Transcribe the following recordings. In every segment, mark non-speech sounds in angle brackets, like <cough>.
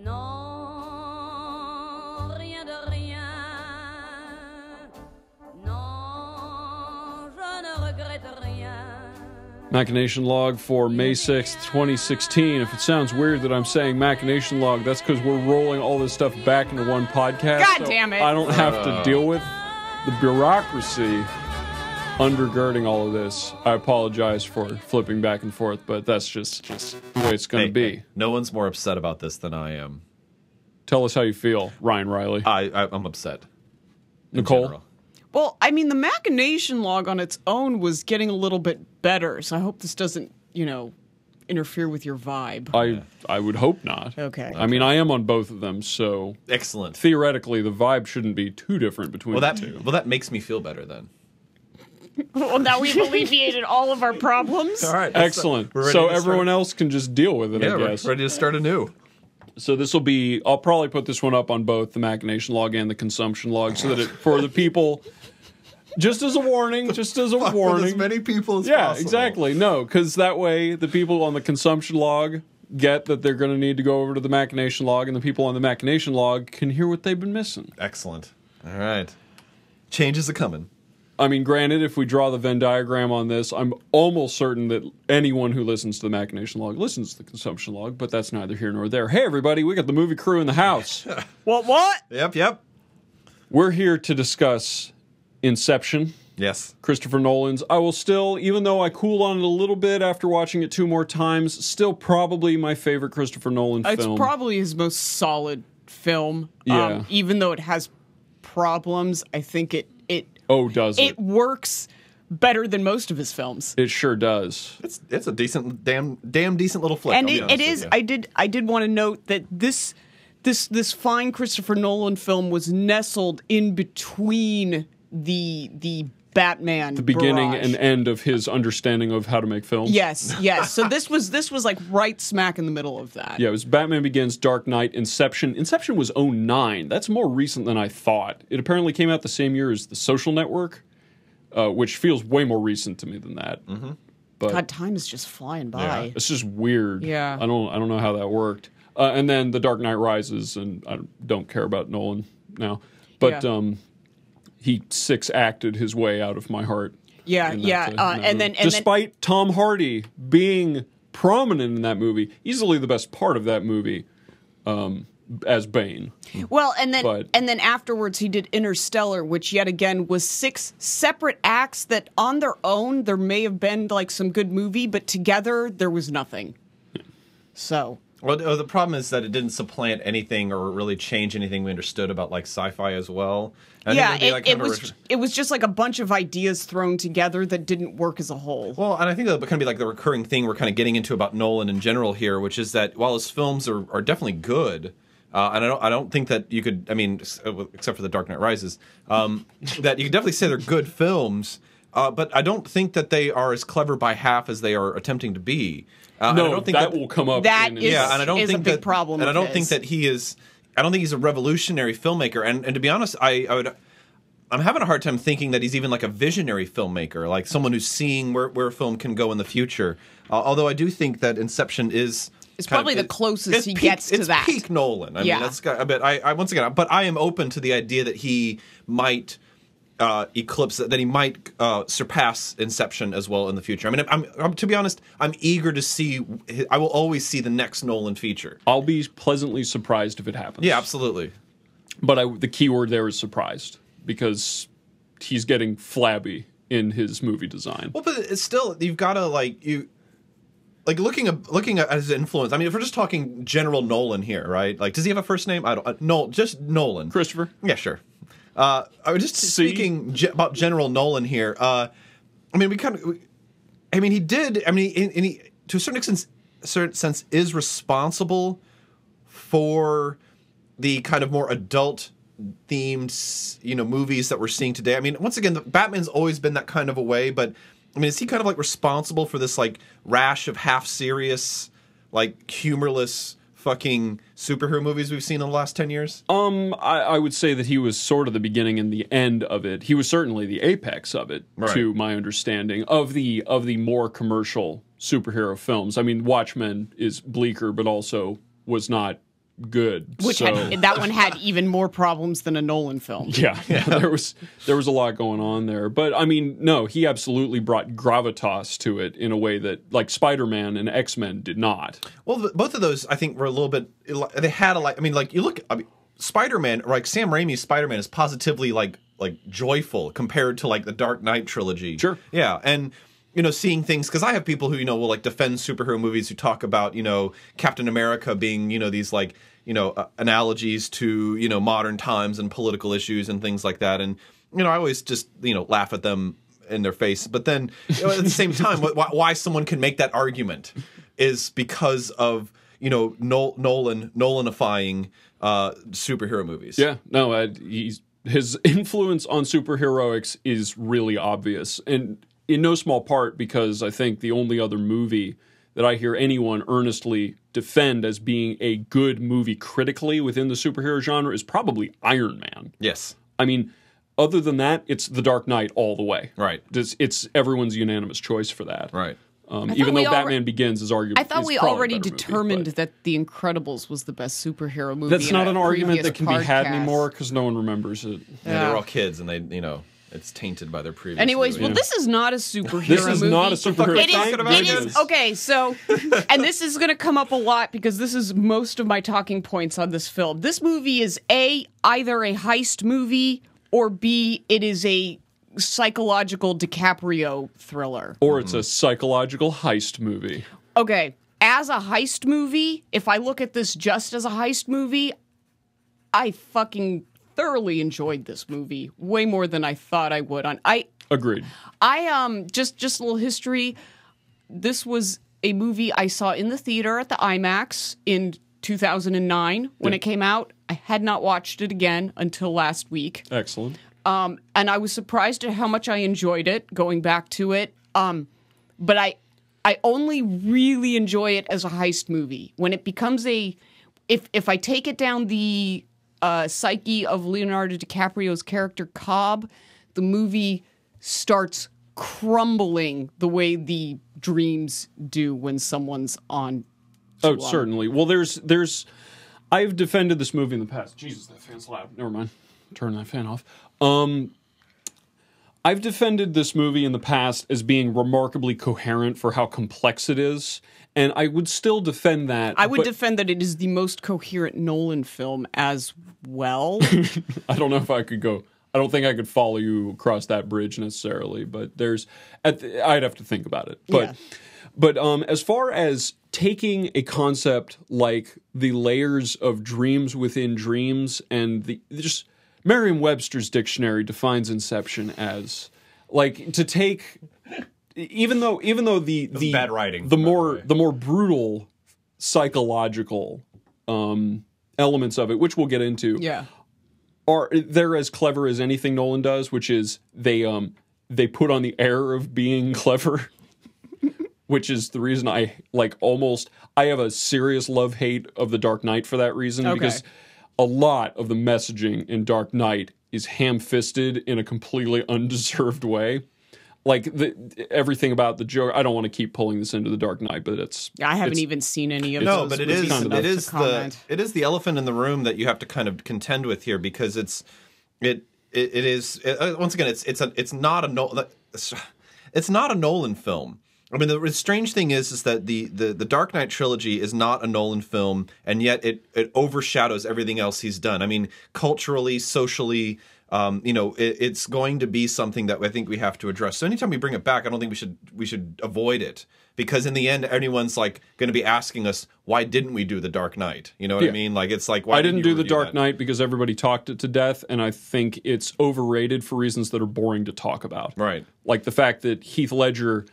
Non, rien de rien. Non, je ne regrette rien. Machination log for May 6th, 2016. If it sounds weird that I'm saying machination log, that's because we're rolling all this stuff back into one podcast. God so damn it. I don't have to uh. deal with the bureaucracy undergirding all of this. I apologize for flipping back and forth, but that's just, just the way it's going to Hey, be. hey, no one's more upset about this than I am. Tell us how you feel, Ryan Riley. I, I I'm upset. Nicole? general. Well, I mean, the machination log on its own was getting a little bit better, so I hope this doesn't, you know, interfere with your vibe. I I would hope not. Okay. I mean, I am on both of them, so Excellent. theoretically, the vibe shouldn't be too different between Well, that the two. well that makes me feel better then. Well, now we've alleviated all of our problems. All right. Excellent. We're So to start- everyone else can just deal with it, Yeah, I we're guess. ready to start anew. So this will be. I'll probably put this one up on both the machination log and the consumption log, so that it for the people, just as a warning, just as a With as warning. many people as yeah, possible. exactly. No, because that way the people on the consumption log get that they're going to need to go over to the machination log, and the people on the machination log can hear what they've been missing. Excellent. All right. Changes are coming. I mean, granted, if we draw the Venn diagram on this, I'm almost certain that anyone who listens to the machination log listens to the consumption log, but that's neither here nor there. Hey, everybody, we got the movie crew in the house. <laughs> What? What? Yep. Yep. We're here to discuss Inception, Yes. Christopher Nolan's. I will still, even though I cool on it a little bit after watching it two more times, still probably my favorite Christopher Nolan It's film. It's probably his most solid film. Yeah. Um, even though it has problems, I think it it oh, does it? it works better than most of his films. It sure does. It's it's a decent, damn, damn decent little flick. and I'll it, honest it with you. i did i did want to note that this this this fine christopher nolan film was nestled in between the the batman The beginning barrage. and end of his understanding of how to make films. yes yes so this was this was like right smack in the middle of that Yeah, it was Batman Begins, Dark Knight, Inception. Inception was 09. That's more recent than I thought. It apparently came out the same year as The Social Network, uh, which feels way more recent to me than that. Mm-hmm. But god time is just flying by Yeah. it's just weird. Yeah. I don't I don't know how that worked. Uh, and then The Dark Knight Rises, and I don't care about Nolan now, but Yeah. um, he six acted his way out of my heart. yeah that, yeah uh, and then and then despite Tom Hardy being prominent in that movie, easily the best part of that movie, um, as Bane. Well, and then But- and then afterwards he did Interstellar, which yet again was six separate acts that on their own there may have been like some good movie, but together there was nothing. So Well, the- the problem is that it didn't supplant anything or really change anything we understood about like sci-fi as well. I yeah, it, like, it was ret- it was just like a bunch of ideas thrown together that didn't work as a whole. Well, and I think that kind of be like the recurring thing we're kind of getting into about Nolan in general here, which is that while his films are, are definitely good, uh, and I don't I don't think that you could I mean uh, except for The Dark Knight Rises, um, <laughs> that you could definitely say they're good films. Uh, but I don't think that they are as clever by half as they are attempting to be. Uh, No, I don't think that, will come up. That in is- yeah, and I don't is a think big that, problem And I don't think that he is. I don't think he's a revolutionary filmmaker. And and to be honest, I, I would. I'm having a hard time thinking that he's even like a visionary filmmaker, like someone who's seeing where where film can go in the future. Uh, although I do think that Inception is. It's kind probably the it- closest it's he peak- gets to it's that. peak Nolan. I Yeah. mean, that's got a bit. I, I once again, but I am open to the idea that he might uh, eclipse that he might uh, surpass Inception as well in the future. I mean, I'm, I'm to be honest, I'm eager to see. I will always see the next Nolan feature. I'll be pleasantly surprised if it happens. Yeah, absolutely. But I, the key word there is surprised because he's getting flabby in his movie design. Well, but it's still you've got to like you like looking at looking at his influence. I mean, if we're just talking General Nolan here, right? Like, does he have a first name? I don't. Uh, no, just Nolan. Christopher? Yeah, sure. Uh, I was just See? speaking ge- about General Nolan here. Uh, I mean, we kind of. I mean, he did. I mean, and he to a certain extent, certain sense, is responsible for the kind of more adult themed, you know, movies that we're seeing today. I mean, once again, the, Batman's always been that kind of a way, but I mean, is he kind of like responsible for this like rash of half serious, like humorless fucking superhero movies we've seen in the last ten years? Um, I, I would say that he was sort of the beginning and the end of it. He was certainly the apex of it, Right. to my understanding of the of the more commercial superhero films. I mean, Watchmen is bleaker, but also was not good. Which so, had, that one had even more problems than a Nolan film. <laughs> yeah, there was there was a lot going on there. But I mean, no, he absolutely brought gravitas to it in a way that like Spider-Man and X-Men did not. Well, th- both of those I think were a little bit. They had a like. I mean, like you look. I mean, Spider Man, like Sam Raimi's Spider Man, is positively like like joyful compared to like the Dark Knight trilogy. Sure. Yeah, and you know, seeing things because I have people who you know will like defend superhero movies who talk about you know Captain America being you know these like you know uh, analogies to you know modern times and political issues and things like that, and you know I always just you know laugh at them in their face, but then you know, at the same time, why, why someone can make that argument is because of you know Nol- Nolan Nolanifying uh, superhero movies. Yeah, no, uh, he's his influence on superheroics is really obvious, and in no small part because I think the only other movie that I hear anyone earnestly defend as being a good movie critically within the superhero genre is probably Iron Man. Yes. I mean, other than that, it's The Dark Knight all the way. Right. It's, it's everyone's unanimous choice for that. Right. Um, even though we alre- Batman Begins is arguably. I thought we already better movie, determined that The Incredibles was the best superhero movie. That's not a an argument previous that can be had podcast. anymore because no one remembers it. Yeah, Yeah. they're all kids, and they you know it's tainted by their previous. Anyways, movie. well, this is not a superhero This is movie. not a superhero. It is, Thank it goodness. is okay. So, and this is going to come up a lot because this is most of my talking points on this film. This movie is a either a heist movie or b it is a psychological DiCaprio thriller. Or it's a psychological heist movie. Okay, as a heist movie, if I look at this just as a heist movie, I fucking thoroughly enjoyed this movie way more than I thought I would. On I Agreed. I um just just a little history. This was a movie I saw in the theater at the IMAX in 2009 when Yeah. it came out. I had not watched it again until last week. Excellent. Um and I was surprised at how much I enjoyed it going back to it. Um but I I only really enjoy it as a heist movie. When it becomes a if if I take it down the uh, psyche of Leonardo DiCaprio's character Cobb, the movie starts crumbling the way the dreams do when someone's on. Oh, certainly. Well, there's there's I've defended this movie in the past. Jesus, that fan's loud. Never mind. Turn that fan off. Um I've defended this movie in the past as being remarkably coherent for how complex it is, and I would still defend that. I would but defend that it is the most coherent Nolan film as well. <laughs> I don't know if I could go. I don't think I could follow you across that bridge necessarily, but there's. At the, I'd have to think about it. But, Yeah. but um, as far as taking a concept like the layers of dreams within dreams and the just Merriam-Webster's dictionary defines Inception as like to take. Even though, even though the the bad writing, the by the more the more brutal psychological um, elements of it, which we'll get into, yeah. are they're as clever as anything Nolan does, which is they um they put on the air of being <laughs> clever, which is the reason I like almost I have a serious love hate of the Dark Knight for that reason Okay. because a lot of the messaging in Dark Knight is ham fisted in a completely undeserved way. Like the everything about the joke. I don't want to keep pulling this into the Dark Knight, but it's I haven't it's- even seen any of no, those but it movies is kind of enough it to is the it is the elephant in the room that you have to kind of contend with here because it's it it, it is it, uh, once again it's it's a it's not a no it's not a Nolan film. I mean, the strange thing is, is that the, the, the Dark Knight trilogy is not a Nolan film, and yet it, it overshadows everything else he's done. I mean, culturally, socially, um, you know, it, it's going to be something that I think we have to address. So anytime we bring it back, I don't think we should we should avoid it because in the end, everyone's like going to be asking us, why didn't we do the Dark Knight? You know what I mean? Like it's like why I didn't you do the Dark that? Knight because everybody talked it to death, and I think it's overrated for reasons that are boring to talk about. Right. Like the fact that Heath Ledger,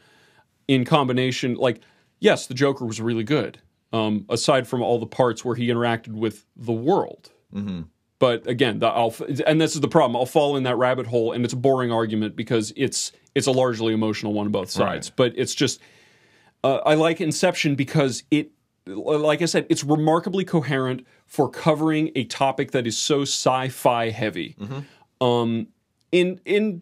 in combination, like yes, the Joker was really good. Um, aside from all the parts where he interacted with the world. Mm-hmm. But again, the, I'll, and this is the problem. I'll fall in that rabbit hole, and it's a boring argument because it's it's a largely emotional one on both sides. Right. But it's just uh, I like Inception because it, like I said, it's remarkably coherent for covering a topic that is so sci-fi heavy. Um, in in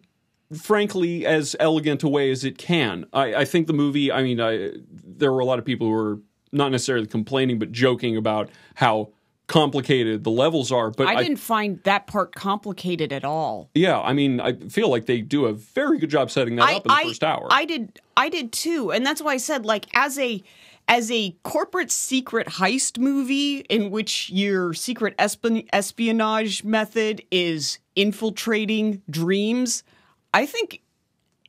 frankly as elegant a way as it can. I, I think the movie. I mean, I, there were a lot of people who were not necessarily complaining, but joking about how complicated the levels are. But I didn't find that part complicated at all. yeah, I mean, I feel like they do a very good job setting that up in the first hour. I did I did too. And that's why I said like as a as a corporate secret heist movie in which your secret espi- espionage method is infiltrating dreams, I think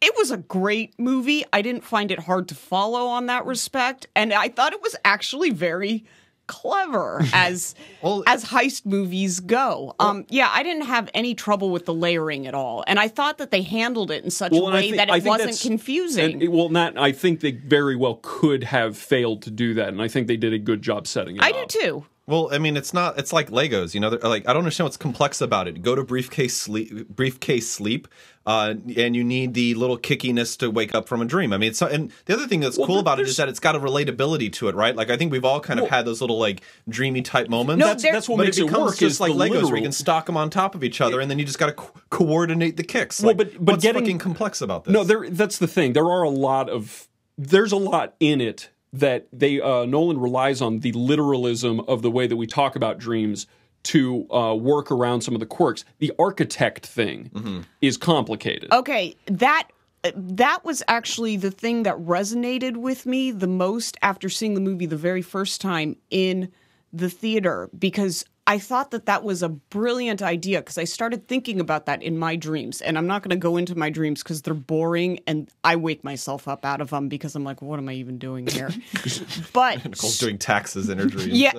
it was a great movie. I didn't find it hard to follow on that respect, and I thought it was actually very clever <laughs> as Well- as heist movies go. Um, yeah, I didn't have any trouble with the layering at all, and I thought that they handled it in such Well, a way think- that it wasn't confusing. And well, not. I think they very well could have failed to do that, and I think they did a good job setting it up. I up. do too. Well, I mean, it's not. It's like Legos, you know. They're Like I don't understand what's complex about it. Go to briefcase sleep, briefcase sleep, uh, and you need the little kickiness to wake up from a dream. I mean, it's and the other thing that's Well, cool about it is that it's got a relatability to it, right? Like I think we've all kind of had those little like dreamy type moments. No, That's, that's what but makes it it, work. just is like Legos, where you can stock them on top of each other, and then you just got to co- coordinate the kicks. Well, Like, but- but what's getting- complex about this? No, there. That's the thing. There are a lot of. There's a lot in it that they uh, Nolan relies on the literalism of the way that we talk about dreams to uh, work around some of the quirks. The architect thing Mm-hmm. is complicated. Okay, that that was actually the thing that resonated with me the most after seeing the movie the very first time in the theater because I thought that that was a brilliant idea because I started thinking about that in my dreams and I'm not going to go into my dreams because they're boring and I wake myself up out of them because I'm like what am I even doing here <laughs> but Nicole's doing taxes in her dreams. yeah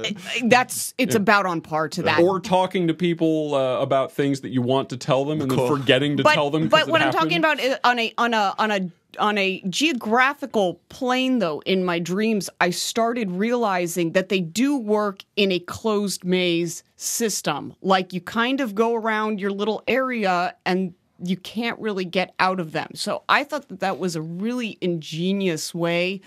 that's it's about on par to that Or talking to people uh, about things that you want to tell them and then forgetting to but, tell them. But it what I'm talking about is on a on a on a on a geographical plane though in my dreams I started realizing that they do work in a closed maze system. Like you kind of go around your little area and you can't really get out of them. So I thought that that was a really ingenious way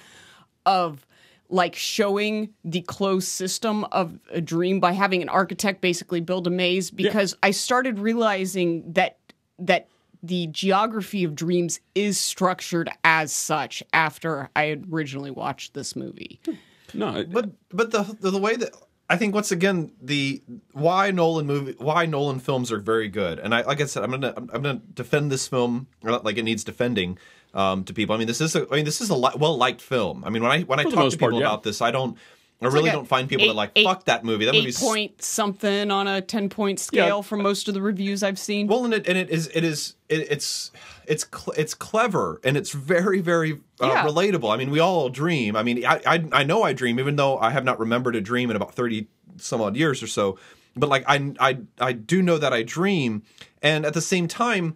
of like showing the closed system of a dream by having an architect basically build a maze because I started realizing that that the geography of dreams is structured as such after I had originally watched this movie. No, it- but but the, the the way that I think once again the why Nolan movie why Nolan films are very good and I like I said I'm gonna I'm gonna defend this film like it needs defending um, to people I mean this is a I mean this is a li- well liked film I mean when I when I For talk to people part, yeah. about this I don't I really like don't find people that like eight- fuck that movie that Eight movie's point something on a ten point scale for most of the reviews I've seen. well and it and it is it is it, it's it's cl- it's clever and it's very very uh, Yeah. relatable. I mean, we all dream. I mean, I, I I know I dream, even though I have not remembered a dream in about thirty some odd years or so. But like I I I do know that I dream, and at the same time,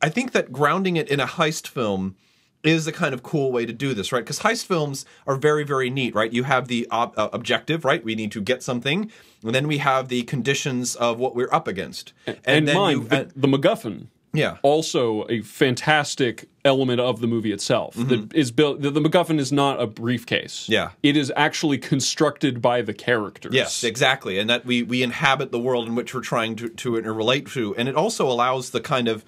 I think that grounding it in a heist film is a kind of cool way to do this, right? Because heist films are very, very neat, right? You have the ob- uh, objective, right? We need to get something, and then we have the conditions of what we're up against, and, then mind you, the, and- the MacGuffin. yeah, Also, a fantastic element of the movie itself that is built. The, the MacGuffin is not a briefcase. Mm-hmm. Yeah. it is actually constructed by the characters. Yes, exactly, and that we we inhabit the world in which we're trying to to relate to, and it also allows the kind of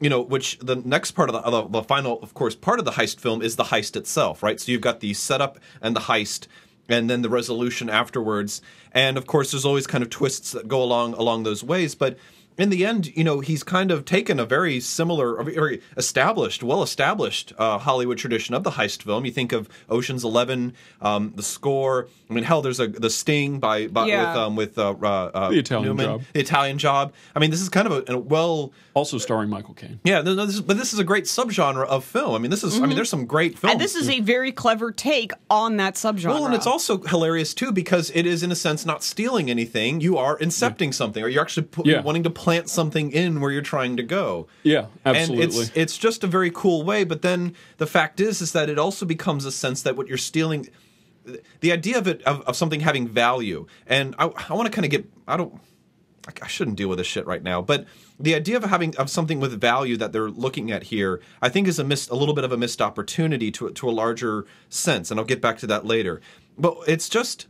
you know which the next part of the, the the final of course part of the heist film is the heist itself, right? So you've got the setup and the heist. And then the resolution afterwards, and of course, there's always kind of twists that go along along those ways. But in the end, you know, he's kind of taken a very similar, a very established, well established uh, Hollywood tradition of the heist film. You think of Ocean's Eleven, um, the score. I mean, hell, there's a the Sting by, by Yeah. with um, with uh, uh, uh, The Italian Newman, Job. the Italian Job. I mean, this is kind of a, a well, Also starring Michael Caine. yeah, no, no, this is, but this is a great subgenre of film. I mean, this is, I mean, there's some great films. Mm-hmm. and this is a very clever take on that subgenre. Well, and it's also hilarious too because it is in a sense not stealing anything. You are incepting something, or you're actually pu- Yeah. wanting to plant something in where you're trying to go. Yeah, absolutely. And it's it's just a very cool way. But then the fact is, is that it also becomes a sense that what you're stealing, the idea of it of, of something having value, and I, I want to kind of get I don't. I shouldn't deal with this shit right now, but the idea of having of something with value that they're looking at here, I think, is a missed a little bit of a missed opportunity to to a larger sense, and I'll get back to that later. But it's just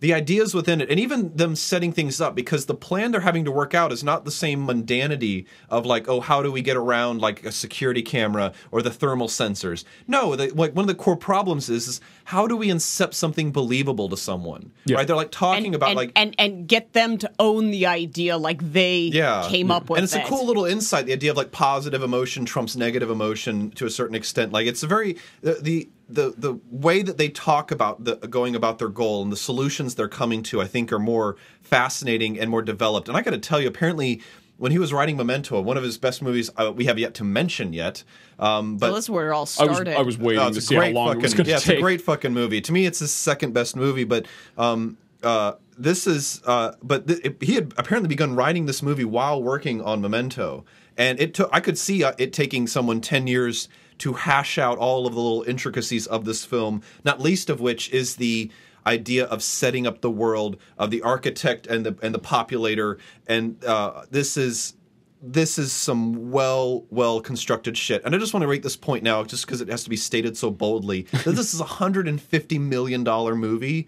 the ideas within it, and even them setting things up, because the plan they're having to work out is not the same mundanity of like, oh, how do we get around like a security camera or the thermal sensors? No, the, like one of the core problems is, is how do we incept something believable to someone? Yeah. Right? They're like talking and, about and, like and and get them to own the idea like they yeah came up with and it's it. a cool little insight the idea of like positive emotion trumps negative emotion to a certain extent like it's a very the the the, the way that they talk about the going about their goal and the solutions they're coming to i think are more fascinating and more developed and i got to tell you apparently when he was writing memento one of his best movies uh, we have yet to mention yet um, but So this where it all I was started. I was waiting Oh, to see how long fucking it was going to yeah, take. it's a great fucking movie. To me, it's his second best movie, but um, uh, this is uh, but th- it, he had apparently begun writing this movie while working on Memento, and it took I could see uh, it taking someone ten years to hash out all of the little intricacies of this film, not least of which is the idea of setting up the world of the architect and the and the populator. And uh, this is this is some well well constructed shit. And i just want to rate this point now just because it has to be stated so boldly. <laughs> That this is a 150 million dollar movie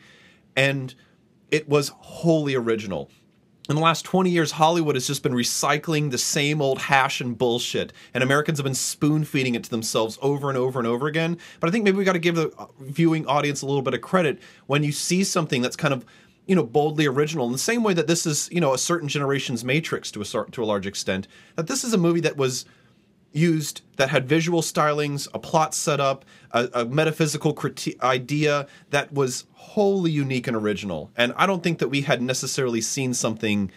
and it was wholly original in the last 20 years hollywood has just been recycling the same old hash and bullshit and americans have been spoon feeding it to themselves over and over and over again. But i think maybe we got to give the uh, viewing audience a little bit of credit. When you see something that's kind of you know boldly original in the same way that this is you know a certain generation's matrix to a to a large extent that this is a movie that was used that had visual stylings a plot setup a, a metaphysical criti- idea that was wholly unique and original and i don't think that we had necessarily seen something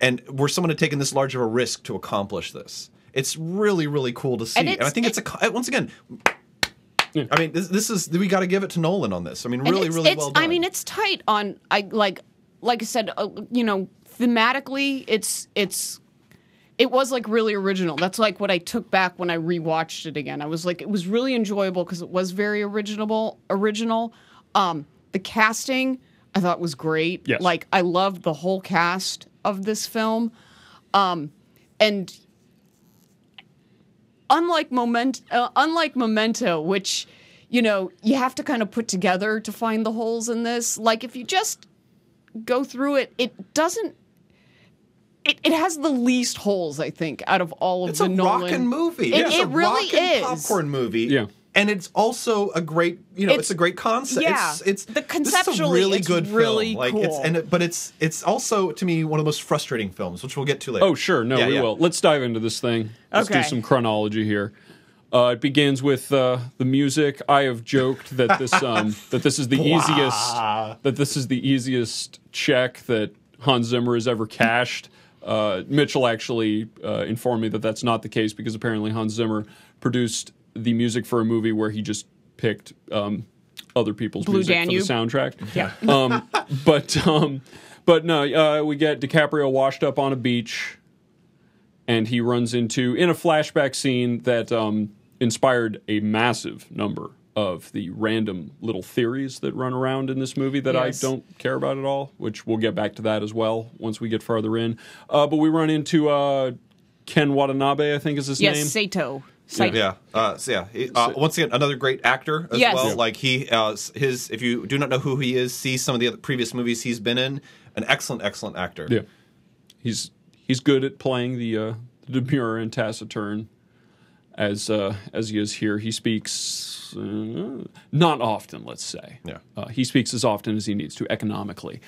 and where someone had taken this large of a risk to accomplish this it's really really cool to see And and, i think it's a once again I mean, this, this is we got to give it to Nolan on this. I mean, really, it's, really it's, well done. I mean, it's tight on. I like, like I said, uh, you know, thematically, it's it's. It was like really original. That's like what I took back when I rewatched it again. I was like, it was really enjoyable because it was very original. Original. Um, the casting I thought was great. Yes. Like I loved the whole cast of this film. Um, and unlike moment uh, unlike memento which you know you have to kind of put together to find the holes in this like if you just go through it it doesn't it, it has the least holes i think out of all of the movies. It's the a Nolan. rockin' movie. it, it's it a really rockin' is popcorn movie. Yeah. And it's also a great, you know, it's, It's- a great concept. yeah. It's, it's The this is a conceptually, really it's good really film. Like it's cool. and it, but it's it's also to me one of the most frustrating films, which we'll get to later. Oh, sure. No, Yeah, we yeah. will. Let's dive into this thing. Let's do some chronology here. Uh, it begins with uh, the music. I have joked that this <laughs> um, that this is the easiest that this is the easiest check that Hans Zimmer has ever cashed. Uh, Mitchell actually uh, informed me that that's not the case because apparently Hans Zimmer produced the music for a movie where he just picked um, other people's Blue music Danube. for the soundtrack. Yeah. <laughs> Um, but um, but no, uh, we get DiCaprio washed up on a beach, and he runs into in a flashback scene that um, inspired a massive number of the random little theories that run around in this movie that Yes. I don't care about at all. Which we'll get back to that as well once we get farther in. Uh, but we run into uh, Ken Watanabe, I think is his yes name. sato Saito. Yeah, uh, so yeah. he- uh, once again, another great actor as Yes. well. Yeah. Like he, uh, his. If you do not know who he is, see some of the other previous movies he's been in. An excellent, excellent actor. Yeah, he's he's good at playing the uh, the demure and taciturn, as uh, as he is here. He speaks uh, not often, let's say. Yeah. uh, he speaks as often as he needs to economically.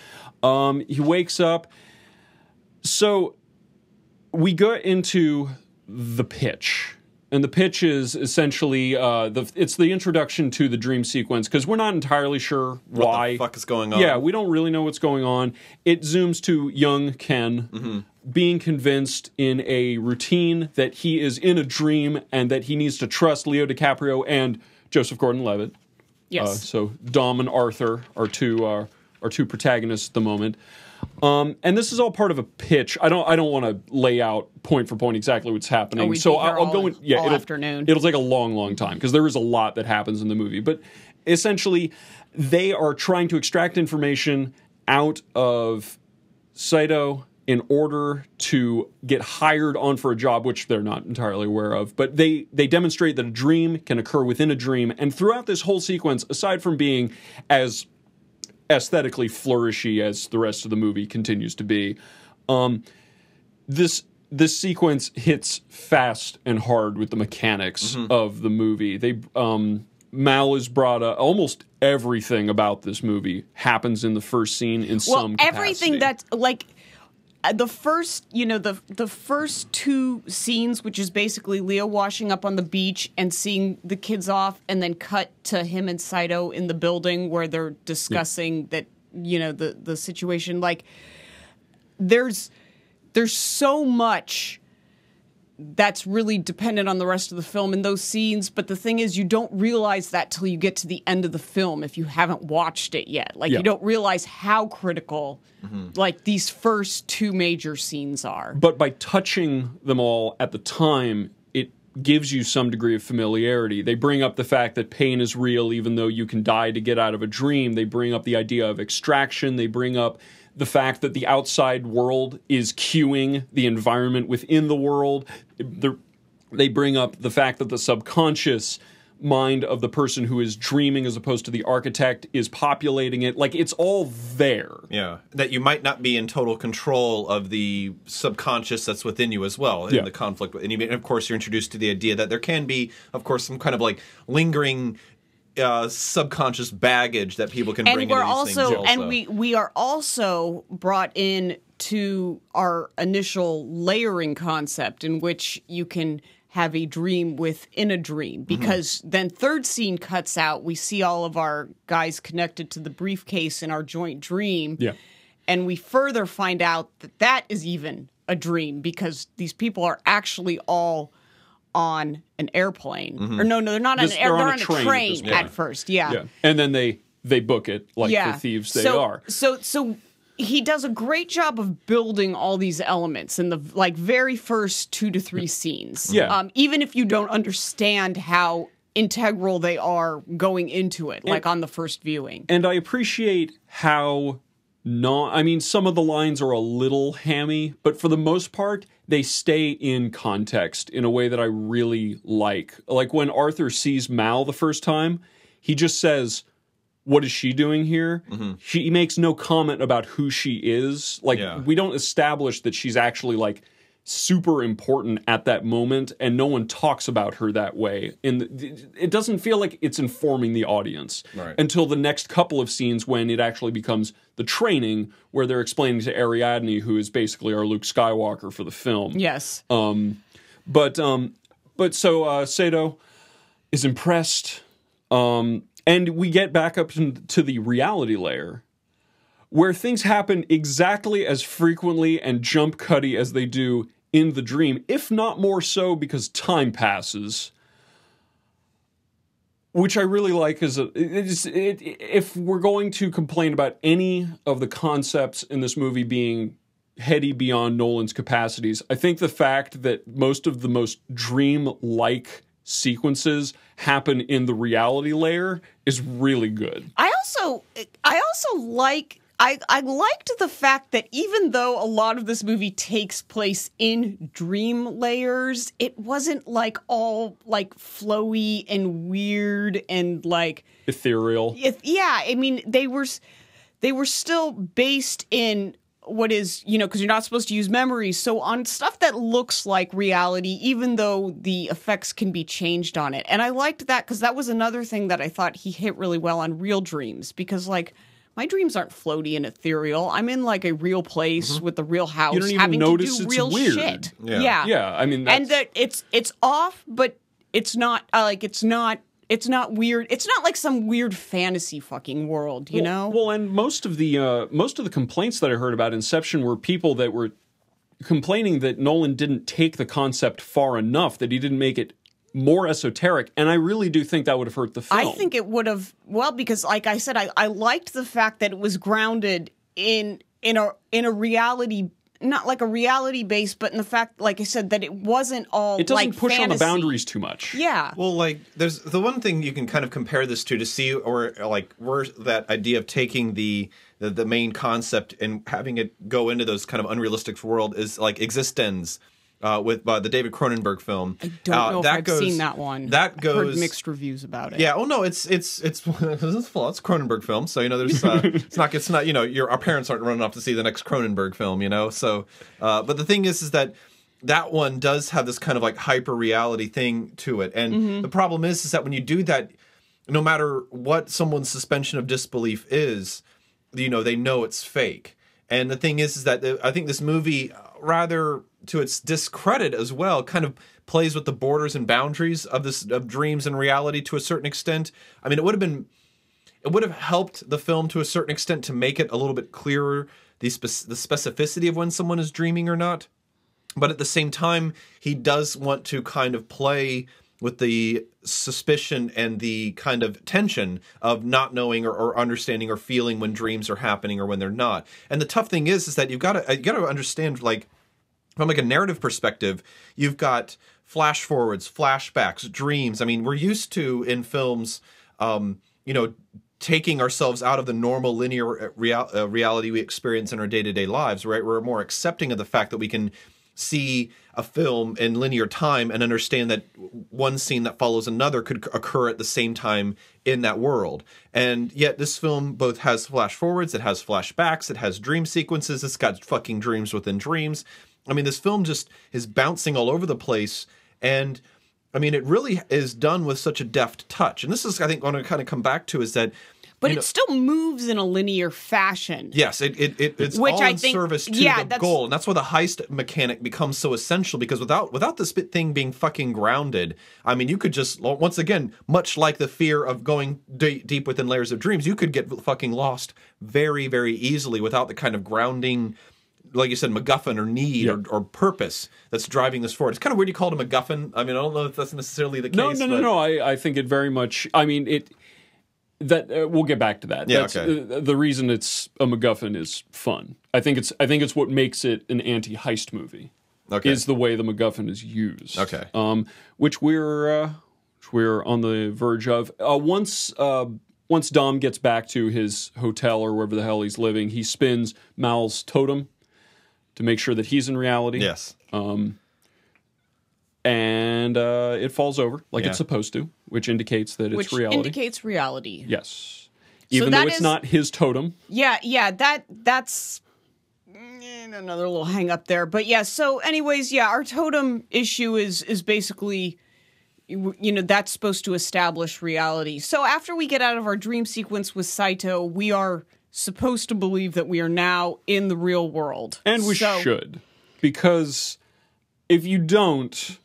Um, he wakes up. So we go into the pitch. And the pitch is essentially uh, the it's the introduction to the dream sequence because we're not entirely sure What why the fuck is going on? yeah, we don't really know what's going on. It zooms to young Ken Mm-hmm. Being convinced in a routine that he is in a dream and that he needs to trust Leo DiCaprio and Joseph Gordon-Levitt. yes Uh, so Dom and Arthur are two uh, are two protagonists at the moment. Um, and this is all part of a pitch. I don't I don't want to lay out point for point exactly what's happening. Oh, so I'll, I'll go in. Yeah, it'll, afternoon. It'll take a long, long time because there is a lot that happens in the movie. But essentially, they are trying to extract information out of Saito in order to get hired on for a job which they're not entirely aware of but they they demonstrate that a dream can occur within a dream and throughout this whole sequence aside from being as aesthetically flourishy as the rest of the movie continues to be. Um, this this sequence hits fast and hard with the mechanics of the movie. They um, Mal is brought up. Almost everything about this movie happens in the first scene in well some everything that's like Uh, the first you know the the first two scenes which is basically leo washing up on the beach and seeing the kids off and then cut to him and saito in the building where they're discussing that you know the the situation. Like there's there's so much that's really dependent on the rest of the film and those scenes. But the thing is, you don't realize that till you get to the end of the film if you haven't watched it yet. Like Yeah. you don't realize how critical, mm-hmm. like these first two major scenes are. but by touching them all at the time, it gives you some degree of familiarity. They bring up the fact that pain is real, even though you can die to get out of a dream. They bring up the idea of extraction. They bring up the fact that the outside world is cueing the environment within the world. They bring up the fact that the subconscious mind of the person who is dreaming as opposed to the architect is populating it like it's all there Yeah, that you might not be in total control of the subconscious that's within you as well in Yeah. the conflict. And, you, and of course, you're introduced to the idea that there can be, of course, some kind of like lingering uh, subconscious baggage that people can bring and we're into these also, things. and we we are also brought in to our initial layering concept in which you can have a dream within a dream because then third scene cuts out we see all of our guys connected to the briefcase in our joint dream Yeah. and we further find out that that is even a dream because these people are actually all on an airplane or no no they're not on an airplane. they're they're on a train train, at at first yeah and then they they book it like yeah. the thieves they so, are So so he does a great job of building all these elements in the like very first two to three scenes. Yeah. Um, even if you don't understand how integral they are going into it, like on the first viewing. and I appreciate how not. I mean, some of the lines are a little hammy, but for the most part, they stay in context in a way that I really like. Like when Arthur sees Mal the first time, he just says, "What is she doing here?" Mm-hmm. She he makes no comment about who she is. Like Yeah. we don't establish that she's actually like super important at that moment and no one talks about her that way and it doesn't feel like it's informing the audience Right. until the next couple of scenes when it actually becomes the training where they're explaining to Ariadne who is basically our Luke Skywalker for the film Yes. but um but so uh Sato is impressed um and we get back up to to the reality layer where things happen exactly as frequently and jump cutty as they do in the dream if not more so because time passes which I really like is a, it if we're going to complain about any of the concepts in this movie being heady beyond Nolan's capacities, I think the fact that most of the most dream-like sequences happen in the reality layer is really good. I also I also like I, I liked the fact that even though a lot of this movie takes place in dream layers, it wasn't like all like flowy and weird and like Ethereal. if, yeah, I mean they were they were still based in what is you know because you're not supposed to use memories so on stuff that looks like reality even though the effects can be changed on it and i liked that because that was another thing that i thought he hit really well on real dreams because like my dreams aren't floaty and ethereal i'm in like a real place with a real house Mm-hmm. don't even having notice to do it's real weird. shit Yeah. yeah Yeah, I mean, that's, and that it's it's off but it's not uh, like it's not it's not weird it's not like some weird fantasy fucking world you know Well, and most of the uh, most of the complaints that I heard about Inception were people that were complaining that Nolan didn't take the concept far enough, that he didn't make it more esoteric, and I really do think that would have hurt the film. I think it would have well because like I said I, I liked the fact that it was grounded in in a in a reality not like a reality base but in the fact like I said that it wasn't all it doesn't like push on the boundaries too much. Yeah. Well, like there's the one thing you can kind of compare this to to see or like where that idea of taking the the, the main concept and having it go into those kind of unrealistic world is like eXistenZ uh, with uh, the David Cronenberg film. I Don't uh, know if that I've goes- seen that one. That goes mixed reviews about it. Yeah. Oh no, it's it's it's it's <laughs> full. It's a Cronenberg film, so you know there's uh, <laughs> it's not it's not you know your our parents aren't running off to see the next Cronenberg film, you know. So, uh, but the thing is, is that that one does have this kind of like hyper reality thing to it, and Mm-hmm. the problem is, is that when you do that, no matter what someone's suspension of disbelief is, you know they know it's fake. And the thing is, is that I think this movie, uh, rather to its discredit as well, kind of plays with the borders and boundaries of this of dreams and reality to a certain extent. I mean, it would have been, it would have helped the film to a certain extent to make it a little bit clearer the spec- the specificity of when someone is dreaming or not. But at the same time, he does want to kind of play with the suspicion and the kind of tension of not knowing or, or understanding or feeling when dreams are happening or when they're not. And the tough thing is, is that you've got to you got to understand like from like a narrative perspective, you've got flash forwards, flashbacks, dreams. I mean, we're used to in films, um, you know, taking ourselves out of the normal linear real, uh, reality we experience in our day to day lives. Right? We're more accepting of the fact that we can see a film in linear time and understand that one scene that follows another could occur at the same time in that world. And yet this film both has flash forwards, it has flashbacks, it has dream sequences, it's got fucking dreams within dreams. I mean, this film just is bouncing all over the place and I mean, it really is done with such a deft touch. And this is, I think, what I kind of come back to is that, But it know- still moves in a linear fashion. Yes, it, it, it it's Which all I in think- service to yeah, the that's- goal, and that's why the heist mechanic becomes so essential. Because without without this thing being fucking grounded, I mean, you could just once again, much like the fear of going de- deep within layers of dreams, you could get fucking lost very very easily without the kind of grounding. Like you said, MacGuffin or need or, or purpose that's driving this forward. It's kind of weird you call it a MacGuffin. I mean, I don't know if that's necessarily the case. No, no, no, no. I, I think it very much. I mean, it. That uh, we'll get back to that. Yeah, That's, okay. uh, the reason it's a MacGuffin is fun. I think it's. I think it's what makes it an anti-heist movie. Okay. Is the way the MacGuffin is used. Okay. Um, which we're uh, which we're on the verge of. Uh, once uh, once Dom gets back to his hotel or wherever the hell he's living, he spins Mal's totem to make sure that he's in reality. Yes. and uh, it falls over like Yeah. it's supposed to, which indicates that it's which reality. indicates reality. yes, even though it's is- not his totem. Yeah, yeah, that that's eh, another little hang up there. But yeah, so anyways, yeah, our totem issue is is basically you you know, that's supposed to establish reality. So after we get out of our dream sequence with Saito, we are supposed to believe that we are now in the real world. And we So- should, because if you don't,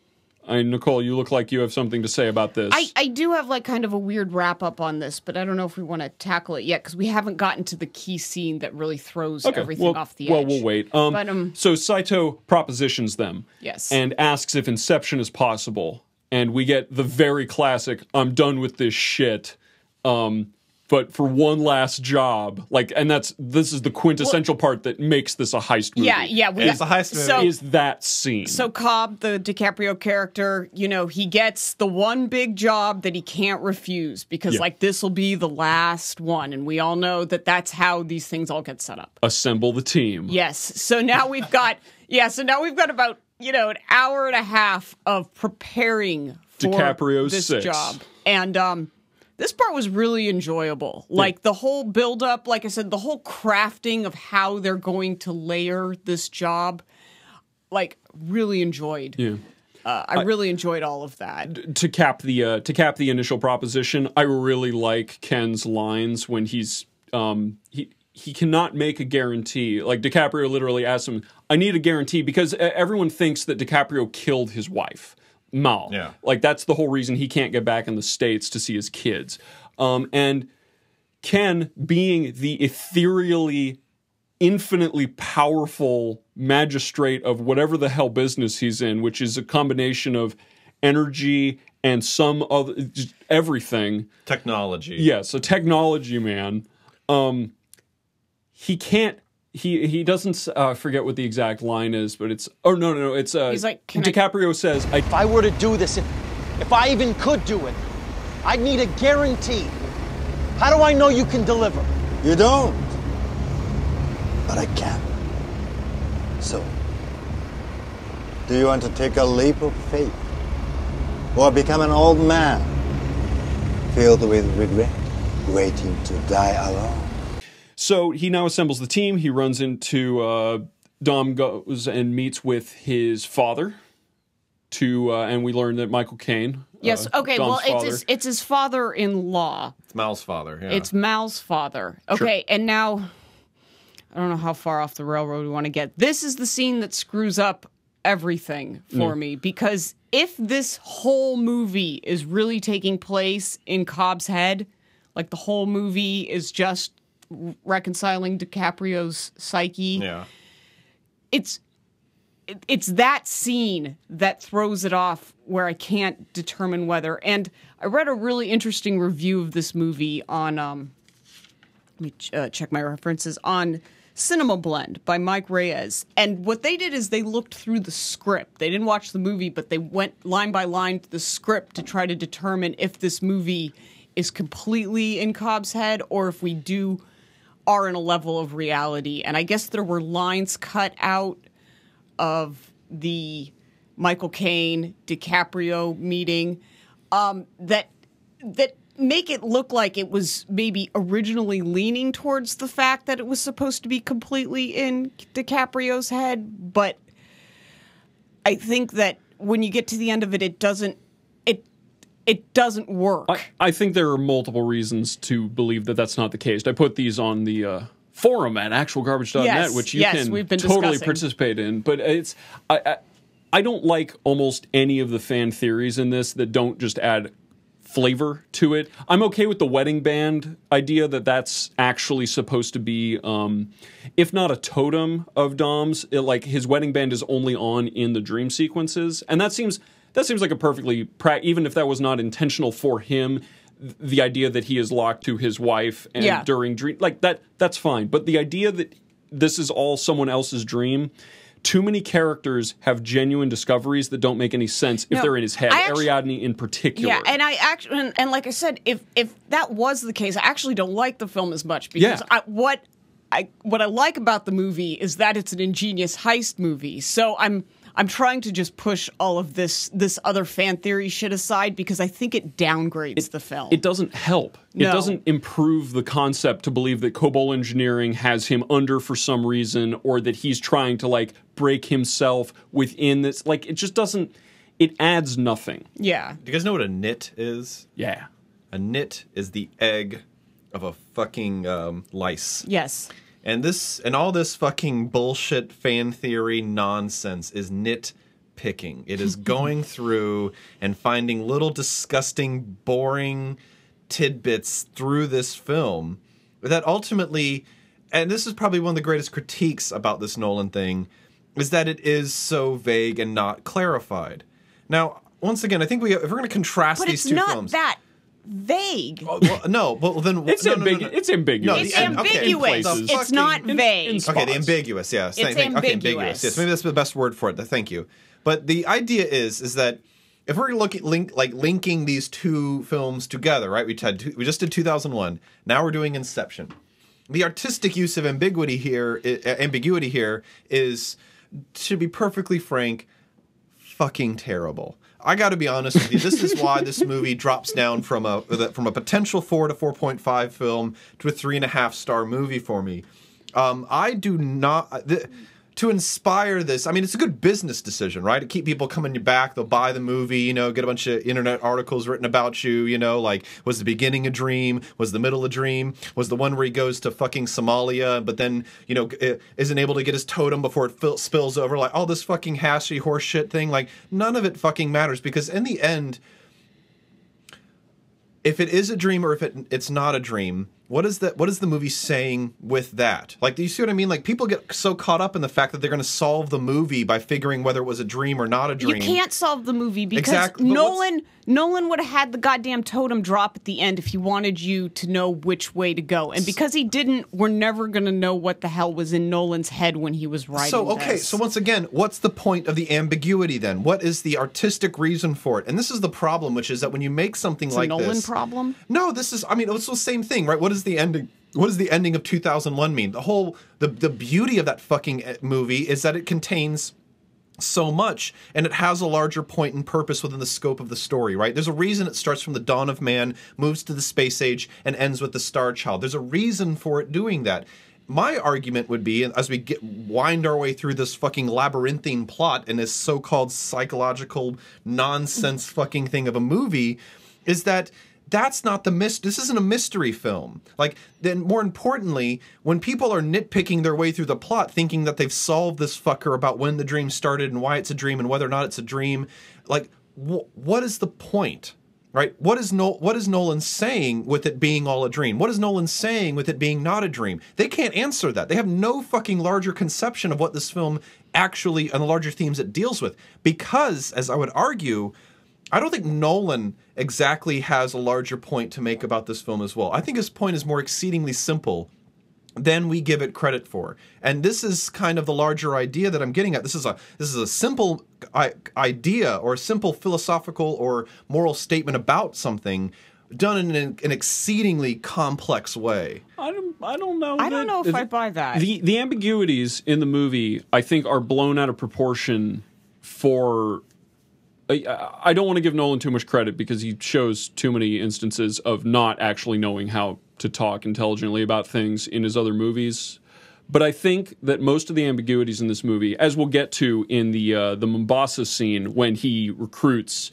I Nicole, you look like you have something to say about this. I, I do have like kind of a weird wrap up on this, but I don't know if we want to tackle it yet because we haven't gotten to the key scene that really throws everything well, off the edge. well, we'll wait. Um, But, um, so Saito propositions them, Yes. and asks if Inception is possible, and we get the very classic "I'm done with this shit." Um, but for one last job, like, and that's this is the quintessential part that makes this a heist movie. Yeah, yeah. We It's a heist movie. So, is that scene? So Cobb, the DiCaprio character, you know, he gets the one big job that he can't refuse because Yeah. like this will be the last one and we all know that that's how these things all get set up. assemble the team. Yes. So now we've got <laughs> yeah, so now we've got about, you know, an hour and a half of preparing for DiCaprio's this six. job. And um this part was really enjoyable. Like the whole build up, like I said, the whole crafting of how they're going to layer this job, like really enjoyed. Yeah. Uh, I really enjoyed all of that. to cap the uh, to cap the initial proposition, I really like Ken's lines when he's um, he he cannot make a guarantee. Like DiCaprio literally asks him, "I need a guarantee," because uh, everyone thinks that DiCaprio killed his wife, Mal. Yeah. like that's the whole reason he can't get back in the states to see his kids. Um, and Ken, being the ethereally infinitely powerful magistrate of whatever the hell business he's in, which is a combination of energy and some other everything. Technology. Yes, a technology man. Um, he can't. He he doesn't uh, forget what the exact line is, but it's oh no no no it's uh, He's like, "Can I-" DiCaprio says I If I were to do this, if, if I even could do it, I'd need a guarantee. How do I know you can deliver? You don't. But I can. So, Do you want to take a leap of faith? Or become an old man filled with regret, waiting to die alone? So he now assembles the team. He runs into uh, Dom goes and meets with his father. To uh, and we learn that Michael Caine. Yes. uh, okay. Dom's well, it's his, it's his father-in-law. It's Mal's father. Yeah. It's Mal's father. Okay, and now I don't know how far off the railroad we want to get. This is the scene that screws up everything for Mm. me because if this whole movie is really taking place in Cobb's head, like the whole movie is just reconciling DiCaprio's psyche, yeah. it's it's that scene that throws it off where I can't determine whether. And I read a really interesting review of this movie on um, let me ch- uh, check my references on Cinema Blend by Mike Reyes. And what they did is they looked through the script. They didn't watch the movie, but they went line by line to the script to try to determine if this movie is completely in Cobb's head or if we do are in a level of reality. And I guess there were lines cut out of the Michael Caine DiCaprio meeting um, that that make it look like it was maybe originally leaning towards the fact that it was supposed to be completely in DiCaprio's head, but I think that when you get to the end of it, it doesn't it doesn't work. I, I think there are multiple reasons to believe that that's not the case. I put these on the uh, forum at actualgarbage.net, Yes, which you yes, can totally discussing. participate in. But it's I, I I don't like almost any of the fan theories in this that don't just add flavor to it. I'm okay with the wedding band idea that that's actually supposed to be, um, if not a totem of Dom's, it, like his wedding band is only on in the dream sequences, and that seems that seems like a perfectly pra- even if that was not intentional for him. The idea that he is locked to his wife and Yeah. during dream like that that's fine. But the idea that this is all someone else's dream. Too many characters have genuine discoveries that don't make any sense if No, they're in his head. Actually- Ariadne in particular. Yeah, and I actually, and, and like I said, if if that was the case, I actually don't like the film as much because Yeah. I, what I what I like about the movie is that it's an ingenious heist movie. So I'm I'm trying to just push all of this this other fan theory shit aside because I think it downgrades the film. it doesn't help. It doesn't improve the concept to believe that Cobol Engineering has him under for some reason or that he's trying to like break himself within this. Like it just doesn't. It adds nothing. yeah, Do you guys know what a nit is? Yeah. A nit is the egg of a fucking um, lice. yes, And this and all this fucking bullshit fan theory nonsense is nitpicking. It is <laughs> going through and finding little disgusting, boring tidbits through this film that ultimately and this is probably one of the greatest critiques about this Nolan thing is that it is so vague and not clarified. Now, once again, I think we if we're going to contrast but these it's two not films. that vague. Oh, well, no, well then <laughs> It's, no, no, no, no. it's ambiguous. No, it's the end- okay, ambiguous. places. It's fucking- not vague. in Okay, the ambiguous. Yeah, thank- thank- Okay, ambiguous. ambiguous. Yes, maybe that's the best word for it. Thank you. But the idea is, is that if we're looking link like linking these two films together, right? We had two, we just did 2001. Now we're doing Inception. The artistic use of ambiguity here, i- ambiguity here, is to be perfectly frank, fucking terrible. I got to be honest with you. This is why this <laughs> movie drops down from a from a potential four to four point five film to a three and a half star movie for me. Um, I do not. The, to inspire this, I mean, it's a good business decision, right? To keep people coming back, they'll buy the movie, you know, get a bunch of internet articles written about you, you know, like was the beginning a dream? Was the middle a dream? Was the one where he goes to fucking Somalia, but then, you know, isn't able to get his totem before it fill, spills over? Like all this fucking hashy horse shit thing. Like none of it fucking matters because in the end, if it is a dream or if it, it's not a dream, what is that? What is the movie saying with that? Like, do you see what I mean? Like, people get so caught up in the fact that they're going to solve the movie by figuring whether it was a dream or not a dream. You can't solve the movie because Exactly, Nolan Nolan would have had the goddamn totem drop at the end if he wanted you to know which way to go. And because he didn't, we're never going to know what the hell was in Nolan's head when he was writing So okay, this. so once again, what's the point of the ambiguity then? What is the artistic reason for it? And this is the problem, which is that when you make something It's like a Nolan this, problem. No, this is. I mean, it's the same thing, right? What is the ending? What does the ending of 2001 mean? The whole the the beauty of that fucking eh, movie is that it contains so much and it has a larger point and purpose within the scope of the story right there's a reason it starts from the dawn of man moves to the space age and ends with the star child there's a reason for it doing that my argument would be as we get wind our way through this fucking labyrinthine plot and this so-called psychological nonsense fucking thing of a movie is that that's not the mist this isn't a mystery film. Like then more importantly when people are nitpicking their way through the plot thinking that they've solved this fucker about when the dream started and why it's a dream and whether or not it's a dream like wh- what is the point right? What is what is nolan saying with it being all a dream? What is nolan saying with it being not a dream? They can't answer that. They have no fucking larger conception of what this film actually and the larger themes it deals with. Because as i would argue I don't think Nolan exactly has a larger point to make about this film as well. I think his point is more exceedingly simple than we give it credit for. And this is kind of the larger idea that I'm getting at. This is a this is a simple idea or a simple philosophical or moral statement about something done in an, an exceedingly complex way. I don't, I don't know. I don't know if I buy that. The the ambiguities in the movie, I think, are blown out of proportion. For I, I don't want to give Nolan too much credit because he shows too many instances of not actually knowing how to talk intelligently about things in his other movies. But I think that most of the ambiguities in this movie, as we'll get to in the uh, the Mombasa scene when he recruits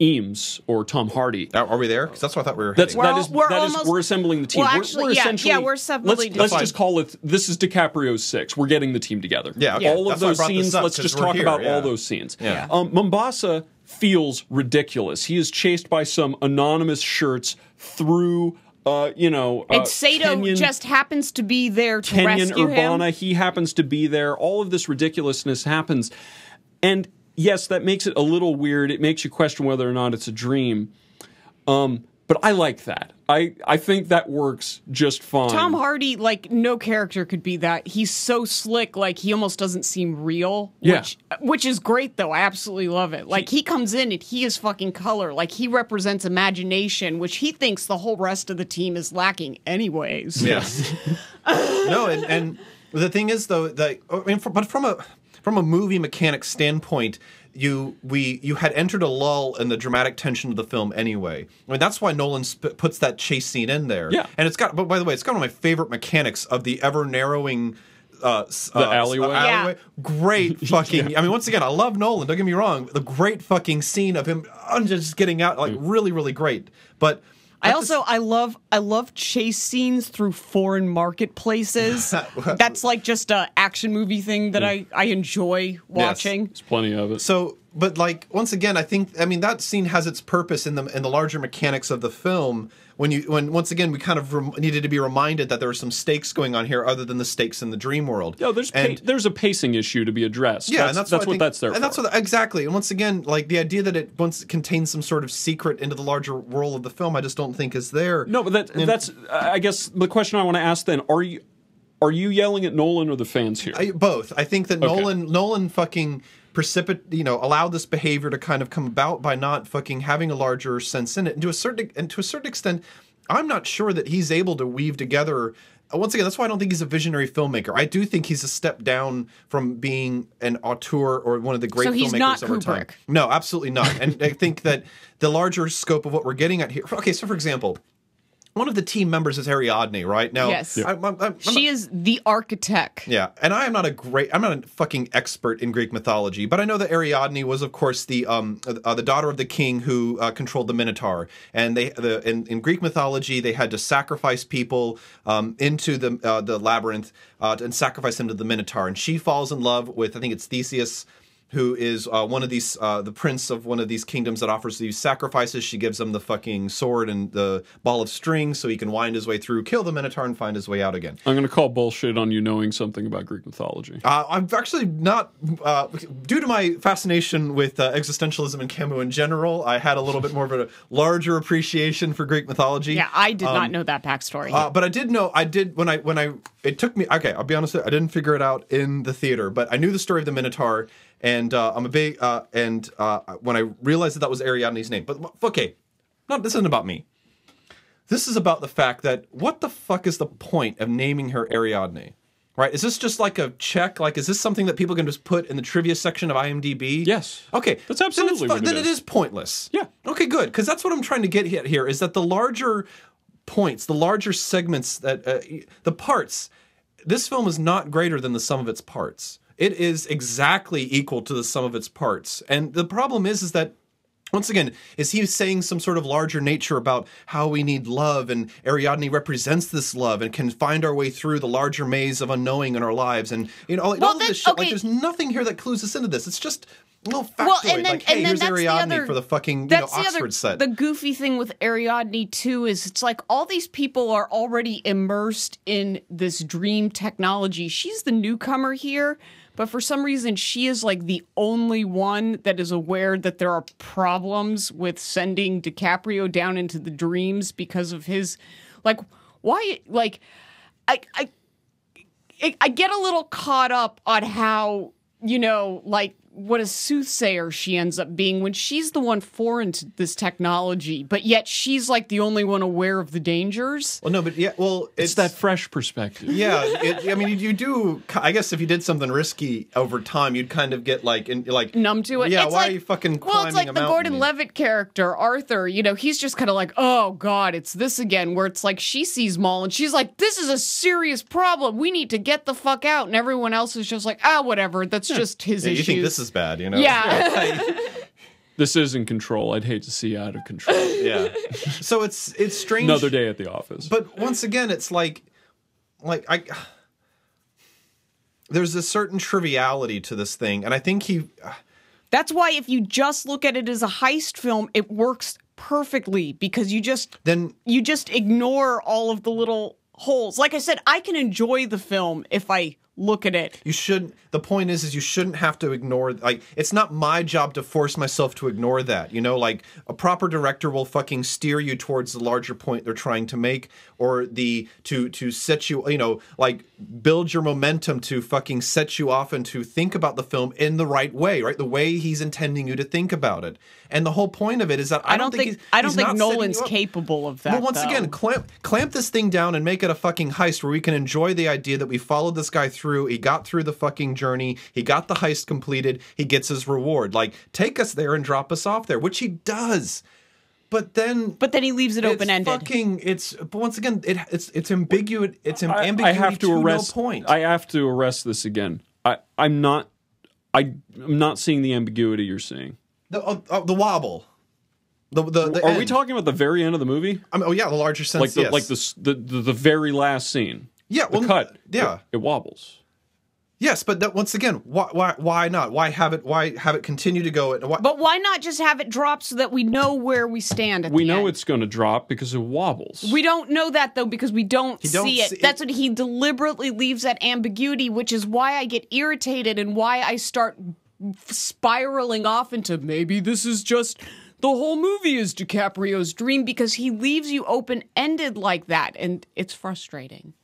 Eames or Tom Hardy, Are, are we there? Because that's what I thought we were. that's heading. that We're is al- we're that is- almost- we're assembling the team. Well, We're- actually, we're, yeah, essentially yeah, we're assembling Let's, let's just call it. This is DiCaprio's six. We're getting the team together. Yeah, okay. all That's of why I those scenes. up, Let's 'cause just talk here, about yeah. all those scenes. Yeah. Um, Mombasa feels ridiculous. He is chased by some anonymous shirts through. Uh, you know, uh, and Saito Kenyan- just happens to be there to Kenyan rescue Urbana. him. He happens to be there. All of this ridiculousness happens. And yes, that makes it a little weird. It makes you question whether or not it's a dream. Um, but I like that. I, I think that works just fine. Tom Hardy, like no character could be that. He's so slick, like he almost doesn't seem real. Yeah. Which, which is great though. I absolutely love it. Like he comes in and he is fucking color. Like he represents imagination, which he thinks the whole rest of the team is lacking anyways. Yes. <laughs> no, and, and the thing is though that oh, I mean, from, but from a from a movie mechanic standpoint, you we you had entered a lull in the dramatic tension of the film anyway. I mean, that's why Nolan sp- puts that chase scene in there. Yeah. and it's got. But by the way, it's got one of my favorite mechanics of the ever narrowing. Uh, The uh, alleyway? Yeah. Great <laughs> fucking. I mean, once again, I love Nolan. Don't get me wrong. The great fucking scene of him uh, just getting out, like really, really great. But I also I love I love chase scenes through foreign marketplaces. <laughs> That's like just a action movie thing that I I enjoy watching. Yes, There's plenty of it. So, but like once again, I think I mean that scene has its purpose in the in the larger mechanics of the film. When you when once again we kind of rem- needed to be reminded that there were some stakes going on here other than the stakes in the dream world. Yo, there's pa- there's a pacing issue to be addressed. yeah, that's, and that's, that's what, think- that's there and for. that's what exactly. And once again, like the idea that it once contains some sort of secret into the larger world of the film, I just don't think is there. no, but that, And- that's I guess the question I want to ask then: Are you are you yelling at Nolan or the fans here? I, both. I think that Nolan Nolan fucking precipit you know allow this behavior to kind of come about by not fucking having a larger sense in it. And to a certain and to a certain extent, I'm not sure that he's able to weave together. uh, Once again, that's why I don't think he's a visionary filmmaker. I do think he's a step down from being an auteur or one of the great So he's filmmakers not of our time. No, absolutely not. and I think that the larger scope of what we're getting at here. Okay, so for example, one of the team members is Ariadne, right? Now, Yes. I, I'm- I'm- I'm She is the architect. yeah, and I am not a great, I'm not a fucking expert in Greek mythology, but I know that Ariadne was, of course, the um uh, the daughter of the king who uh, controlled the Minotaur, and they the in, in Greek mythology they had to sacrifice people um into the uh, the labyrinth uh, and sacrifice them to the Minotaur, and she falls in love with I think it's Theseus. Who is uh, one of these, uh, the prince of one of these kingdoms that offers these sacrifices? She gives him the fucking sword and the ball of string so he can wind his way through, kill the Minotaur, and find his way out again. I'm going to call bullshit on you knowing something about Greek mythology. Uh, I'm actually not, uh, due to my fascination with uh, existentialism and Camus in general, I had a little bit more of a larger appreciation for Greek mythology. Yeah, I did not know that backstory. Uh, but I did know I did when I when I it took me okay I'll be honest with you, I didn't figure it out in the theater but I knew the story of the Minotaur and uh, I'm a big uh, and uh, when I realized that that was Ariadne's name but okay no this isn't about me this is about the fact that what the fuck is the point of naming her Ariadne Right? Is this just like a check? Like, is this something that people can just put in the trivia section of IMDb? Yes. Okay. That's then absolutely fu- what it Then is. it is pointless. Yeah. Okay, good. Because that's what I'm trying to get at here is that the larger points, the larger segments, that uh, the parts, this film is not greater than the sum of its parts. It is exactly equal to the sum of its parts. And the problem is, is that once again, is he saying some sort of larger nature about how we need love and Ariadne represents this love and can find our way through the larger maze of unknowing in our lives and you know all, Well, all then- this shit. Like there's nothing here that clues us into this. It's just little factoid. Well, and then, like, hey, and then here's that's Ariadne the other, for the fucking you know, that's the Oxford other, set. The goofy thing with Ariadne too is it's like all these people are already immersed in this dream technology. She's the newcomer here, but for some reason she is like the only one that is aware that there are problems with sending DiCaprio down into the dreams because of his like why like I I- I get a little caught up on how you know like what a soothsayer she ends up being when she's the one foreign to this technology, but yet she's like the only one aware of the dangers. well, no, but yeah, well, It's that fresh perspective. yeah, it, I mean, you, you do. I guess if you did something risky over time, you'd kind of get like, in, like Numb to it. Yeah, It's why like, are you fucking climbing Well, it's like a the? Gordon Levitt character, Arthur. You know, he's just kind of like, oh god, it's this again. Where it's like she sees Mal and she's like, this is a serious problem. We need to get the fuck out. And everyone else is just like, ah, whatever. That's just his Yeah, you think this is bad, you know? yeah. <laughs> <laughs> This is in control. I'd hate to see out of control. yeah. So it's it's strange. Another day at the office. But once again, it's like, like I. There's a certain triviality to this thing, and I think he. That's why if you just look at it as a heist film, it works perfectly because you just Then you just ignore all of the little holes. Like I said, I can enjoy the film if I look at it. you shouldn't. The point is, is you shouldn't have to ignore. Like, it's not my job to force myself to ignore that. You know, like a proper director will fucking steer you towards the larger point they're trying to make, or the to to set you. You know, like build your momentum to fucking set you off and to think about the film in the right way, right? The way he's intending you to think about it. And the whole point of it is that I, I don't think, he's, I don't think Nolan's capable of that. Well, once though. again, clamp clamp this thing down and make it a fucking heist where we can enjoy the idea that we followed this guy through. He got through the fucking journey. He got the heist completed. He gets his reward. Like, take us there and drop us off there, which he does. But then, but then he leaves it open ended. Fucking, it's. But once again, it, it's it's ambiguous. It's am- I, I have to, arrest. no point. I have to arrest this again. I, I'm not. I, I'm not seeing the ambiguity you're seeing. the uh, uh, the wobble. The the, the Are we talking about the very end of the movie? I mean, oh yeah, the larger sense. Like the yes. like the, the the the very last scene. Yeah, The well, cut. yeah. It, it wobbles. Yes, but that, once again, why, why why not? Why have it? Why have it continue to go? Why, but why not just have it drop so that we know where we stand at We the know end? it's going to drop because it wobbles. We don't know that though because we don't, don't see it. see- That's what he deliberately leaves that ambiguity, which is why I get irritated and why I start spiraling off into maybe this is just the whole movie is DiCaprio's dream because he leaves you open ended like that, and it's frustrating.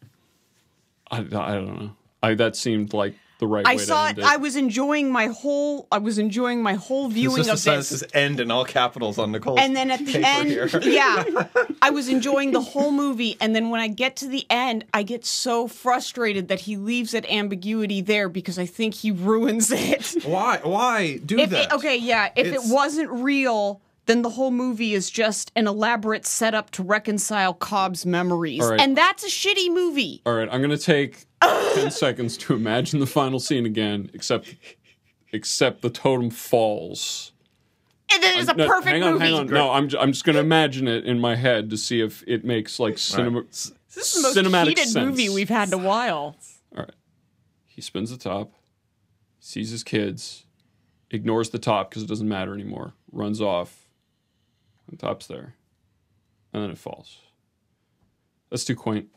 I, I don't know. I that seemed like the right I way saw to it, end it. I was enjoying my whole. I was enjoying my whole viewing This of just says this. this end in all capitals on Nicole's and then at the end, here. <laughs> yeah, <laughs> I was enjoying the whole movie, and then when I get to the end, I get so frustrated that he leaves that ambiguity there because I think he ruins it. Why? Why do if that? it, okay, yeah, if It's- it wasn't real, then the whole movie is just an elaborate setup to reconcile Cobb's memories, All right. and that's a shitty movie. All right, I'm going to take 10 <laughs> seconds to imagine the final scene again, except except the totem falls. And then it's a No, perfect hang on, movie. hang on. No, I'm, j- I'm just going to imagine it in my head to see if it makes like cinema, This is the most cinematic heated sense. movie we've had in a while. All right. He spins the top, sees his kids, ignores the top because it doesn't matter anymore, runs off, and top's there. And then it falls. That's too quaint.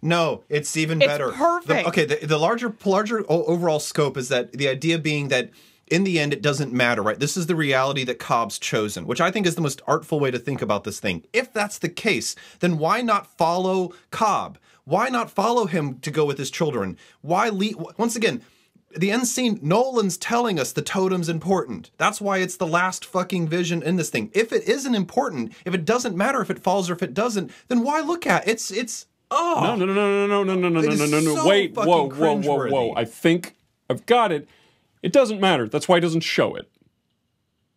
No, it's even It's better. perfect. The- okay, the, the larger larger overall scope is that the idea being that in the end it doesn't matter, right? This is the reality that Cobb's chosen, which I think is the most artful way to think about this thing. If that's the case, then why not follow Cobb? Why not follow him to go with his children? Why leave once again? The end scene, Nolan's telling us the totem's important. That's why it's the last fucking vision in this thing. If it isn't important, if it doesn't matter if it falls or if it doesn't, then why look at it? It's it's Oh, No, no, no, no, no, no, no, no, no, no, no, no. so Wait, whoa, whoa, whoa, whoa. I think I've got it. It doesn't matter. That's why he doesn't show it.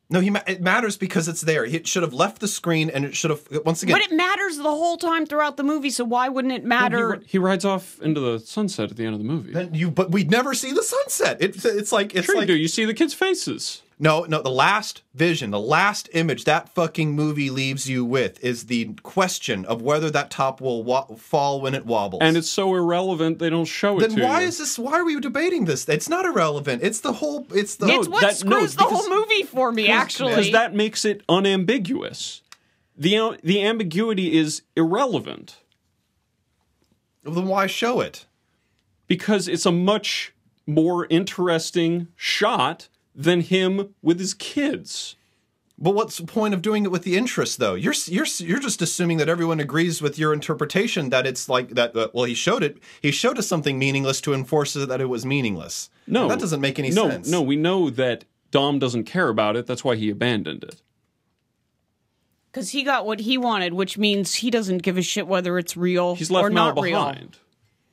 No, he ma- it matters because it's there. It should have left the screen, and it should have once again. But it matters the whole time throughout the movie, so why wouldn't it He, matter? ri- he rides off into the sunset at the end of the movie. then you, but we never see the sunset. It, it's like it's sure like you do. You see the kids' faces. No, no, the last vision, the last image that fucking movie leaves you with is the question of whether that top will wa- fall when it wobbles. And it's so irrelevant they don't show it then to why you. is this why are we debating this? It's not irrelevant. It's the whole it's the it's what that- no, screws the because- whole movie for me, actually. because that makes it unambiguous. The uh, the ambiguity is irrelevant then why show it? because it's a much more interesting shot than him with his kids. But what's the point of doing it with the interest though? You're you're you're just assuming that everyone agrees with your interpretation that it's like that uh, well he showed it he showed us something meaningless to enforce it that it was meaningless. No, that doesn't make any no, sense. No, we know that Dom doesn't care about it. That's why he abandoned it. Because he got what he wanted, which means he doesn't give a shit whether it's real He's left or Mal not real.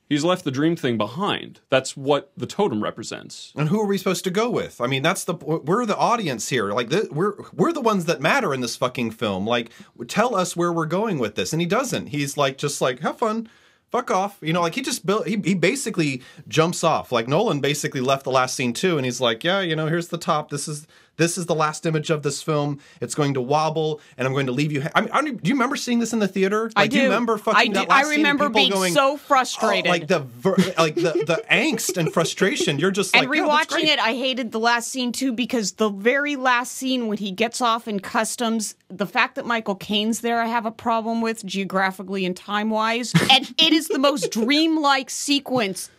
He's left the dream thing behind. That's what the totem represents. And who are we supposed to go with? I mean, that's the we're the audience here. Like th- we're we're the ones that matter in this fucking film. Like tell us where we're going with this. And he doesn't. He's like just like have fun. Fuck off. You know, like he just built he, he basically jumps off. Like Nolan basically left the last scene too and he's like, "Yeah, you know, here's the top. This is this is the last image of this film. It's going to wobble, and I'm going to leave you. Ha- I mean, I do you remember seeing this in the theater? I Like, you do. remember fucking I do. that last I scene remember being going, so "Oh," frustrated. like the ver- like the the <laughs> angst and frustration. You're just and like, "Yeah, that's rewatching great." it, I hated the last scene too because the very last scene when he gets off in customs, the fact that Michael Caine's there, I have a problem with geographically and time wise, and it is the most <laughs> dreamlike sequence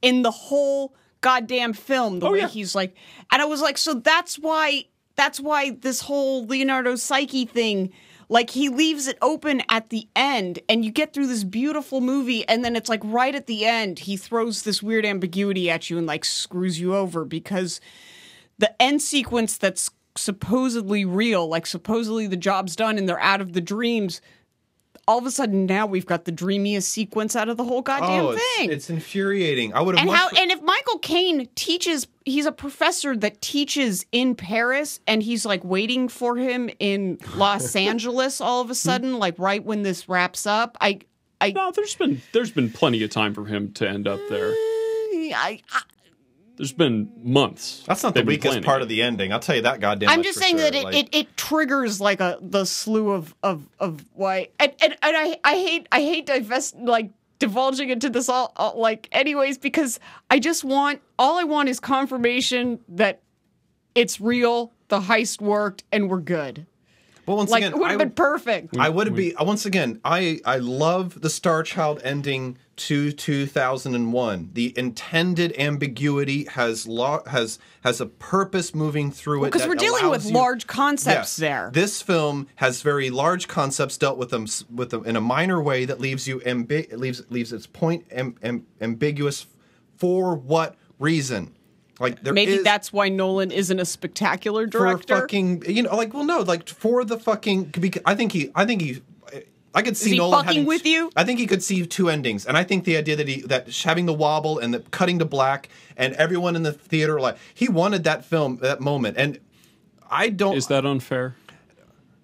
in the whole goddamn film. The oh, way yeah. he's like, and I was like, so that's why that's why this whole Leonardo Psyche thing. Like he leaves it open at the end, and you get through this beautiful movie, and then it's like right at the end, he throws this weird ambiguity at you and like screws you over because the end sequence that's supposedly real, like supposedly the job's done and they're out of the dreams. All of a sudden, now we've got the dreamiest sequence out of the whole goddamn oh, it's, thing. it's infuriating. I would have and much how and if Michael Caine teaches he's a professor that teaches in Paris and he's like waiting for him in Los <laughs> Angeles all of a hmm. sudden like right when this wraps up I I No, there's been there's been plenty of time for him to end up there. Eh, I, I There's been months. That's not the weakest part it. of the ending. I'll tell you that goddamn. I'm much just for saying sure. that it, Like, it, it triggers like a the slew of of of why and, and, and I I hate I hate divest like divulging into this all, all like anyways because I just want all I want is confirmation that it's real the heist worked and we're good Well, once like again, it would have I, been perfect I would be uh, once again. I I love the Star Child ending to 2001. The intended ambiguity has lo- has has a purpose moving through it because we're dealing with you- large concepts Yes. there This film has very large concepts dealt with them with them in a minor way that leaves you ambi- leaves leaves its point am, am, ambiguous for what reason. Like there maybe is- that's why Nolan isn't a spectacular for director fucking you know like well no like for the fucking I think he I think he I could see he Nolan fucking having, with you? I think he could see two endings, and I think the idea that he that having the wobble and the cutting to black and everyone in the theater like he wanted that film that moment, and I don't. Is that unfair?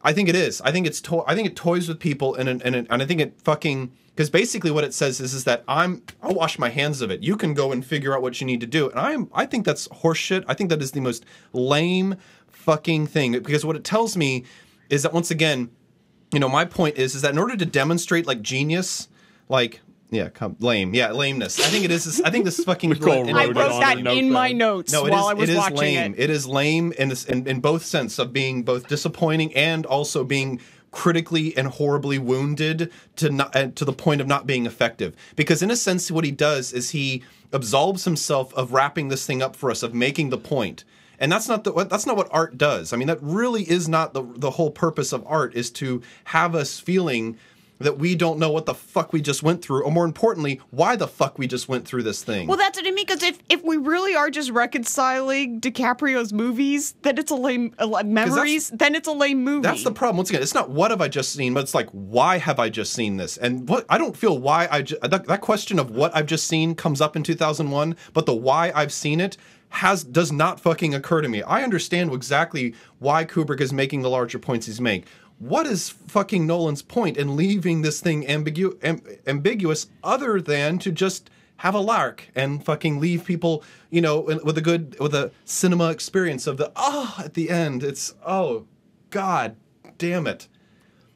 I think it is. I think it's. To- I think it toys with people, and and and, and I think it fucking because basically what it says is is that I'm. I'll wash my hands of it. You can go and figure out what you need to do, and I'm. I think that's horseshit. I think that is the most lame fucking thing because what it tells me is that once again, you know, my point is is that in order to demonstrate like genius, like. Yeah, come, lame. Yeah, lameness. I think it is. I think this is fucking. <laughs> Nicole and- I wrote it wrote on that a in my notes no, it while is- I was it is watching lame. it It is lame in, this, in in both sense of being both disappointing and also being critically and horribly wounded to not uh, to the point of not being effective. Because in a sense, what he does is he absolves himself of wrapping this thing up for us, of making the point. And that's not the that's not what art does. I mean, that really is not the the whole purpose of art is to have us feeling that we don't know what the fuck we just went through, or more importantly, why the fuck we just went through this thing. Well, that's what I mean. Because if, if we really are just reconciling DiCaprio's movies, then it's a lame like, memories. Then it's a lame movie. That's the problem. Once again, it's not what have I just seen, but it's like why have I just seen this? And what I don't feel why I ju- that, that question of what I've just seen comes up in 2001, but the why I've seen it has does not fucking occur to me. I understand exactly why Kubrick is making the larger points he's making. What is fucking Nolan's point in leaving this thing ambigu- am- ambiguous other than to just have a lark and fucking leave people, you know, with a good with a cinema experience of the ah at the end. It's oh god damn it.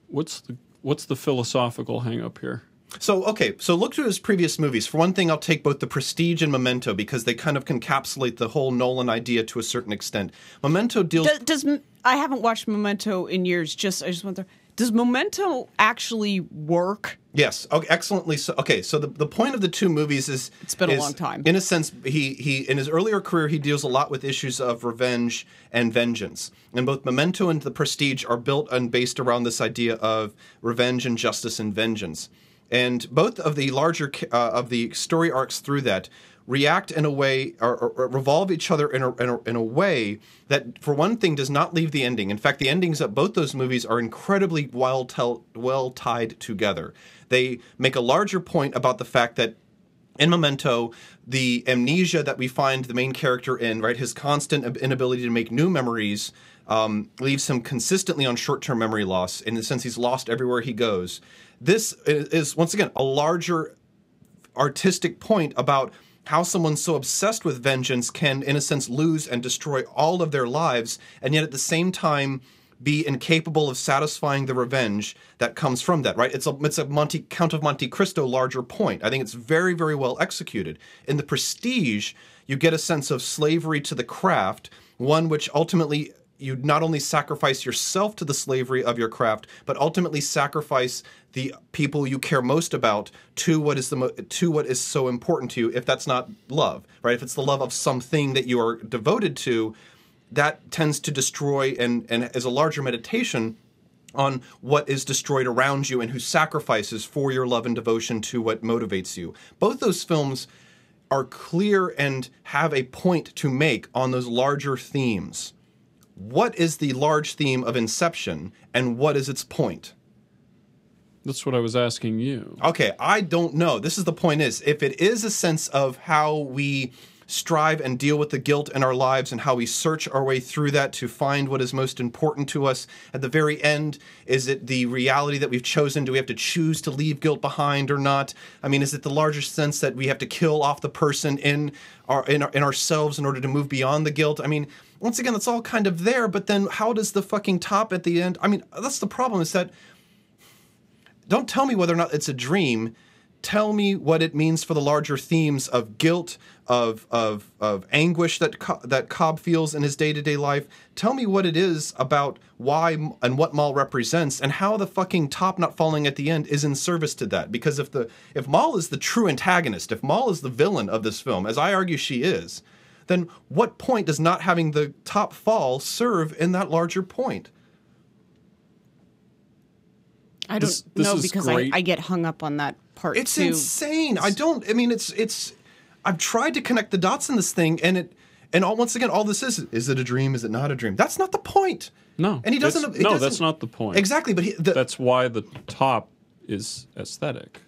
What's the what's the philosophical hang up here? So okay, so look through his previous movies. For one thing, I'll take both The Prestige and Memento because they kind of encapsulate the whole Nolan idea to a certain extent. Memento deals does, does I haven't watched Memento in years. Just I just went there. Does Memento actually work? Yes. Okay. Excellently. So, okay. So the, the point of the two movies is It's been a is, long time. In a sense, he he in his earlier career he deals a lot with issues of revenge and vengeance. And both Memento and The Prestige are built and based around this idea of revenge and justice and vengeance. And both of the larger uh, of the story arcs through that react in a way or, or, revolve each other in a, in, a, in a way that for one thing does not leave the ending. In fact the endings of both those movies are incredibly well, well tied together. They make a larger point about the fact that in Memento, the amnesia that we find the main character in, right, his constant inability to make new memories, um, leaves him consistently on short term memory loss in the sense he's lost everywhere he goes. This is, once again, a larger artistic point about how someone so obsessed with vengeance can, in a sense, lose and destroy all of their lives, and yet at the same time be incapable of satisfying the revenge that comes from that. Right? It's a it's a Monte Count of Monte Cristo larger point. I think it's very very well executed. In the Prestige, you get a sense of slavery to the craft, one which ultimately you not only sacrifice yourself to the slavery of your craft, but ultimately sacrifice the people you care most about to what is the mo- to what is so important to you. If that's not love, right? If it's the love of something that you are devoted to, that tends to destroy and and is a larger meditation on what is destroyed around you and who sacrifices for your love and devotion to what motivates you. Both those films are clear and have a point to make on those larger themes what is the large theme of Inception and what is its point? That's what I was asking you. Okay, I don't know. This is the point is if it is a sense of how we strive and deal with the guilt in our lives and how we search our way through that to find what is most important to us. At the very end is it the reality that we've chosen? Do we have to choose to leave guilt behind or not? I mean is it the larger sense that we have to kill off the person in our in, our, in ourselves in order to move beyond the guilt? I mean once again that's all kind of there but then how does the fucking top at the end i mean that's the problem is that don't tell me whether or not it's a dream. Tell me what it means for the larger themes of guilt, of of of anguish that Co- that Cobb feels in his day to day life. Tell me what it is about why and what Mal represents, and how the fucking top not falling at the end is in service to that. Because if the if Mal is the true antagonist, if Mal is the villain of this film, as I argue she is, then what point does not having the top fall serve in that larger point? I don't This- this know because I. I get hung up on that part It's too. insane. I don't. I mean, it's it's. I've tried to connect the dots in this thing, and it and all, once again, all this is is it a dream? Is it not a dream? That's not the point. No, and he doesn't. it no, doesn't- that's not the point. Exactly, but he, the, That's why the top is aesthetic.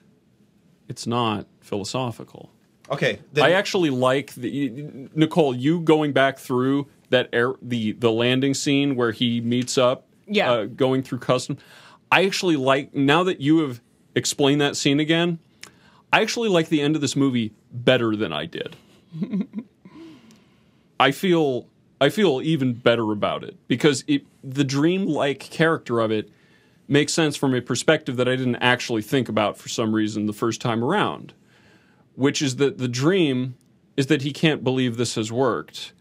It's not philosophical. okay. Then, I actually like the Nicole. You going back through that air the the landing scene where he meets up. Yeah. Uh, going through custom. I actually like now that you have explained that scene again. I actually like the end of this movie better than I did. I feel I feel even better about it because it, the dream-like character of it makes sense from a perspective that I didn't actually think about for some reason the first time around which is that the dream is that he can't believe this has worked.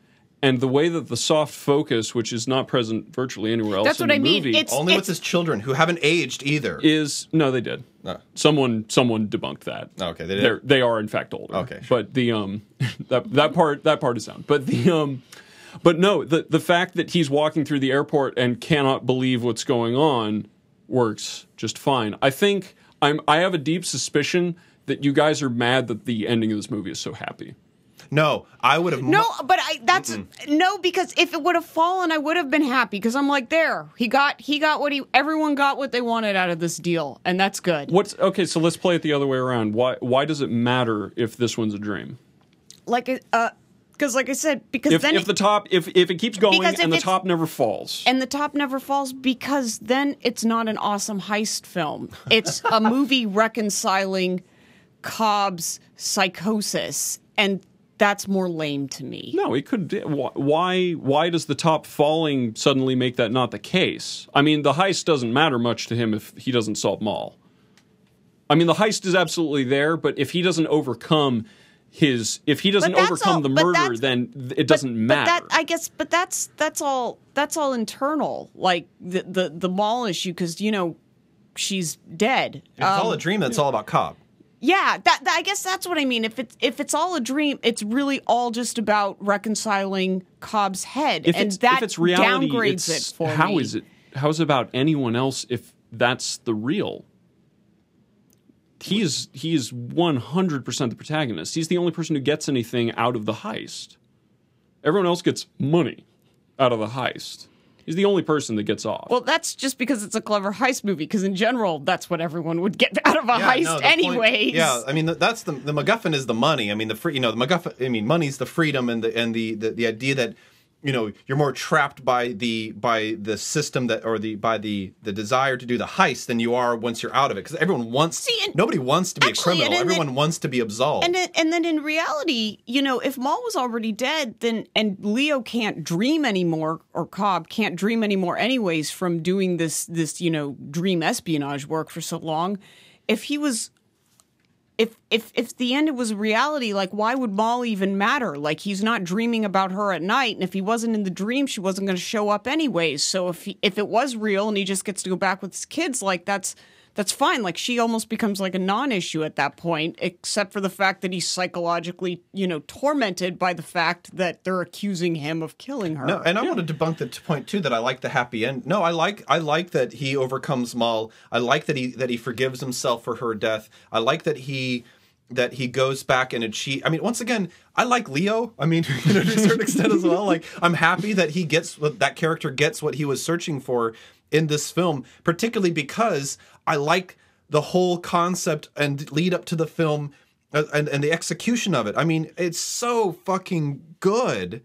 And the way that the soft focus, which is not present virtually anywhere else That's in what the I mean. movie, It's- only with his children who haven't aged either. is no, they did. Oh. Someone someone debunked that. Okay, they did? They're, they are in fact older. Okay, sure. but the um <laughs> that that part that part is sound. But the um but no, the the fact that he's walking through the airport and cannot believe what's going on works just fine. I think I'm I have a deep suspicion that you guys are mad that the ending of this movie is so happy. No, I would have. No, but I that's no because if it would have fallen, I would have been happy because I'm like there. He got he got what he everyone got what they wanted out of this deal, and that's good. What's okay? So let's play it the other way around. Why why does it matter if this one's a dream? Like uh, because like I said, because If then if the top if if it keeps going and the top never falls, and the top never falls because then it's not an awesome heist film. It's a movie <laughs> reconciling Cobb's psychosis, and that's more lame to me. no, it could. Why why does the top falling suddenly make that not the case? I mean, the heist doesn't matter much to him if he doesn't solve Mal. I mean, the heist is absolutely there, but if he doesn't overcome his, if he doesn't overcome all- the murder, then it doesn't but, matter. But that I guess, but that's that's all that's all internal, like the the the Mal issue, because you know she's dead. If it's all Um, a dream. That's all about Cobb. Yeah, that, that- I guess that's what I mean. If it's if it's all a dream, it's really all just about reconciling Cobb's head, if and it's, that if it's reality, downgrades it's, it for how me. is it? How is it about anyone else if that's the real? He is he is one hundred percent the protagonist. He's the only person who gets anything out of the heist. Everyone else gets money out of the heist. He's the only person that gets off. Well, that's just because it's a clever heist movie. Because in general, that's what everyone would get <laughs> out of a Yeah, heist, no, the point- anyways. yeah, I mean that's the the MacGuffin is the money. I mean the free, you know, the MacGuffin. I mean money's the freedom and the and the the, the idea that you know you're more trapped by the by the system that or the by the the desire to do the heist than you are once you're out of it because everyone wants See, and- nobody wants to be Actually, a criminal and then- everyone wants to be absolved And then, and then in reality, you know, if Mal was already dead, then and Leo can't dream anymore, or Cobb can't dream anymore, anyways, from doing this this you know dream espionage work for so long. If he was, if if if the end was reality, like why would Mal even matter? Like he's not dreaming about her at night, and if he wasn't in the dream, she wasn't going to show up anyways. So if he, if it was real and he just gets to go back with his kids, like that's that's fine. Like she almost becomes like a non-issue at that point, except for the fact that he's psychologically, you know, tormented by the fact that they're accusing him of killing her. No, and I want to debunk the point too that I like the happy end. No, I like I like that he overcomes Mal. I like that he that he forgives himself for her death. I like that he that he goes back and achieve. I mean, once again, I like Leo. I mean, <laughs> you know, to a certain extent as well. Like, I'm happy that he gets what that character gets what he was searching for in this film, particularly because I like the whole concept and lead up to the film uh, and, and the execution of it. I mean, it's so fucking good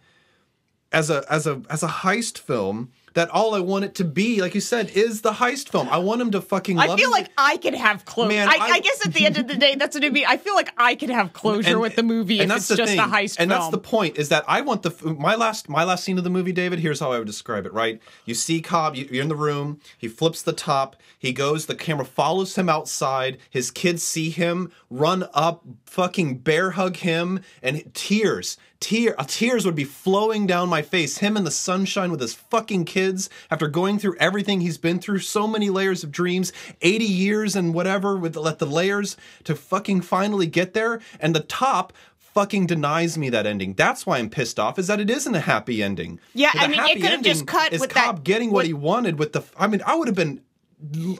as a as a as a heist film that all I want it to be, like you said, is the heist film. I want him to fucking. I feel him. like I could have closure. Man, I, I- I guess at the end of the day, that's what I mean. I feel like I could have closure with the movie if it's just a heist and film. that's the point is that I want the my last my last scene of the movie, David. Here's how I would describe it. Right, you see Cobb, you- you're in the room. He flips the top. He goes. The camera follows him outside. His kids see him run up, fucking bear hug him, and tears. Tear, uh, tears would be flowing down my face. Him in the sunshine with his fucking kids after going through everything he's been through, so many layers of dreams, 80 years and whatever, with the, let the layers to fucking finally get there. And the top fucking denies me that ending. That's why I'm pissed off. Is that it isn't a happy ending. Yeah, I mean, it could have just cut is with that- Cobb getting what with- he wanted with the. I mean, I would have been.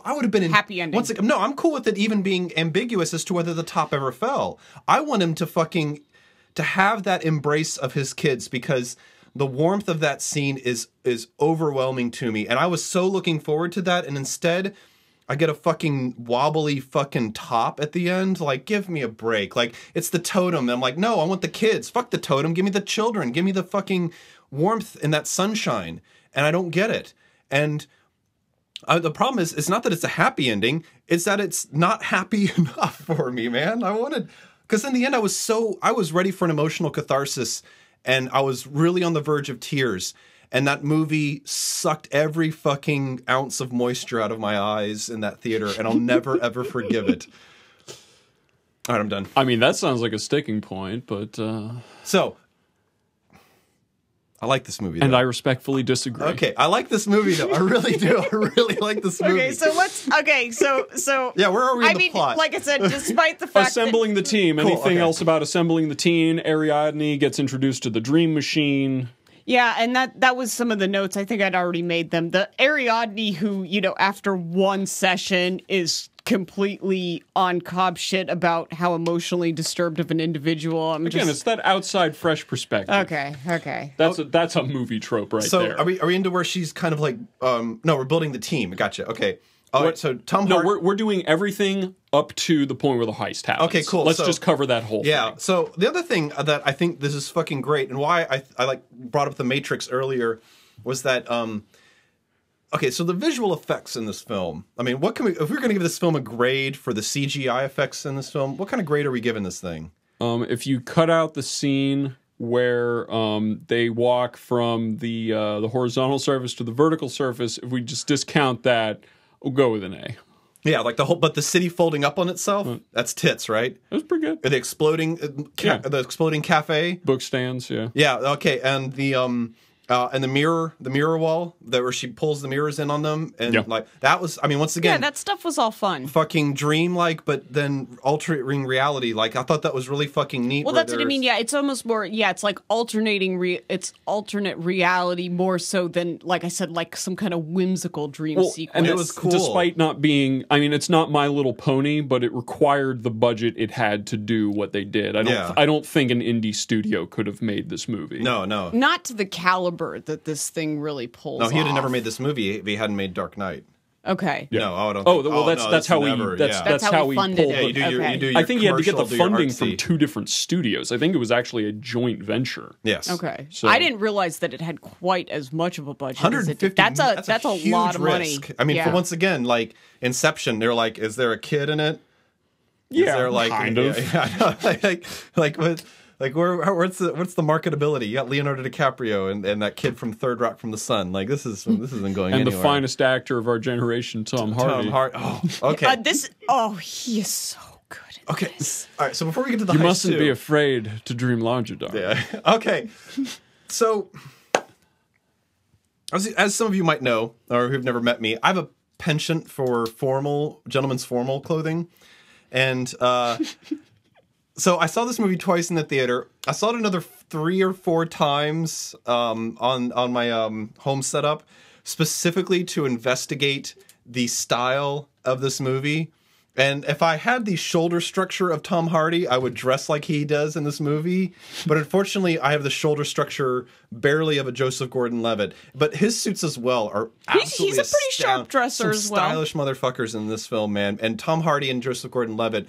I would have been in, Happy ending. Once again, no, I'm cool with it even being ambiguous as to whether the top ever fell. I want him to fucking to have that embrace of his kids because the warmth of that scene is is overwhelming to me, and I was so looking forward to that, and instead. I get a fucking wobbly fucking top at the end. Like, give me a break. Like, it's the totem. I'm like, no, I want the kids. Fuck the totem. Give me the children. Give me the fucking warmth and that sunshine. And I don't get it. And uh, the problem is, it's not that it's a happy ending. It's that it's not <laughs> happy <laughs> enough for me, man. I wanted, because in the end, I was so, I was ready for an emotional catharsis, and I was really on the verge of tears. And that movie sucked every fucking ounce of moisture out of my eyes in that theater, and I'll never <laughs> ever forgive it. All right, I'm done. I mean, that sounds like a sticking point, but uh, So, I like this movie. and. I respectfully disagree. okay, I like this movie though. I really do. I really like this movie. Okay, so let's. Okay, so so. Yeah, where are we in I the mean, plot? like I said, despite the fact Assembling the team. Anything okay. else about assembling the team? Ariadne gets introduced to the Dream Machine. yeah, and that that was some of the notes. I think I'd already made them. The Ariadne, who you know, after one session is completely on Cobb shit about how emotionally disturbed of an individual. I'm Again, it's just that outside, fresh perspective. okay. Okay. That's a that's a movie trope right so there. are we are we into where she's kind of like um no we're building the team gotcha okay all right so Tom no, we're we're doing everything up to the point where the heist happens. Okay, cool. Let's So- just cover that whole Yeah. thing. So the other thing that I think this is fucking great, and why I I like brought up the Matrix earlier, was that um. Okay, so the visual effects in this film. I mean, what can we? If we're going to give this film a grade for the CGI effects in this film, what kind of grade are we giving this thing? Um, if you cut out the scene where um, they walk from the uh, the horizontal surface to the vertical surface, if we just discount that, we'll go with an A. Yeah, like the whole, but the city folding up on itself. That's tits, right? That was pretty good. The exploding, uh, ca- Yeah. the exploding cafe. Book stands, yeah. Yeah. Okay, and the um. Uh, and the mirror, the mirror wall, that where she pulls the mirrors in on them, and Yeah. like that was, I mean, once again, Yeah, that stuff was all fun. fucking dream-like, but then altering reality. Like I thought that was really fucking neat. Well, that's what I mean. Yeah, it's almost more. Yeah, it's like alternating. Re- it's alternate reality more so than, like I said, like some kind of whimsical dream Well, sequence. and It it was cool. Despite not being, I mean, it's not My Little Pony, but it required the budget it had to do what they did. I don't, Yeah. I don't think an indie studio could have made this movie. No, no, Not to the caliber that this thing really pulls. no. He would have off. never made this movie if he hadn't made Dark Knight. Okay. No, I don't. Oh, think- well, oh, that's no, that's how never, he that's yeah. that's, That's how how he he funded pulled it. yeah. You do your, Okay. you do your I think he had to get the commercial, do your funding from two different studios. I think it was actually a joint venture. Yes. Okay. So- I didn't realize that it had quite as much of a budget. 150. That's a that's, a, huge lot of money. risk. I mean, yeah. for once again, like Inception, they're like, is there a kid in it? Yeah, there like kind of. <laughs> yeah, I know. <laughs> like like like what like where what's the what's the marketability? You got Leonardo DiCaprio and, and that kid from Third Rock from the Sun. Like this is this isn't going And the finest actor of our generation, Tom Hardy. Tom Hart. Oh, okay. Uh, this. Oh, he is so good. At okay. this. All right. So before we get to the You heist mustn't two- be afraid to dream larger, darling. Yeah. <laughs> Okay. So, as, as some of you might know, or who've never met me, I have a penchant for formal, gentlemen's formal clothing. And uh, so I saw this movie twice in the theater. I saw it another three or four times um, on, on my um, home setup, specifically to investigate the style of this movie. And if I had the shoulder structure of Tom Hardy, I would dress like he does in this movie. But unfortunately, I have the shoulder structure barely of a Joseph Gordon-Levitt. But his suits as well are He's- absolutely he's a pretty sharp dresser some as well. stylish motherfuckers in this film, man. And Tom Hardy and Joseph Gordon-Levitt,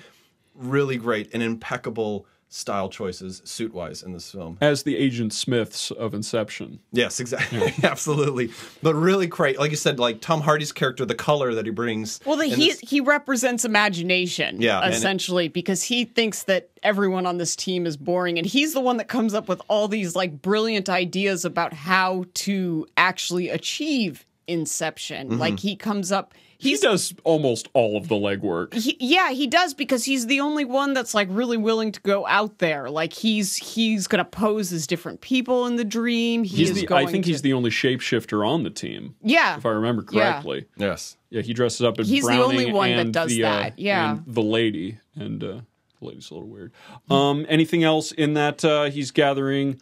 really great and impeccable style choices suit-wise in this film. As the Agent Smiths of Inception. Yes, exactly, <laughs> absolutely. But really great, like you said, like Tom Hardy's character, the color that he brings. Well, the, he this- he represents imagination, Yeah, and it- essentially, because he thinks that everyone on this team is boring, and he's the one that comes up with all these like brilliant ideas about how to actually achieve Inception. Mm-hmm. Like he comes up, He does almost all of the legwork. he, yeah, he does because he's the only one that's like really willing to go out there. Like he's he's gonna pose as different people in the dream. He He's is the, going I think to, he's the only shapeshifter on the team, yeah. if I remember Yeah. correctly. yes. Yeah, he dresses up as He's the only one that and does the, uh, that, yeah. and the lady, and uh, the lady's a little weird. Um, anything else in that? Uh, he's gathering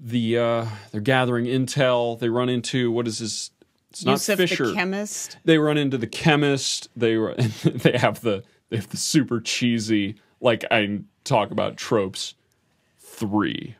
the. Uh, they're gathering intel. They run into what is his? It's not Yusuf Fisher. the chemist. they run into the chemist. They ru- <laughs> they have the they have the super cheesy like I talk about tropes. Three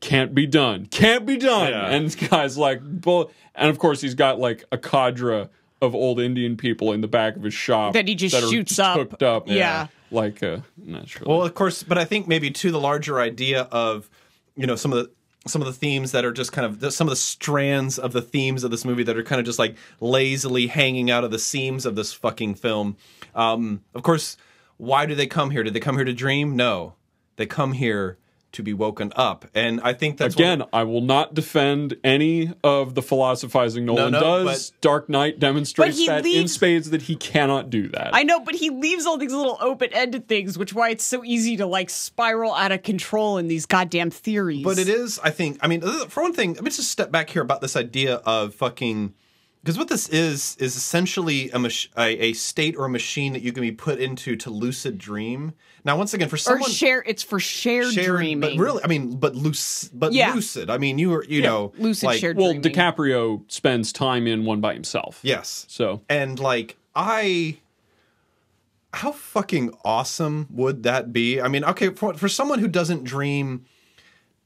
can't be done. Can't be done. Yeah. And this guy's like, bull. And of course, he's got like a cadre of old Indian people in the back of his shop That he just are shoots up. hooked up. Yeah. like uh, naturally. Well, of course, but I think maybe to the larger idea of you know some of the some of the themes that are just kind of some of the strands of the themes of this movie that are kind of just like lazily hanging out of the seams of this fucking film. Um, of course, why do they come here? Did they come here to dream? No, they come here to be woken up, and I think that's Again, What, I will not defend any of the philosophizing Nolan no, does. Dark Knight demonstrates But he that in spades that he cannot do that. I know, but he leaves all these little open-ended things, which why it's so easy to like spiral out of control in these goddamn theories. But it is, I think. I mean, for one thing, let me just step back here about this idea of fucking. Because what this is is essentially a, mach- a a state or a machine that you can be put into to lucid dream. Now, once again, for or someone share. It's for shared, shared- dreaming. but really, I mean, but loose, but Yeah. lucid. I mean, you were, you know, lucid like, shared well, dreaming. DiCaprio spends time in one by himself. Yes, So and like I how fucking awesome would that be? I mean, okay, for, for someone who doesn't dream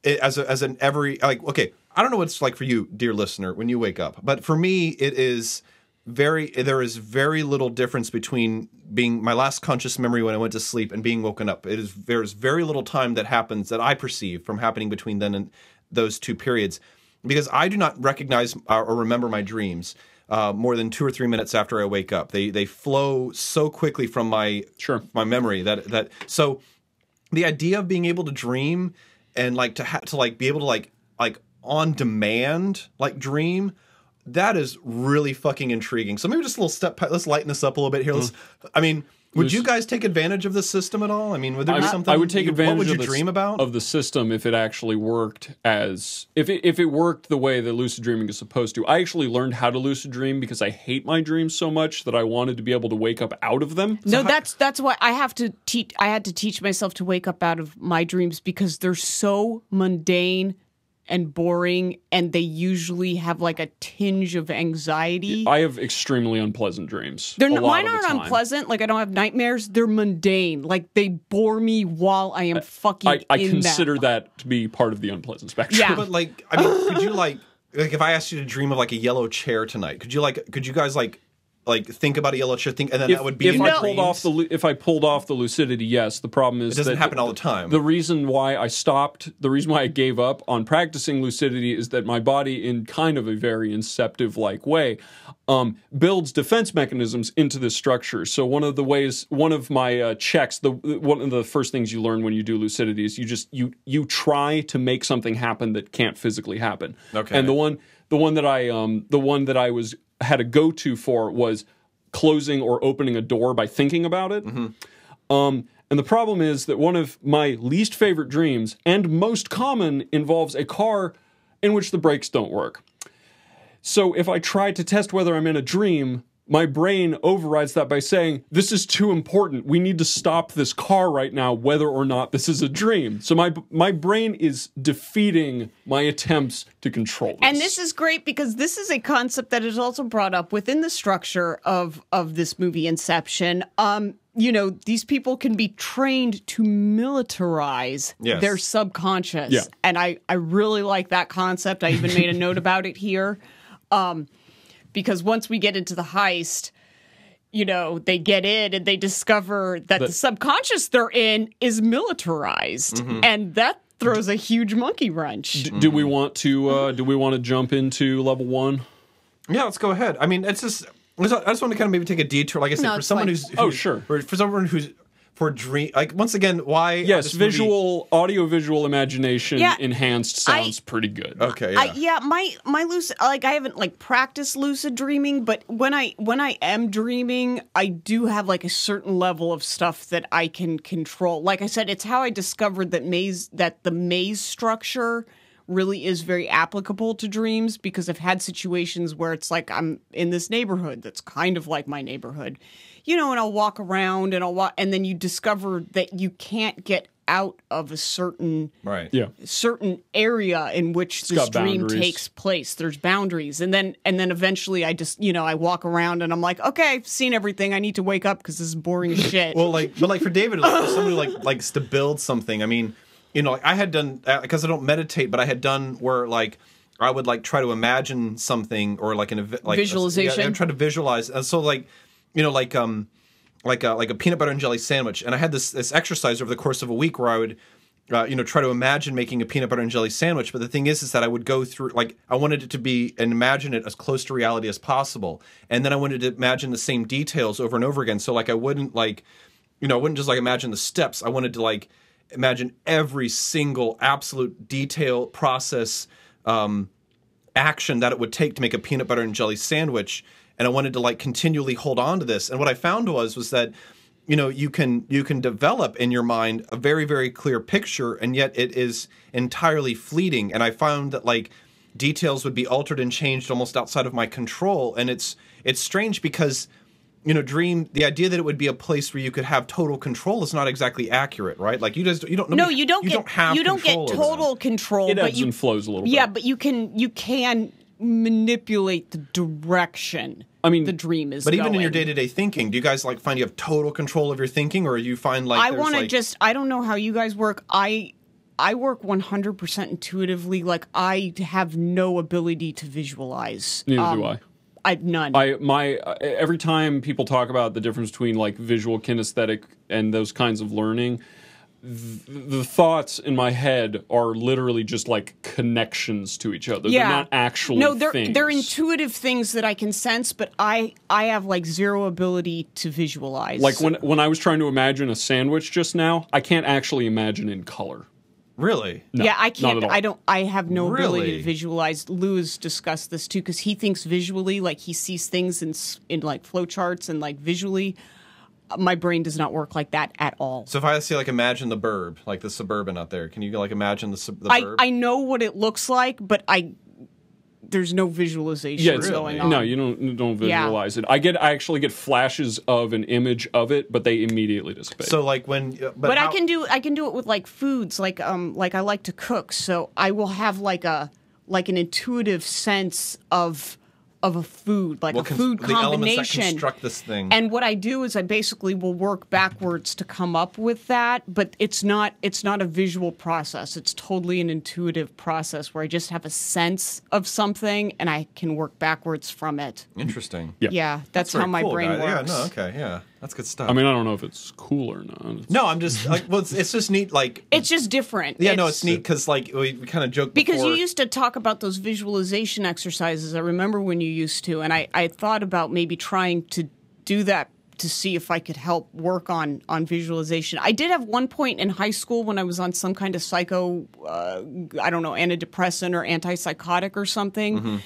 as a, as an every like okay, I don't know what it's like for you, dear listener, when you wake up, but for me, it is very there is very little difference between being my last conscious memory when I went to sleep and being woken up. It is there's very little time that happens that I perceive from happening between then and those two periods because I do not recognize uh, or remember my dreams. Uh, more than two or three minutes after I wake up, they they flow so quickly from my Sure. my memory that that so the idea of being able to dream and like to have to like be able to like like on demand like dream that is really fucking intriguing so maybe just a little step let's lighten this up a little bit here let's mm. i mean would you guys take advantage of the system at all i mean would there be I, something I would take you- advantage what would you of the, dream about of the system if it actually worked as if it, if it worked the way that lucid dreaming is supposed to. I actually learned how to lucid dream because I hate my dreams so much that I wanted to be able to wake up out of them. No, that's that's why I have to teach. I had to teach myself to wake up out of my dreams because they're so mundane and boring, and they usually have like a tinge of anxiety. I have extremely unpleasant dreams. They're a n- lot mine aren't time. unpleasant. Like I don't have nightmares. They're mundane. Like they bore me while I am fucking. I, I in consider them. that to be part of the unpleasant spectrum. Yeah. but like i mean could you <laughs> like like if i asked you to dream of like a yellow chair tonight could you like could you guys like like think about a yellow chair think and then if, that would be if I pulled off the if I pulled off the lucidity, yes. The problem is It doesn't happen all the time. The reason why I stopped, the reason why I gave up on practicing lucidity is that my body, in kind of a very inceptive like way, um, builds defense mechanisms into this structure. So one of the ways, one of my uh, checks, the one of the first things you learn when you do lucidity is you just you you try to make something happen that can't physically happen. Okay. And the one the one that I um the one that I was had a go to for was closing or opening a door by thinking about it. Um, and the problem is that one of my least favorite dreams and most common involves a car in which the brakes don't work. So if I try to test whether I'm in a dream, my brain overrides that by saying, This is too important. We need to stop this car right now, whether or not this is a dream. So my my brain is defeating my attempts to control this. And this is great because this is a concept that is also brought up within the structure of of this movie Inception. Um, you know, these people can be trained to militarize Yes. their subconscious. Yeah. And I I really like that concept. I even made a note about it here. Um, because once we get into the heist, you know, they get in and they discover that the, The- subconscious they're in is militarized. Mm-hmm. And that throws a huge monkey wrench. D- do we want to uh, do we want to jump into level one? Yeah, let's go ahead. I mean, it's just I just want to kind of maybe take a detour. Like I said, No, for someone fine. who's, who's Oh, sure. for, for someone who's for dream like once again why Yes, this movie- visual, audio, visual imagination Yeah, enhanced I- sounds pretty good. Okay, yeah. I, yeah, my my lucid like I haven't like practiced lucid dreaming, but when I when I am dreaming, I do have like a certain level of stuff that I can control. Like I said, it's how I discovered that maze that the maze structure really is very applicable to dreams because I've had situations where it's like I'm in this neighborhood that's kind of like my neighborhood. You know, and I'll walk around and I'll walk and then you discover that you can't get out of a certain right. Yeah. certain area in which this got dream boundaries. takes place there's boundaries and then and then eventually i just you know i walk around and i'm like okay i've seen everything i need to wake up because this is boring as shit Well, like, but like for David, like, for someone who like <laughs> likes to build something. I mean, you know, like I had done uh, because I don't meditate, but I had done where like I would like try to imagine something or like an ev- like Visualization. Yeah, I'm trying to visualize, and so like you know, like um, like a, like a peanut butter and jelly sandwich, and I had this this exercise over the course of a week where I would. Uh, you know, try to imagine making a peanut butter and jelly sandwich. But the thing is, is that I would go through, like, I wanted it to be and imagine it as close to reality as possible, and then I wanted to imagine the same details over and over again. So, like, I wouldn't like, you know, I wouldn't just like imagine the steps. I wanted to like imagine every single absolute detail process um, action that it would take to make a peanut butter and jelly sandwich and i wanted to like continually hold on to this and what i found was was that you know you can you can develop in your mind a very very clear picture and yet it is entirely fleeting and i found that like details would be altered and changed almost outside of my control and it's it's strange because you know dream the idea that it would be a place where you could have total control is not exactly accurate right like you just you don't no you don't you get don't have you don't get control over total control It but ebbs you and flows a little bit. yeah bit. but you can you can manipulate the direction I mean, the dream is. But even in your day to day thinking, do you guys like find you have total control of your thinking, or you find like I want to like, just. I don't know how you guys work. I I work 100% intuitively. Like I have no ability to visualize. neither Um, do I. I none. I my uh, every time people talk about the difference between like visual kinesthetic and those kinds of learning, th- the thoughts in my head are literally just like connections to each other. yeah. They're not actually no, they're things. they're intuitive things that I can sense, but I I have like zero ability to visualize. Like when when I was trying to imagine a sandwich just now, I can't actually imagine in color. really. No, yeah, I can't. at all. I don't. I have no ability Really? to visualize. Lou has discussed this too because he thinks visually, like he sees things in in like flowcharts and like visually. My brain does not work like that at all. So if I see like imagine the burb, like the suburban out there, can you like imagine the sub- the I burb? I know what it looks like, but I there's no visualization Yeah, it's, going on. no, you don't don't Yeah. visualize it. I get I actually get flashes of an image of it, but they immediately dissipate. so like when, uh, but, but how- I can do I can do it with like foods like um like I like to cook so I will have like a like an intuitive sense of of a food like Well, a cons- food the elements that combination construct this thing. and what I do is I basically will work backwards to come up with that but it's not it's not a visual process it's totally an intuitive process where I just have a sense of something and I can work backwards from it interesting. Yeah. yeah that's, Very how my cool, brain guys. works Yeah, no, okay, yeah, that's good stuff. I mean, I don't know if it's cool or not. It's- no, I'm just like, well, it's, it's just neat. Like, it's just different yeah, no, it's neat because like we, we kind of joked because before. you used to talk about those visualization exercises. I remember when you used to, and I, I thought about maybe trying to do that to see if I could help work on on visualization. I did have one point in high school when I was on some kind of psycho, uh, I don't know, antidepressant or antipsychotic or something, Mm-hmm.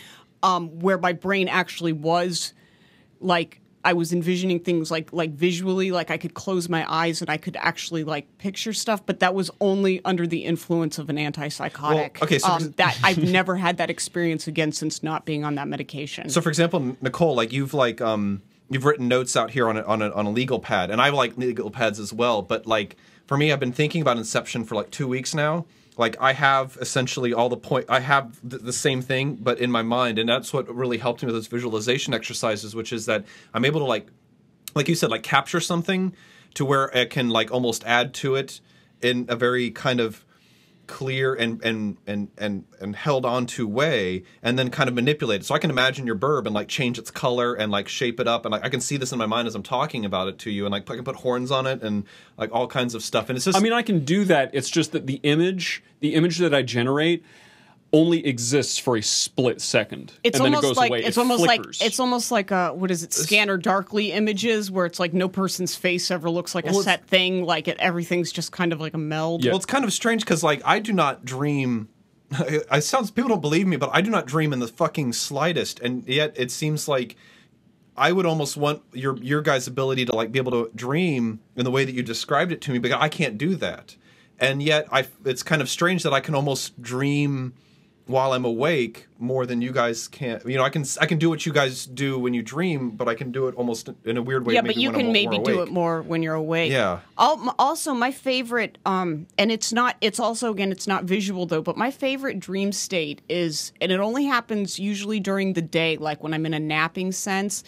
um, where my brain actually was like I was envisioning things like like visually, like I could close my eyes and I could actually like picture stuff, but that was only under the influence of an antipsychotic. Well, okay, so- um, that I've <laughs> never had that experience again since not being on that medication. So, for example, Nicole, like you've like um you've written notes out here on a, on a on a legal pad, and I like legal pads as well. But like for me, I've been thinking about Inception for like two weeks now. Like I have essentially all the point. I have th- the same thing, but in my mind, and that's what really helped me with those visualization exercises, which is that I'm able to like like you said, like capture something to where it can like almost add to it in a very kind of clear and and and and and held onto way and then kind of manipulate it. So i can imagine your burb and like change its color and like shape it up. And like i can see this in my mind as i'm talking about it to you. And like i can put horns on it and like all kinds of stuff. And it's just I mean, I can do that. It's just that the image, the image that I generate, only exists for a split second, it's and then almost it goes like away. it's It almost flickers. like it's almost like a what is it? Scanner darkly images where it's like no person's face ever looks like a Well, it's- set thing. Like it, everything's just kind of like a meld. Yeah. well it's kind of strange because like i do not dream <laughs> i sounds people don't believe me but i do not dream in the fucking slightest and yet it seems like I would almost want your your guys' ability to like be able to dream in the way that you described it to me, but I can't do that. And yet, I it's kind of strange that I can almost dream while I'm awake more than you guys can. You know, I can I can do what you guys do when you dream, but I can do it almost in a weird way. yeah, but you can maybe do it more when you're awake. Yeah. M- Also, my favorite, um, and it's not. It's also again, it's not visual though. But my favorite dream state is, and it only happens usually during the day, like when I'm in a napping sense.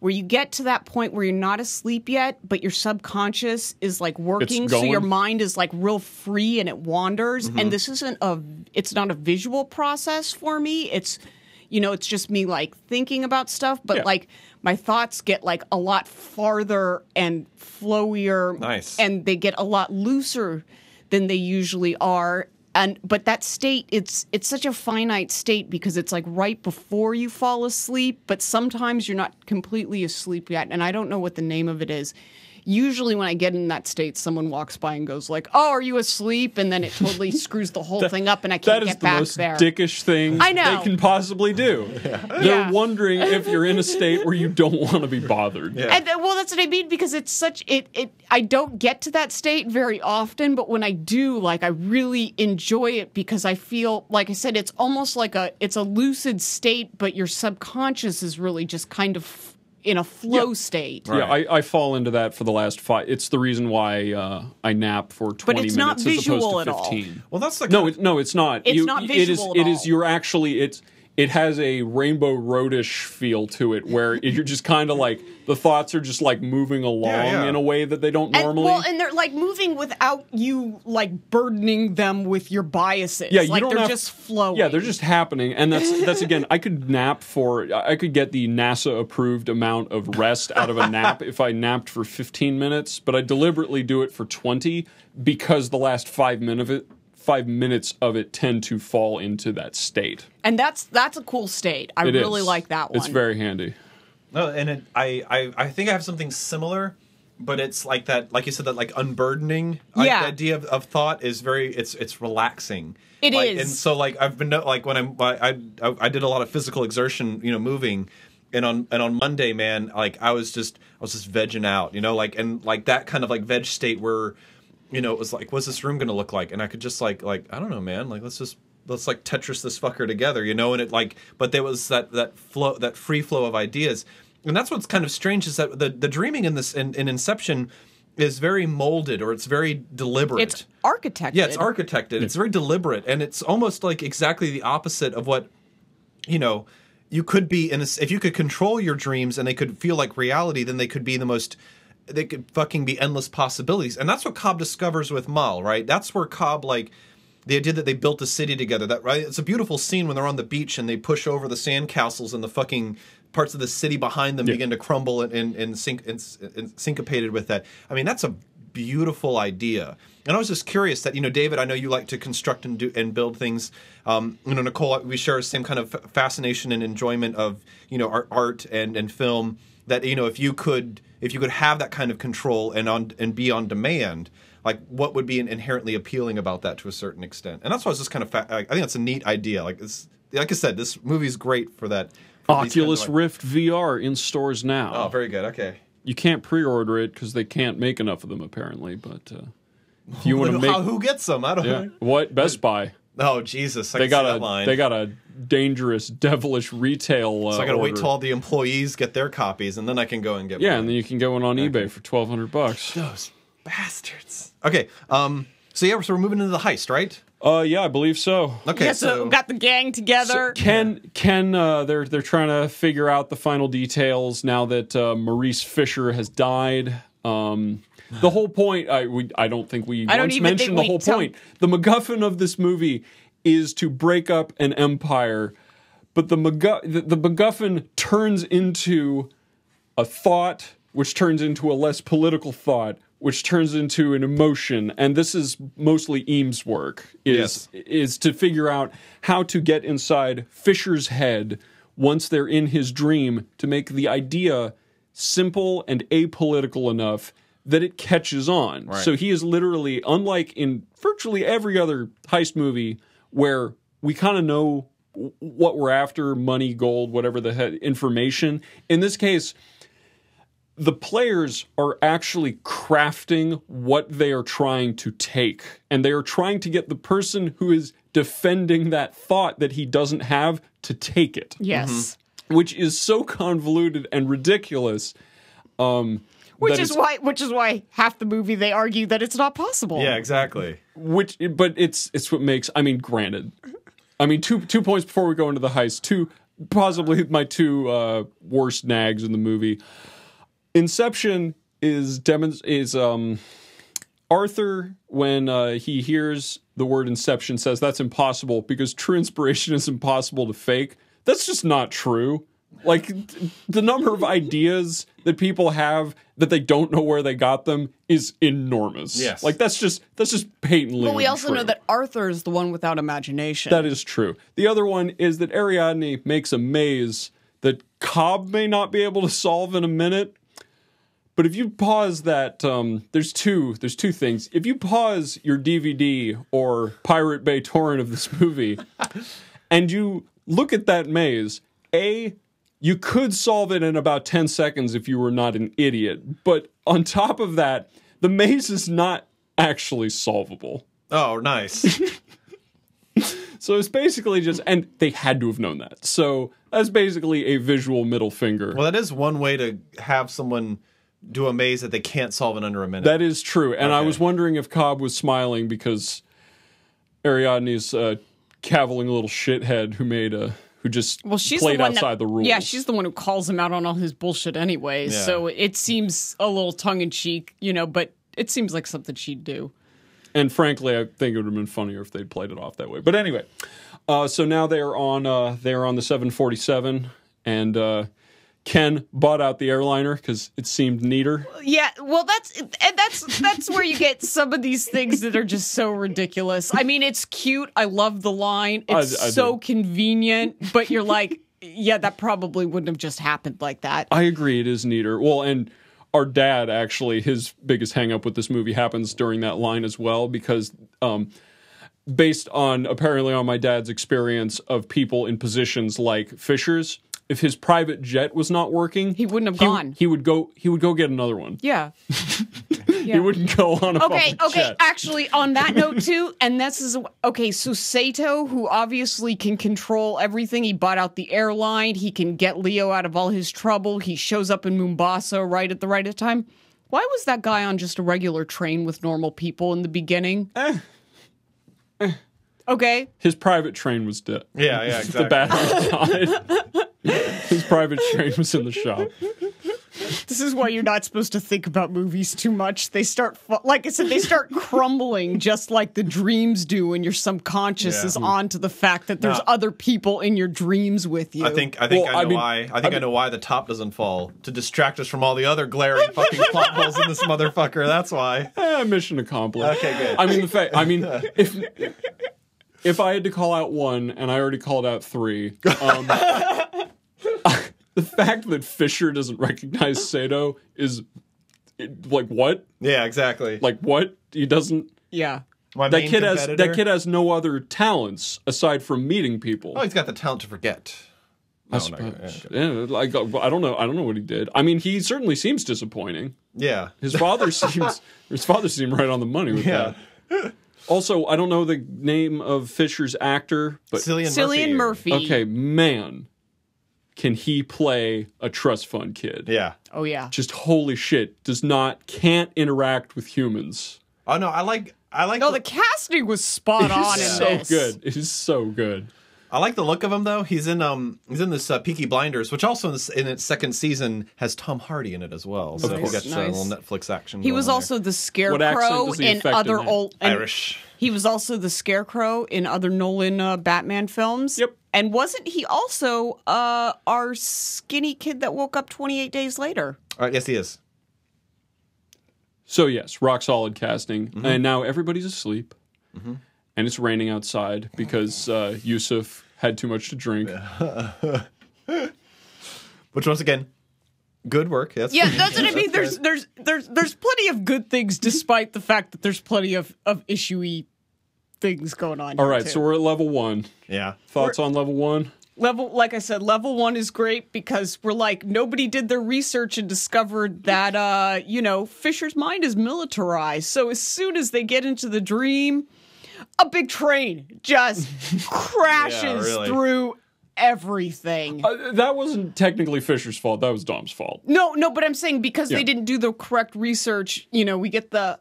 Where you get to that point where you're not asleep yet, but your subconscious is like working, so your mind is like real free and it wanders. Mm-hmm. And this isn't a, it's not a visual process for me. It's, you know, it's just me like thinking about stuff, but Yeah. like my thoughts get like a lot farther and flowier Nice. and they get a lot looser than they usually are and but that state it's it's such a finite state because it's like right before you fall asleep but sometimes you're not completely asleep yet and i don't know what the name of it is usually when i get in that state someone walks by and goes like oh are you asleep and then it totally <laughs> screws the whole thing up and i can't That is get the back most there dickish thing I know. they can possibly do. They're Yeah. wondering if you're in a state where you don't want to be bothered. And th- well, that's what I mean because it's such it. It I don't get to that state very often, but when I do, like I really enjoy it because I feel like I said, it's almost like a it's a lucid state, but your subconscious is really just kind of in a flow Yeah. state. Yeah, I, I fall into that for the last five. It's the reason why uh, I nap for twenty it's not minutes as visual opposed at to all. fifteen. Well, that's the no, it, no, it's not. It's You- not It is. visual at It is. You're actually. It's. It has a rainbow roadish feel to it, where you're just kind of like the thoughts are just like moving along yeah. in a way that they don't And, normally. well, and they're like moving without you like burdening them with your biases. yeah, you like don't they're have, just flowing. Yeah, they're just happening, and that's that's again. I could nap for. I could get the NASA approved amount of rest out of a nap if I napped for 15 minutes, but I deliberately do it for 20 because the last five minutes of it, five minutes of it, tend to fall into that state. and that's that's a cool state. I It really is. like that one. It's very handy. No, and it, I, I, I think I have something similar, but it's like that, like you said, that like unburdening like, Yeah. the idea of, of thought is very, it's it's relaxing. It It is, is. and so like I've been like when I'm I, I I did a lot of physical exertion, you know, moving, and on and on Monday, man, like I was just I was just vegging out, you know, like and like that kind of like veg state where, you know, mm. it was like, what's this room gonna look like? And I could just like like I don't know, man, like let's just let's like Tetris this fucker together, you know, and it like but there was that that flow that free flow of ideas. And that's what's kind of strange is that the the dreaming in this in, in Inception is very molded or it's very deliberate. It's architected. Yeah, it's architected. It's very deliberate, and it's almost like exactly the opposite of what you know. You could be in a, if you could control your dreams and they could feel like reality, then they could be the most. They could fucking be endless possibilities, and that's what Cobb discovers with Mal. Right? That's where Cobb like the idea that they built a city together. That right? It's a beautiful scene when they're on the beach and they push over the sandcastles and the fucking parts of the city behind them begin to crumble and and, and, sync, and, and syncopated with that. I mean, that's a beautiful idea. And I was just curious that you know, David, I know you like to construct and do and build things. Um, you know, Nicole, we share the same kind of fascination and enjoyment of you know art, art and and film. That you know, if you could if you could have that kind of control and on and be on demand, like what would be inherently appealing about that to a certain extent? And that's why I was just kind of fa- I think that's a neat idea. Like it's like I said, this movie's great for that. for these kind of, Oculus like- Rift VR in stores now. Oh, very good. Okay. you can't pre-order it because they can't make enough of them apparently. But uh, you want to make, who gets them? I don't yeah, know. what Best Buy? Oh Jesus! I They got a line. they got a dangerous, devilish retail. Uh, So I gotta wait order. till all the employees get their copies, and then I can go and get. yeah, mine. and then you can get one on eBay for twelve hundred bucks. those bastards. Okay. Um. So yeah, so we're moving into the heist, right? Uh, yeah, I believe so. Okay. yeah, so, got the gang together. So Ken, Ken, uh, they're they're trying to figure out the final details now that uh, Maurice Fisher has died. Um, the whole point, I we, I don't think we I don't once even mentioned the we whole tell- point. The MacGuffin of this movie is to break up an empire, but the MacGu- the, the MacGuffin turns into a thought, which turns into a less political thought, which turns into an emotion. And this is mostly Eames' work is is to figure out how to get inside Fisher's head once they're in his dream to make the idea simple and apolitical enough that it catches on. So he is literally unlike in virtually every other heist movie where we kind of know what we're after money gold whatever the head information in this case the players are actually crafting what they are trying to take and they are trying to get the person who is defending that thought that he doesn't have to take it yes. which is so convoluted and ridiculous um Which that is it's- why which is why half the movie they argue that it's not possible. Yeah, exactly. which but it's it's what makes i mean granted. I mean two two points before we go into the heist. Two possibly my two uh worst nags in the movie. Inception is demons is um arthur when uh he hears the word inception says that's impossible because true inspiration is impossible to fake. That's just not true like the number of ideas that people have that they don't know where they got them is enormous. Yes. like that's just that's just patently But we also know that Arthur is the one without imagination. that is true. The other one is that ariadne makes a maze that cobb may not be able to solve in a minute. But if you pause that um, there's two there's two things. If you pause your dvd or pirate bay torrent of this movie <laughs> and you look at that maze a you could solve it in about 10 seconds if you were not an idiot but on top of that the maze is not actually solvable Oh, nice. <laughs> so it's basically just and they had to have known that so that's basically a visual middle finger well, that is one way to have someone do a maze that they can't solve in under a minute. That is true. And I was wondering if Cobb was smiling because Ariadne's uh, caviling little shithead who made a who just Well, she's played the one outside that, the rules. Yeah, she's the one who calls him out on all his bullshit, anyways. Yeah. So it seems a little tongue in cheek, you know, but it seems like something she'd do. And frankly, I think it would have been funnier if they'd played it off that way. But anyway, uh, so now they're on uh, they're on the 747, and uh, Ken bought out the airliner because it seemed neater. Yeah, well, that's and that's that's where you get some of these things that are just so ridiculous. I mean, it's cute. I love the line. It's I- I so do. convenient, but you're like, yeah, that probably wouldn't have just happened like that. I agree, it is neater. Well, and our dad actually, his biggest hangup with this movie happens during that line as well, because um, based on apparently on my dad's experience of people in positions like Fisher's, if his private jet was not working, He wouldn't have gone. He would go. He would go get another one. Yeah. <laughs> He wouldn't go on a Okay, okay. jet. Actually, on that note too, and this is okay. So Saito, who obviously can control everything, he bought out the airline. He can get Leo out of all his trouble. He shows up in Mombasa right at the right time. Why was that guy on just a regular train with normal people in the beginning? Eh. Eh. Okay, His private train was dead. Yeah, yeah, exactly. <laughs> The exactly. battery died. His private train was in the shop. this is why you're not supposed to think about movies too much. They start, like I said, they start <laughs> crumbling just like the dreams do when your subconscious Yeah. is on to the fact that there's No. other people in your dreams with you. I think I think Well, I I know mean- why. I think I, know why the top doesn't fall to distract us from all the other glaring <laughs> fucking plot holes in this motherfucker. That's why. Eh, mission accomplished. Okay, good. I mean, the fact. I mean, if if I had to call out one, and I already called out three, um, <laughs> the fact that Fisher doesn't recognize Saito is like what? Yeah, exactly. Like what? He doesn't. yeah. My That main kid has that kid has no other talents aside from meeting people. Oh, he's got the talent to forget. I No, no, suppose. Yeah, like I don't know. I don't know what he did. I mean, he certainly seems disappointing. Yeah. His father <laughs> seems his father seemed right on the money with Yeah. that. Also, I don't know the name of Fisher's actor, but Cillian, Cillian Murphy. okay, man, can he play a trust fund kid? Yeah. Oh yeah. Just holy shit, does not can't interact with humans. Oh no, I like I like No, the, the casting was spot on in so this. good. It is so good. I like the look of him though. He's in um he's in this uh, Peaky Blinders, which also in, this, in its second season has Tom Hardy in it as well. So Of he course. gets uh, a little Netflix action. He going was there. also the scarecrow in other old Irish. He was also the scarecrow in other Nolan uh, Batman films. Yep. And wasn't he also uh, our skinny kid that woke up 28 days later? Uh, yes, he is. So yes, rock solid casting, Mm-hmm. and now everybody's asleep, and it's raining outside because uh, Yusuf had too much to drink. <laughs> Which once again, good work. That's Yeah, that's what I mean. There's <laughs> there's there's there's plenty of good things, despite the fact that there's plenty of of issuey things going on. All here, right, too. so we're at level one. yeah. Thoughts on level one? level like i said level one is great because we're like nobody did their research and discovered that uh you know fisher's mind is militarized so as soon as they get into the dream a big train just <laughs> crashes really. through everything Uh, that wasn't technically Fisher's fault. That was Dom's fault. no no but i'm saying because Yeah. they didn't do the correct research you know we get the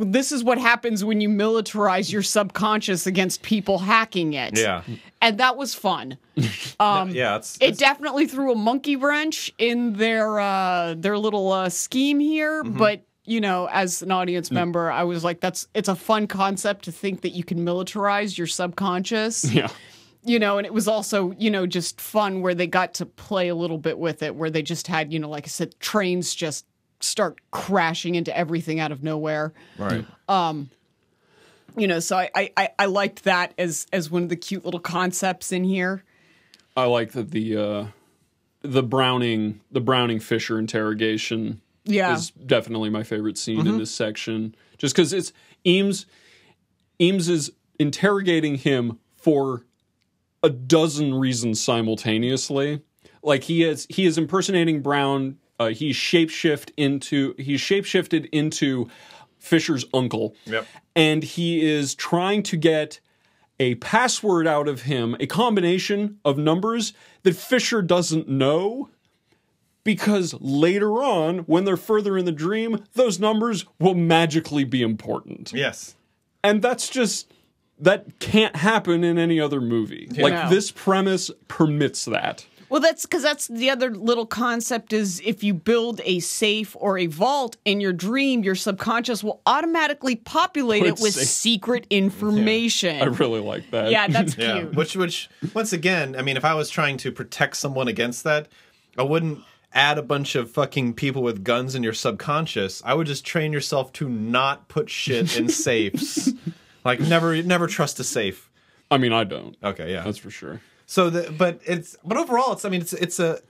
this is what happens when you militarize your subconscious against people hacking it Yeah. and that was fun <laughs> Um, yeah. It's, It it's definitely threw a monkey wrench in their uh, their little uh, scheme here, Mm-hmm. but you know, as an Mm. audience member, I was like, "That's it's a fun concept to think that you can militarize your subconscious." <laughs> Yeah. You know, and it was also you know just fun where they got to play a little bit with it, where they just had you know, like I said, trains just start crashing into everything out of nowhere. right. Um, You know, so I I, I- I liked that as as one of the cute little concepts in here. I like that the uh, the Browning the Browning Fisher interrogation Yeah. is definitely my favorite scene in this section. Just because it's Eames Eames is interrogating him for a dozen reasons simultaneously. Like he is he is impersonating Brown. Uh, he's shapeshift into he's shapeshifted into Fisher's uncle. Yep. And he is trying to get a password out of him, a combination of numbers that Fisher doesn't know. Because later on, when they're further in the dream, those numbers will magically be important. Yes. And that's just that can't happen in any other movie. Like No. this premise permits that. Well, that's because that's the other little concept is if you build a safe or a vault in your dream, your subconscious will automatically populate Put it with safe- secret information. I really like that. yeah, that's <laughs> Yeah, cute. which which once again, I mean, if I was trying to protect someone against that, I wouldn't add a bunch of fucking people with guns in your subconscious. I would just train yourself to not put shit in <laughs> safes. Like never never trust a safe. I mean, I don't. Okay, yeah. That's for sure. So the but it's but overall it's I mean it's it's a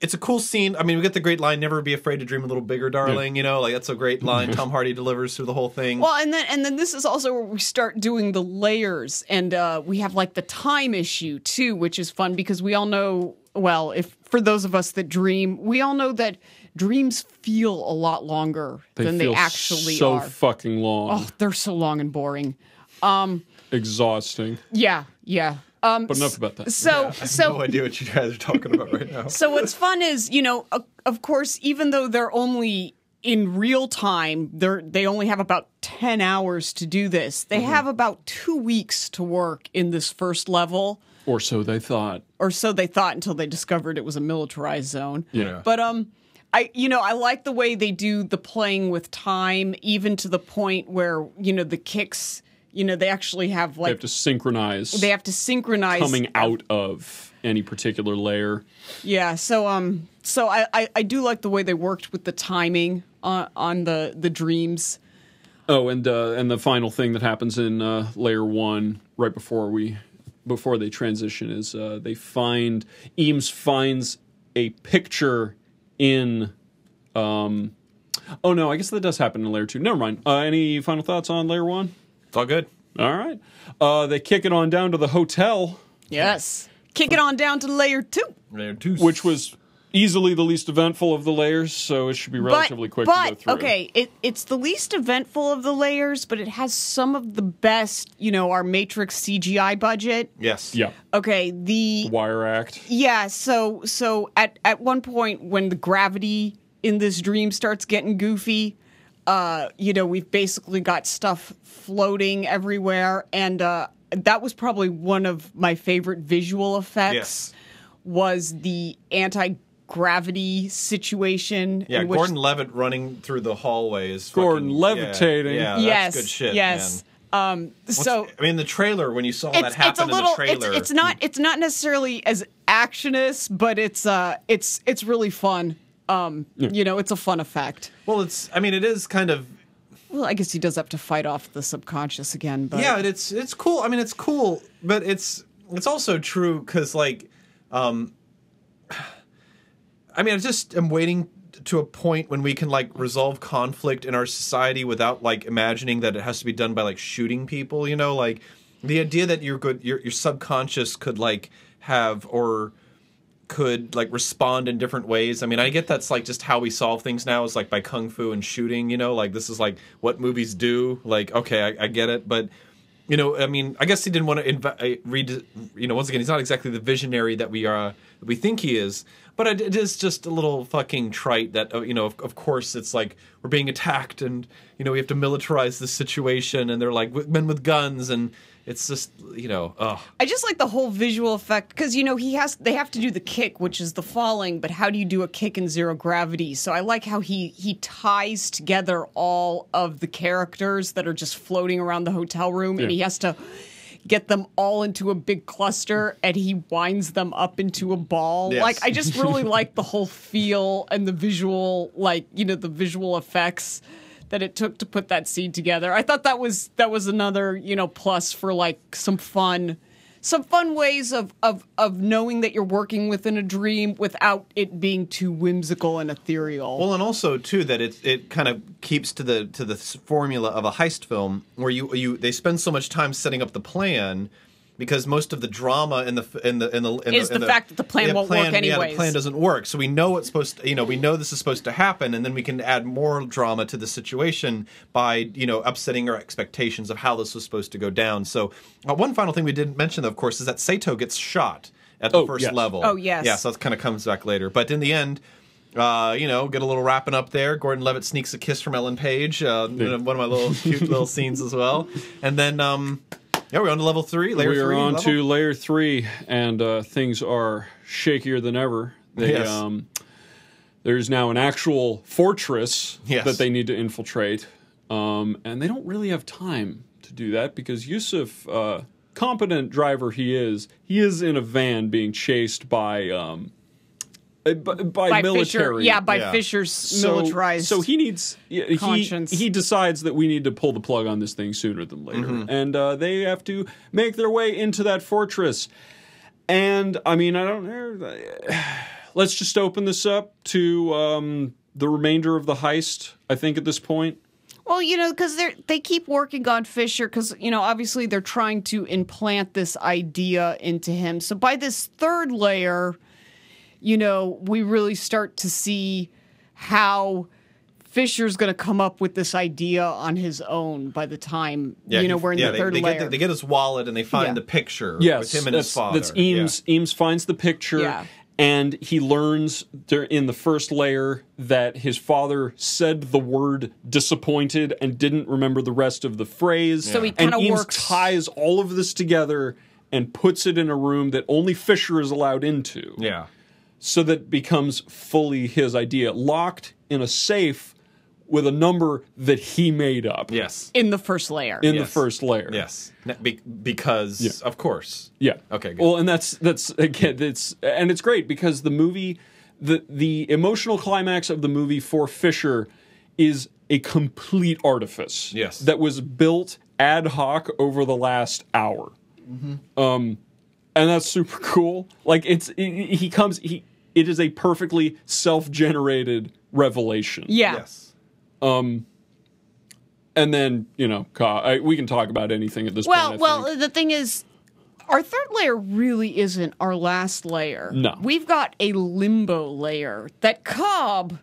it's a cool scene. I mean, we get the great line, "Never be afraid to dream a little bigger, darling." You know, like that's a great line. <laughs> Tom Hardy delivers through the whole thing. Well, and then and then this is also where we start doing the layers, and uh, we have like the time issue too, which is fun because we all know. Well, if for those of us that dream, we all know that dreams feel a lot longer They than feel they actually so are. So fucking long, oh, they're so long and boring. Um, exhausting. Yeah, yeah. Um, But enough about that. so, so no idea what you guys are talking about right now. So what's fun is, you know, of, of course, even though they're only in real time, they're they only have about ten hours to do this. They Mm-hmm. have about two weeks to work in this first level, Or so they thought. or so they thought until they discovered it was a militarized zone. Yeah. But um, I you know I like the way they do the playing with time, even to the point where you know the kicks. You know they actually have like They have to synchronize they have to synchronize coming out of any particular layer. Yeah, so um, so I, I I do like the way they worked with the timing on on the the dreams. Oh, and uh, and the final thing that happens in uh, layer one, right before we before they transition, is uh, they find Eames finds a picture in. Um, oh no, I guess that does happen in layer two. Never mind. Uh, any final thoughts on layer one? It's all good. All right. Uh, they kick it on down to the hotel, Yes, kick it on down to layer two. There, two- which was easily the least eventful of the layers, so it should be relatively but, quick but to go through. okay, it it's the least eventful of the layers, but it has some of the best. You know, our Matrix CGI budget. yes. Yeah. Okay, the Wire Act. Yeah, so so at at one point when the gravity in this dream starts getting goofy, uh, you know, we've basically got stuff floating everywhere, and uh, that was probably one of my favorite visual effects. Yes. Was the anti gravity situation? Yeah, in which- Gordon Levitt running through the hallways. Gordon fucking- levitating. Yeah, yeah yes, that's good shit. yes. man. Um, What's- so I mean, the trailer when you saw that happen it's a in the trailer, it's, it's not it's not necessarily as actionist but it's uh it's it's really fun um you know it's a fun effect Well, it's. I mean, it is kind of. well i guess he does have to fight off the subconscious again but Yeah, it's it's cool. I mean, it's cool, but it's it's also true because like, um, I mean, I just am waiting to a point when we can like resolve conflict in our society without like imagining that it has to be done by like shooting people. You know, like the idea that your good your your subconscious could like have or could like respond in different ways. I mean, I get that's like just how we solve things now is like by kung fu and shooting, you know, like this is like what movies do. Like, okay, I, I get it, but you know, I mean, I guess he didn't want to inv- uh, read. You know, once again, he's not exactly the visionary that we are, we think he is. But it, it is just a little fucking trite that uh, you know. Of, of course, it's like we're being attacked, and you know we have to militarize the situation, and they're like men with guns, and it's just you know, ugh. i just like the whole visual effect because you know he has they have to do the kick which is the falling but how do you do a kick in zero gravity so i like how he he ties together all of the characters that are just floating around the hotel room and he has to get them all into a big cluster and he winds them up into a ball. Yes. Like I just really <laughs> like the whole feel and the visual like, you know, the visual effects that it took to put that scene together. I thought that was that was another, you know, plus for like some fun some fun ways of of of knowing that you're working within a dream without it being too whimsical and ethereal. Well, and also too that it it kind of keeps to the to the formula of a heist film where you you they spend so much time setting up the plan because most of the drama in the f- in the in the in Is in the fact that the plan won't work Yeah, the plan doesn't work. So we know it's supposed to. You know, we know this is supposed to happen, and then we can add more drama to the situation by you know upsetting our expectations of how this was supposed to go down. So uh, one final thing we didn't mention, of course, is that Saito gets shot at the Oh, first yes. level. Oh, yes. Yeah, so that kind of comes back later. But in the end. Uh, you know, get a little wrapping up there. Gordon Levitt sneaks a kiss from Ellen Page. Uh, One of my little cute little scenes as well. And then, um, Yeah, we're on to level three. Layer we are three. on level? to layer three, and uh, things are shakier than ever. They, Yes. um, there's now an actual fortress Yes. that they need to infiltrate, um, and they don't really have time to do that because Yusuf, uh, competent driver he is, he is in a van being chased by um, uh, by, by, by military. Fisher, yeah, by Yeah. Fisher's So- militarized. So he needs yeah, he conscience. he decides that we need to pull the plug on this thing sooner than later, and uh, they have to make their way into that fortress. And I mean, I don't know. <sighs> Let's just open this up to um, the remainder of the heist. I think at this point. Well, you know, because they they keep working on Fisher because you know obviously they're trying to implant this idea into him. So by this third layer, you know, we really start to see how Fisher's going to come up with this idea on his own. By the time Yeah, you know he- we're in yeah, the third they layer, Get, they get his wallet and they find Yeah. the picture Yes, with him and that's, his father. That's Eames. Eames finds the picture, Yeah. and he learns in the first layer that his father said the word disappointed and didn't remember the rest of the phrase. So he kinda works- ties all of this together and puts it in a room that only Fisher is allowed into. Yeah. So that it becomes fully his idea, locked in a safe with a number that he made up. Yes. in the first layer. In the first layer. Yes. Be- because of course. Yeah. Okay, good. Well, and that's that's again it's and it's great because the movie the the emotional climax of the movie for Fisher is a complete artifice. Yes. That was built ad hoc over the last hour. Mm-hmm. Um and that's super cool. Like it's he he comes he it is a perfectly self-generated revelation. yeah. Yes. Um, and then, you know, Ka- I, we can talk about anything at this Well, point. I well, think. the thing is, our third layer really isn't our last layer. No. we've got a limbo layer that Cobb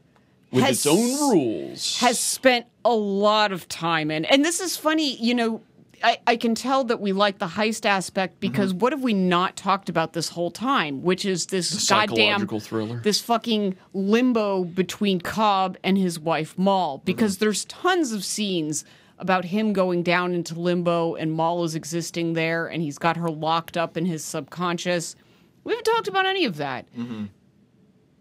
with has its own rules. has spent a lot of time in. And this is funny, you know. I, I can tell that we like the heist aspect because Mm-hmm. what have we not talked about this whole time? Which is this goddamn psychological thriller. this fucking limbo between Cobb and his wife Mal. Because Mm-hmm. there's tons of scenes about him going down into limbo and Mal is existing there and he's got her locked up in his subconscious. We haven't talked about any of that. Mm-hmm.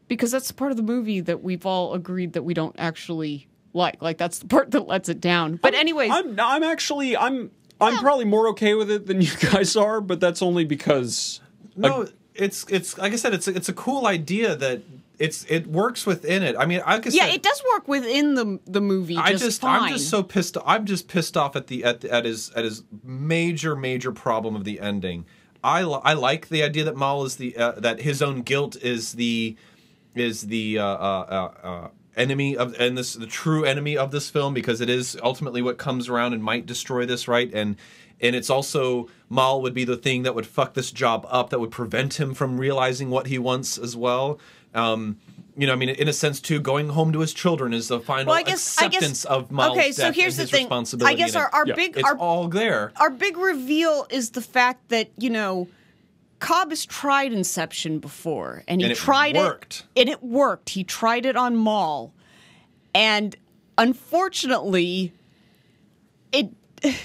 Because that's the part of the movie that we've all agreed that we don't actually like. Like that's the part that lets it down. But anyways, I'm I'm actually I'm I'm probably more okay with it than <laughs> you guys are, but that's only because No, it's it's like I said, it's a, it's a cool idea that it's it works within it. I mean, like I yeah, said, it does work within the the movie. Just I just fine. I'm just so pissed. I'm just pissed off at the at, the, at his at his major major problem of the ending. I li- I like the idea that Mal is the uh, that his own guilt is the is the uh, uh, uh, uh, enemy of and this the true enemy of this film because it is ultimately what comes around and might destroy this right and and it's also Mal would be the thing that would fuck this job up that would prevent him from realizing what he wants as well. Um, you know, I mean, in a sense, too, going home to his children is the final Well, I guess I acceptance guess of Mal's okay. So death here's and the his thing. responsibility. I guess in our, it. our Yeah. big it's our, all there. our big reveal is the fact that you know Cobb has tried Inception before, and he And it tried worked. it, and it worked. He tried it on Mal, and unfortunately, it <sighs> it,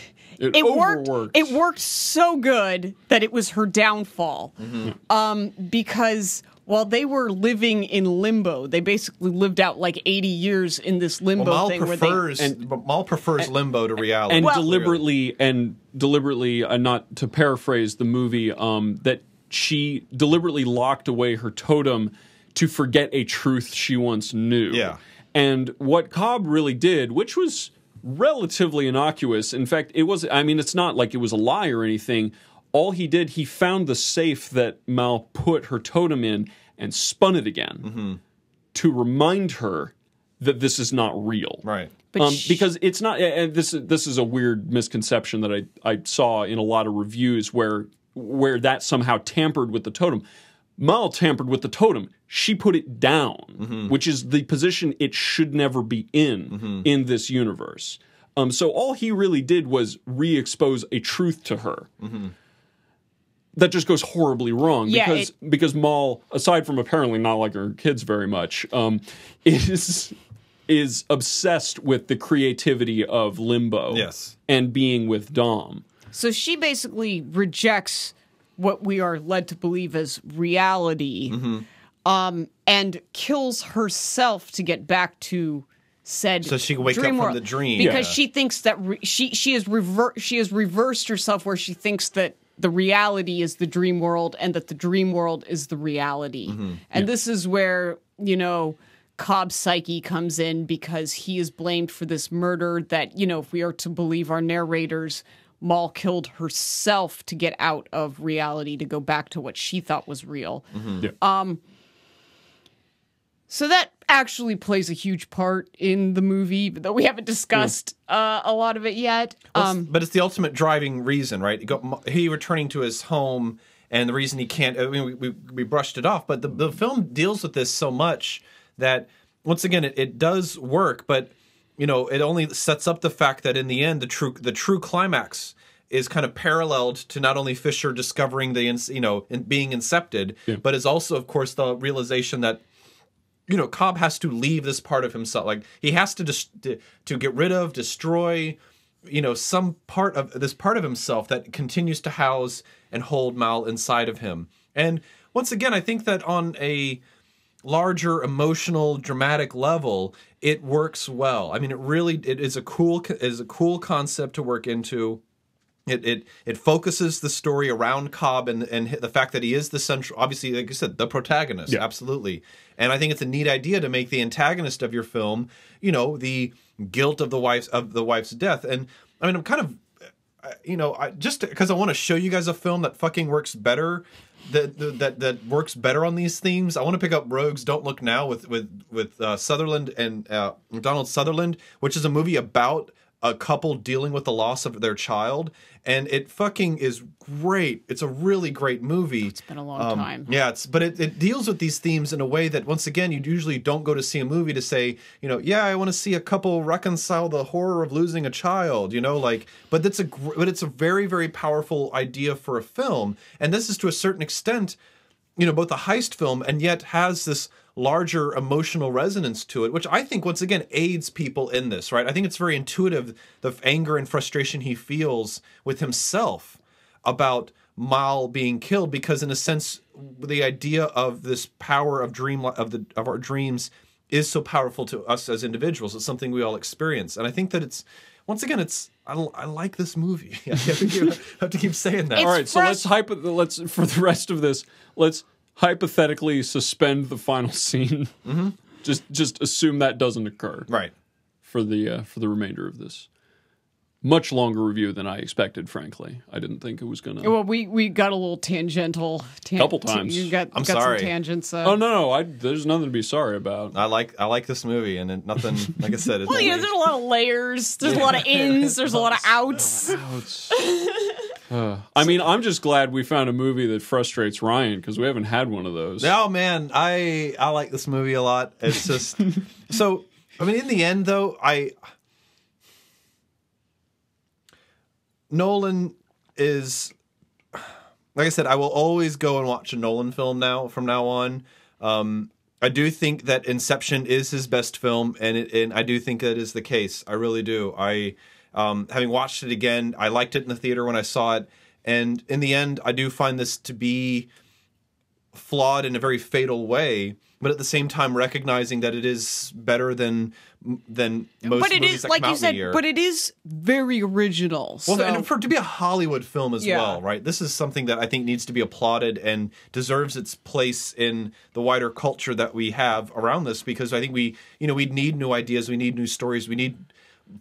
it worked. It worked so good that it was her downfall. Mm-hmm. Um, because while they were living in limbo, they basically lived out like eighty years in this limbo Well, Mal thing. prefers where And- Mal prefers limbo to reality. and Well- deliberately and deliberately uh, not to paraphrase the movie um, that she deliberately locked away her totem to forget a truth she once knew Yeah. and what cobb really did which was relatively innocuous in fact it was i mean it's not like it was a lie or anything all he did he found the safe that mal put her totem in and spun it again Mm-hmm. to remind her that this is not real right. Um, sh- because it's not. And this is this is a weird misconception that I I saw in a lot of reviews where where that somehow tampered with the totem. Mal tampered with the totem. She put it down, Mm-hmm. which is the position it should never be in in this universe. Um, so all he really did was re-expose a truth to her. That just goes horribly wrong Yeah, because because Mal, aside from apparently not liking her kids very much, um, <laughs> is is obsessed with the creativity of Limbo. Yes. and being with Dom. So she basically rejects what we are led to believe as reality, Mm-hmm. um, and kills herself to get back to said. So she can wake up from world. the dream. because Yeah. she thinks that re- she she has rever- she has reversed herself where she thinks that the reality is the dream world and that the dream world is the reality, Mm-hmm. and this is where you know. Cobb's psyche comes in because he is blamed for this murder that, you know, if we are to believe our narrators, Mal killed herself to get out of reality to go back to what she thought was real. Yeah. So that actually plays a huge part in the movie, though we haven't discussed uh, a lot of it yet. Well, it's- Um, but it's the ultimate driving reason, right? He returning to his home, and the reason he can't. I mean, we, we, we brushed it off, but the, the film deals with this so much that once again, it, it does work, but you know, it only sets up the fact that in the end, the true the true climax is kind of paralleled to not only Fisher discovering the ins- you know in, being incepted, but is also, of course, the realization that you know Cobb has to leave this part of himself. Like he has to dis- to, to get rid of, destroy, you know, some part of this part of himself that continues to house and hold Mal inside of him. And once again, I think that on a larger emotional dramatic level it works well i mean it really it is a cool it is a cool concept to work into it it it focuses the story around Cobb and and the fact that he is the central, obviously, like I said, the protagonist. Yeah. Absolutely, and I think it's a neat idea to make the antagonist of your film, you know, the guilt of the wife's of the wife's death. And I mean, I'm kind of, uh, you know, I just because I want to show you guys a film that fucking works better. That, that that works better on these themes. I want to pick up Roeg's Don't Look Now with with with uh, Sutherland and uh, Donald Sutherland, which is a movie about a couple dealing with the loss of their child, and it fucking is great. It's a really great movie. It's been a long um, time. Yeah, it's but it, it deals with these themes in a way that once again you usually don't go to see a movie to say, you know, yeah, I want to see a couple reconcile the horror of losing a child, you know, like but that's a gr- but it's a very very powerful idea for a film, and this is to a certain extent you know both a heist film and yet has this larger emotional resonance to it which i think once again aids people in this right? I think it's very intuitive the anger and frustration he feels with himself about mal being killed because in a sense the idea of this power of dream of the of our dreams is so powerful to us as individuals. It's something we all experience. And i think that it's once again it's i, I like this movie. <laughs> I have to keep, have to keep saying that. It's All right, so let's hypo- let's for the rest of this, let's hypothetically suspend the final <laughs> scene. Mm-hmm. Just just assume that doesn't occur right for the uh, for the remainder of this. Much longer review than I expected. Frankly, I didn't think it was gonna. well, we we got a little tangential. Tan- Couple times. You got, I'm got sorry. some tangents. Uh, oh no, no, I, there's nothing to be sorry about. I like I like this movie, and it, nothing like I said. It's <laughs> well, you know, only- there's a lot of layers. There's a lot of ins. There's a lot of <laughs> outs. I mean, I'm just glad we found a movie that frustrates Ryan because we haven't had one of those. oh man, I I like this movie a lot. It's just <laughs> so. I mean, in the end, though, I Nolan is like I said. I will always go and watch a Nolan film now from now on. Um, I do think that Inception is his best film, and it, and I do think that is the case. I really do. I um, having watched it again, I liked it in the theater when I saw it, and in the end, I do find this to be flawed in a very fatal way. But at the same time, recognizing that it is better than than most but it movies is that like come you said. But it is very original. Well, so- and for to be a Hollywood film as Yeah. well, right? This is something that I think needs to be applauded and deserves its place in the wider culture that we have around this because I think we, you know, we need new ideas, we need new stories, we need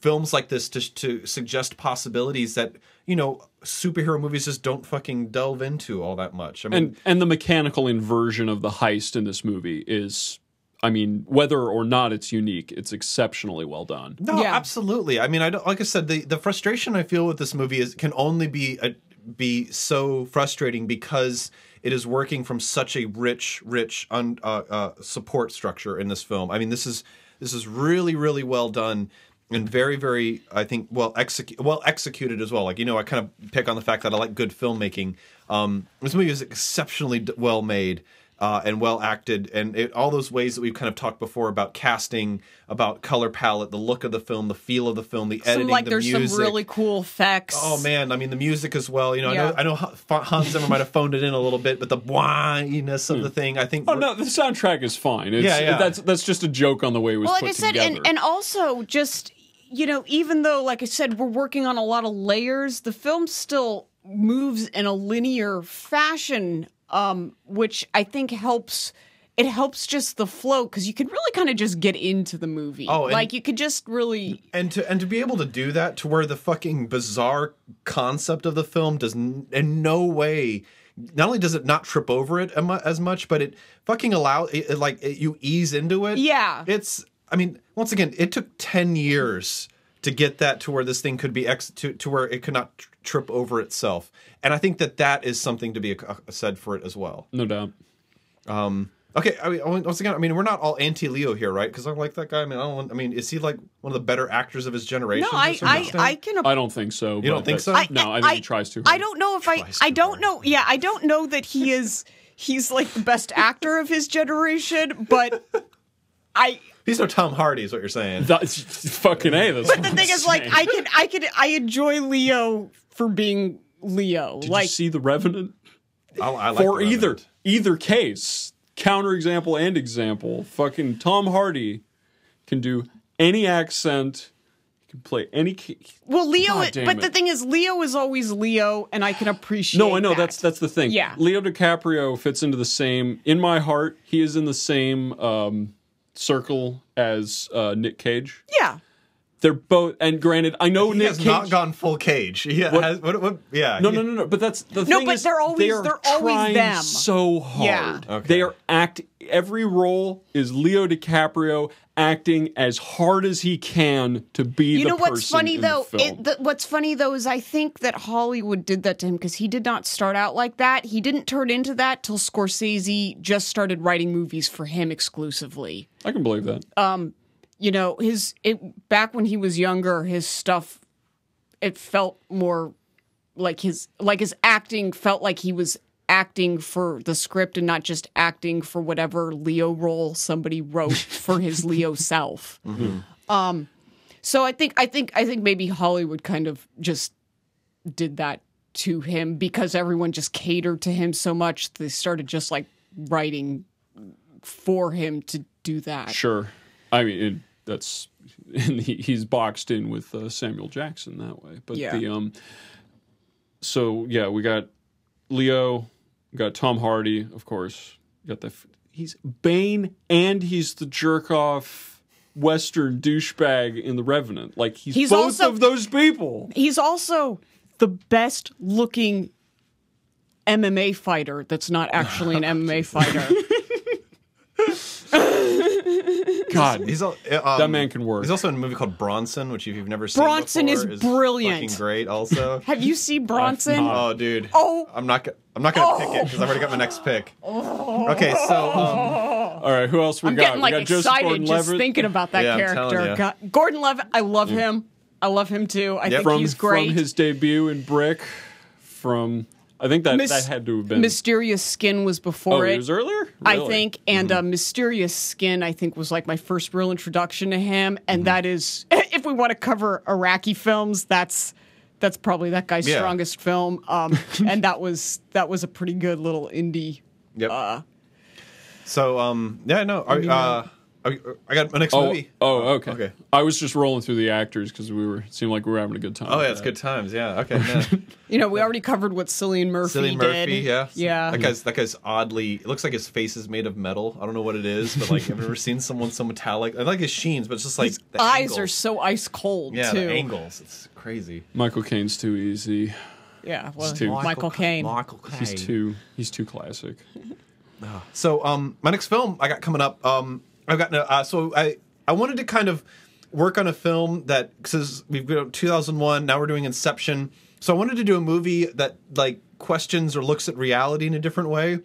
films like this to to suggest possibilities that, you know, superhero movies just don't fucking delve into all that much. I mean, and and the mechanical inversion of the heist in this movie is I mean, whether or not it's unique, it's exceptionally well done. No, Yeah. absolutely. I mean, I don't, like I said, the the frustration I feel with this movie is can only be a, be so frustrating because it is working from such a rich, rich un, uh, uh, support structure in this film. I mean, this is this is really, really well done and very, very, I think, well executed, well executed as well. Like you know, I kind of pick on the fact that I like good filmmaking. Um, this movie is exceptionally d- well made. uh, and well acted, and it, all those ways that we've kind of talked before about casting, about color palette, the look of the film, the feel of the film, the editing, Some, like the there's music. some really cool effects. Oh man, I mean the music as well. You know, Yeah. I know I know Hans Zimmer might have phoned it in a little bit, but the whininess of the thing, I think. Oh no, the soundtrack is fine. It's, Yeah, yeah. That's that's just a joke on the way it was well, like put I said, and, and also just you know, even though, like I said, we're working on a lot of layers, the film still moves in a linear fashion, um, which I think helps. It helps just the flow because you can really kind of just get into the movie. Oh, and- like you could just really. and to and to be able to do that to where the fucking bizarre concept of the film does n- in no way not only does it not trip over it as much but it fucking allow it, it, like it, you ease into it Yeah. it's i mean once again it took 10 years to get that to where this thing could be ex to, to where it could not tr- trip over itself and i think that that is something to be uh, said for it as well no doubt. Okay, I mean, once again, I mean, we're not all anti-Leo here, right? Because I like that guy. I mean, I don't. want- I mean, is he like one of the better actors of his generation? No, to a I, certain I. I can. I don't think so. You don't think so? no, I think he tries too. I don't know if I. I don't hard. know. Yeah, I don't know that he is. He's like the best actor of his generation, but <laughs> I. He's no Tom Hardy, is what you're saying. That's fucking a. That's But the thing is, like, I can, I can, I enjoy Leo for being Leo. Did like, you see the Revenant? I, I like For the either Revenant. either case, counterexample and example, fucking Tom Hardy can do any accent, He can play any. ca- well, Leo. God damn but the thing is, Leo is always Leo, and I can appreciate. No, I know that. that's that's the thing. Yeah. Leo DiCaprio fits into the same. In my heart, he is in the same um, circle as uh, Nick Cage. yeah. They're both, and granted, I know He Nick has Cage. not gone full cage. He has. What, what, yeah. No, no, no, no. But that's the No, thing. No, but is they're always- they are they're always them. So hard. Yeah. Okay. They are act. Every role is Leo DiCaprio acting as hard as he can to be. You know what's funny the though? It, the, what's funny though is I think that Hollywood did that to him because he did not start out like that. He didn't turn into that till Scorsese just started writing movies for him exclusively. I can believe that. Um, You know, his it back when he was younger, his stuff it felt more like his like his acting felt like he was acting for the script and not just acting for whatever Leo role somebody wrote <laughs> for his Leo self. Um so I think I think I think maybe Hollywood kind of just did that to him because everyone just catered to him so much they started just like writing for him to do that. Sure. I mean, it, that's <laughs> and he, he's boxed in with uh, Samuel Jackson that way. But Yeah. the um, so yeah, we got Leo, got Tom Hardy, of course. Got the f- he's Bane, and he's the jerk off Western douchebag in the Revenant. Like he's, He's both also- of those people. He's also the best looking MMA fighter that's not actually an <laughs> MMA fighter. <laughs> <laughs> God, He's al- uh, um, That man can work. He's also in a movie called Bronson, which if you've never seen, Bronson before, is brilliant. fucking great. Also, <laughs> Have you seen Bronson? oh, dude. Oh. I'm not. I'm not gonna pick it because I've already got my next pick. Okay, so um, all right. Who else we I'm got? getting we like got Joseph excited Gordon-Levitt. just thinking about that Yeah, I'm telling character. God- Gordon Levitt, I love him. I love him too. I Yep. think from he's great. from his debut in Brick. From I think that Mis- that had to have been Mysterious Skin was before Oh, it. it was earlier. I think, and uh, Mysterious Skin, I think, was like my first real introduction to him, Mm-hmm. and that is, <laughs> if we want to cover Araki films, that's that's probably that guy's Yeah. strongest film, um, <laughs> and that was that was a pretty good little indie. yep. Uh, so um, yeah, no. Are, uh, are, I got my next Oh, movie. oh, okay. Okay. I was just rolling through the actors because we were it seemed like we were having a good time. Oh yeah, it's that. good times. Yeah. Okay. Yeah. <laughs> You know, we already covered what Cillian Murphy Cillian did. Murphy, yeah, yeah. That guy's that guy's oddly. It looks like his face is made of metal. I don't know what it is, but like I've never <laughs> seen someone so metallic. I like his sheens, but it's just like the Eyes angles. are so ice cold yeah, too. the angles. It's crazy. Michael Caine's too easy. Yeah, well, too- Michael Caine. Michael Caine. He's too he's too classic. <laughs> So, um, my next film I got coming up. Um, I've got uh, so I I wanted to kind of work on a film that because we've got 2001 now we're doing Inception. So I wanted to do a movie that like questions or looks at reality in a different way.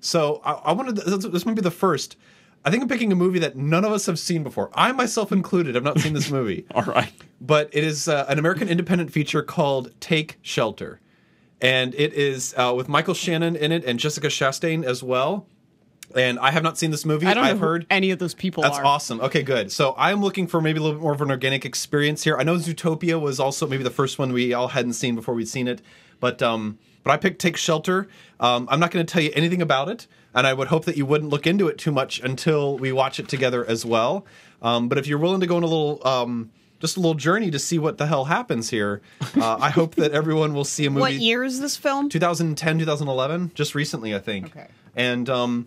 So I, I wanted this, this might be the first. I think I'm picking a movie that none of us have seen before. I myself included. I've not seen this movie <laughs> All right. but it is uh, an American independent feature called Take Shelter. And it is uh, with Michael Shannon in it and Jessica Chastain as well. And I have not seen this movie. I don't I've heard any of those people That's are. awesome. Okay, good. So I'm looking for maybe a little bit more of an organic experience here. I know Zootopia was also maybe the first one we all hadn't seen before we'd seen it, but um, but I picked Take Shelter. Um, I'm not going to tell you anything about it, and I would hope that you wouldn't look into it too much until we watch it together as well. Um, but if you're willing to go on a little. Um, just a little journey to see what the hell happens here. Uh, I hope that <laughs> everyone will see a movie. What year is this film? 2010 2011 just recently i think Okay. and um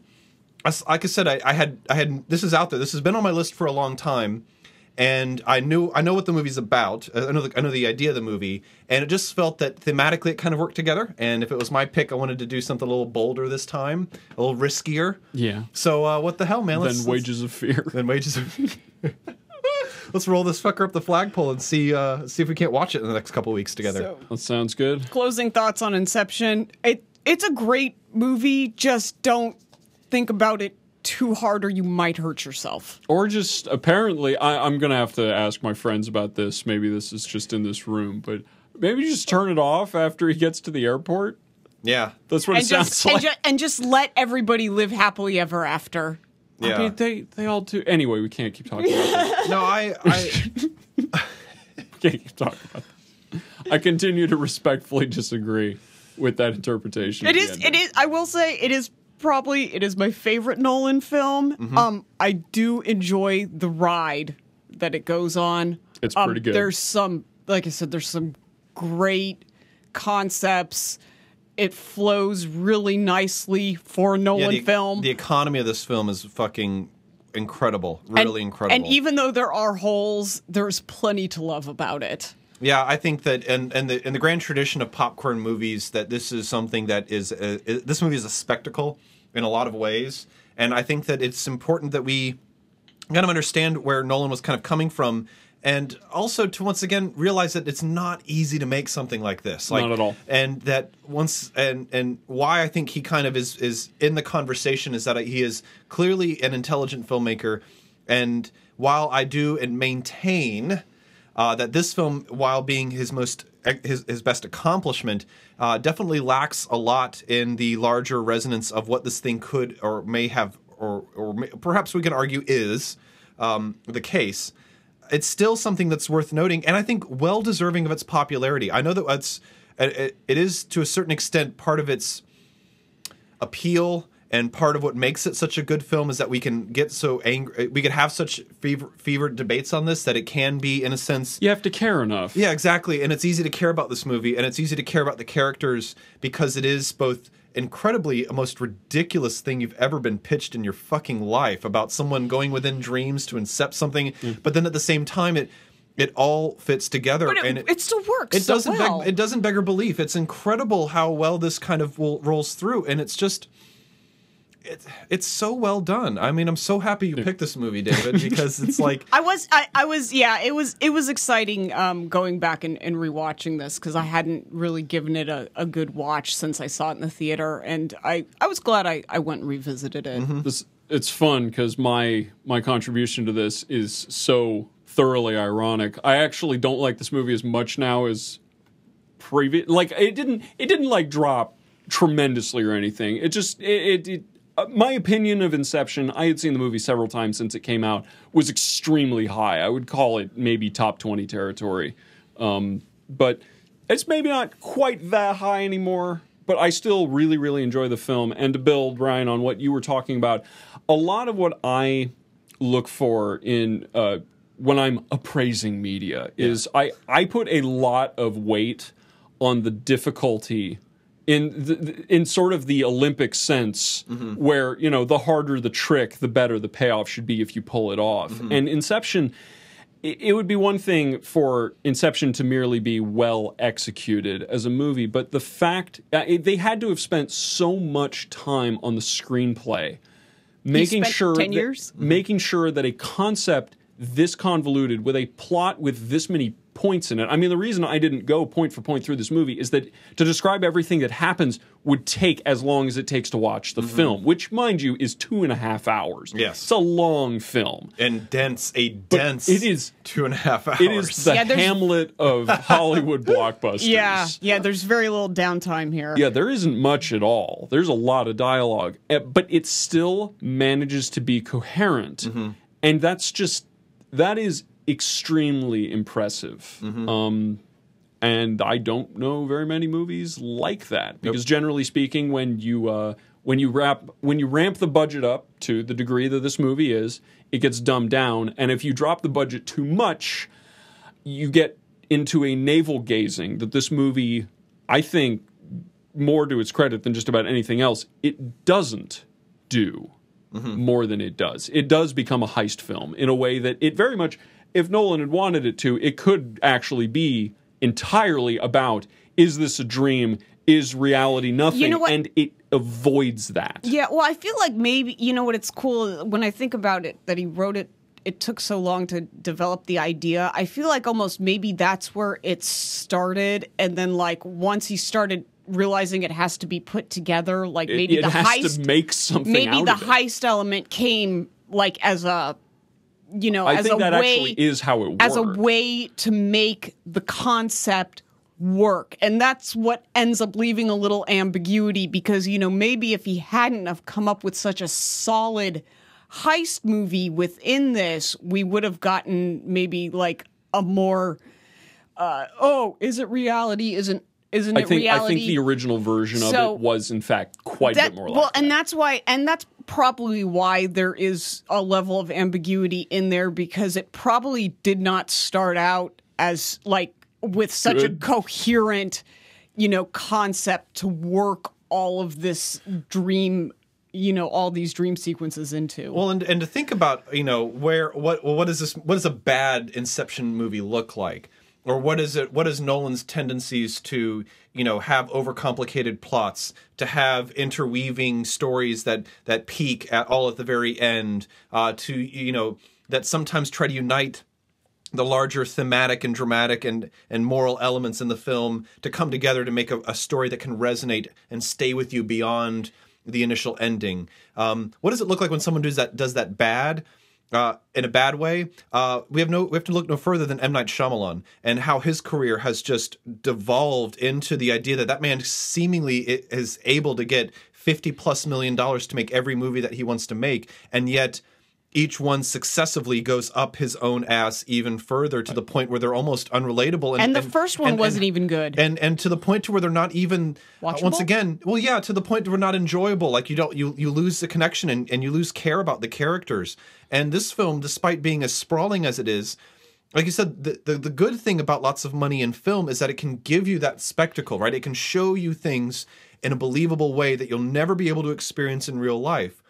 like i said I, I had i had this is out there this has been on my list for a long time and i knew i know what the movie's about i know the, I know the idea of the movie and it just felt that thematically it kind of worked together and if it was my pick i wanted to do something a little bolder this time a little riskier Yeah. so uh what the hell man Then let's, Wages of Fear. <laughs> then wages of fear <laughs> let's roll this fucker up the flagpole and see uh see if we can't watch it in the next couple weeks together So- That sounds good. Closing thoughts on Inception. It it's a great movie. Just don't think about it too hard, or you might hurt yourself. Or just apparently, I, I'm gonna have to ask my friends about this. Maybe this is just in this room, but maybe just turn it off after he gets to the airport. yeah That's what And it sounds just, like. and, ju- and just let everybody live happily ever after. yeah I mean, they they all do. Anyway, we can't keep talking about this. no i i <laughs> can't keep talking about this. I continue to respectfully disagree with that interpretation. It of the is. ending. It is. I will say it is probably it is my favorite Nolan film. Mm-hmm. Um, I do enjoy the ride that it goes on. It's Um, pretty good. There's some, like I said, there's some great concepts. It flows really nicely for a Nolan the, film. The economy of this film is fucking incredible, And- really incredible. And even though there are holes, there's plenty to love about it. Yeah, I think that and and the in the grand tradition of popcorn movies, that this is something that is a, i- this movie is a spectacle in a lot of ways, and I think that it's important that we kind of understand where Nolan was kind of coming from. And also to once again realize that it's not easy to make something like this. Like, Not at all. and that once and and why I think he kind of is is in the conversation is that he is clearly an intelligent filmmaker, and while I do and maintain uh, that this film, while being his most his, his best accomplishment, uh, definitely lacks a lot in the larger resonance of what this thing could or may have, or or may, perhaps we can argue is um, the case it's still something that's worth noting, and I think well deserving of its popularity. I know that it's it, it is to a certain extent part of its appeal and part of what makes it such a good film is that we can get so angry, we can have such fever, fevered debates on this that it can be, in a sense, You have to care enough. yeah, exactly. And it's easy to care about this movie, and it's easy to care about the characters because it is both incredibly a most ridiculous thing you've ever been pitched in your fucking life about someone going within dreams to incept something, but then at the same time it it all fits together But it, and it, still works. it so doesn't well. beg, it doesn't beggar belief. It's incredible how well this kind of will, rolls through, and it's just it's it's so well done. I mean, I'm so happy you picked this movie, David, because it's like <laughs> I was, I, I was, yeah, it was, it was exciting um, going back and, and rewatching this because I hadn't really given it a, a good watch since I saw it in the theater, and I, I was glad I, I went and revisited it. Mm-hmm. this it's fun because my my contribution to this is so thoroughly ironic. I actually don't like this movie as much now as previous. Like it didn't it didn't like drop tremendously or anything. It just it. it, it my opinion of Inception, I had seen the movie several times since it came out, was extremely high. I would call it maybe top 20 territory. Um, but it's maybe not quite that high anymore. But I still really, really enjoy the film. And to build, Ryan, on what you were talking about, a lot of what I look for in uh, when I'm appraising media is I, I put a lot of weight on the difficulty in the, in sort of the Olympic sense, where you know the harder the trick, the better the payoff should be if you pull it off. And Inception, it, it would be one thing for Inception to merely be well executed as a movie, but the fact uh, it, they had to have spent so much time on the screenplay, making spent sure 10 that- years? making sure that a concept this convoluted with a plot with this many points in it. I mean, the reason I didn't go point for point through this movie is that to describe everything that happens would take as long as it takes to watch the film, which, mind you, is two and a half hours. Yes. it's a long film. and dense, a dense. it is- two and a half hours. It is the Yeah, Hamlet of <laughs> Hollywood blockbusters. Yeah, yeah. There's very little downtime here. Yeah, there isn't much at all. There's a lot of dialogue, eh, but it still manages to be coherent, Mm-hmm. and that's just that is extremely impressive. Mm-hmm. Um, and I don't know very many movies like that because generally speaking, when you uh, when you wrap when you ramp the budget up to the degree that this movie is, it gets dumbed down, and if you drop the budget too much, you get into a navel gazing that this movie, I think, more to its credit than just about anything else, it doesn't do more than it does. It does become a heist film in a way that it very much, if Nolan had wanted it to, it could actually be entirely about is this a dream? Is reality nothing? know what? And it avoids that. Yeah, well, I feel like maybe you know what it's cool when I think about it that he wrote it. It took so long to develop the idea. I feel like almost maybe that's where it started, and then like once he started realizing it has to be put together, like It- maybe it the has heist, to make something maybe out the of it. heist element came like as a, you know, I as think a that way actually is how it works. as a way to make the concept work and that's what ends up leaving a little ambiguity because you know maybe if he hadn't have come up with such a solid heist movie within this we would have gotten maybe like a more uh oh is it reality isn't isn't I it think reality I think the original version of it was in fact quite a bit more like well, that. and that's why, and that's probably why there is a level of ambiguity in there because it probably did not start out as like with such Good. a coherent, you know, concept to work all of this dream, you know, all these dream sequences into. Well, and and to think about you know where what well, what is this what does a bad Inception movie look like, or what is it what is Nolan's tendencies to you know have overcomplicated plots, to have interweaving stories that that peak at all at the very end, uh, to you know that sometimes try to unite the larger thematic and dramatic and and moral elements in the film to come together to make a, a story that can resonate and stay with you beyond the initial ending. Um, what does it look like when someone does that does that bad? Uh, in a bad way, uh, we have no we have to look no further than M. Night Shyamalan and how his career has just devolved into the idea that that man seemingly is able to get fifty plus million dollars to make every movie that he wants to make, and yet each one successively goes up his own ass even further to the point where they're almost unrelatable. And the first one wasn't even good. And and to the point to where they're not even uh, once again. Well, yeah, to the point where they're not enjoyable. Like you don't you you lose the connection and, and you lose care about the characters. And this film, despite being as sprawling as it is. Like you said, the, the the good thing about lots of money in film is that it can give you that spectacle, right? It can show you things in a believable way that you'll never be able to experience in real life.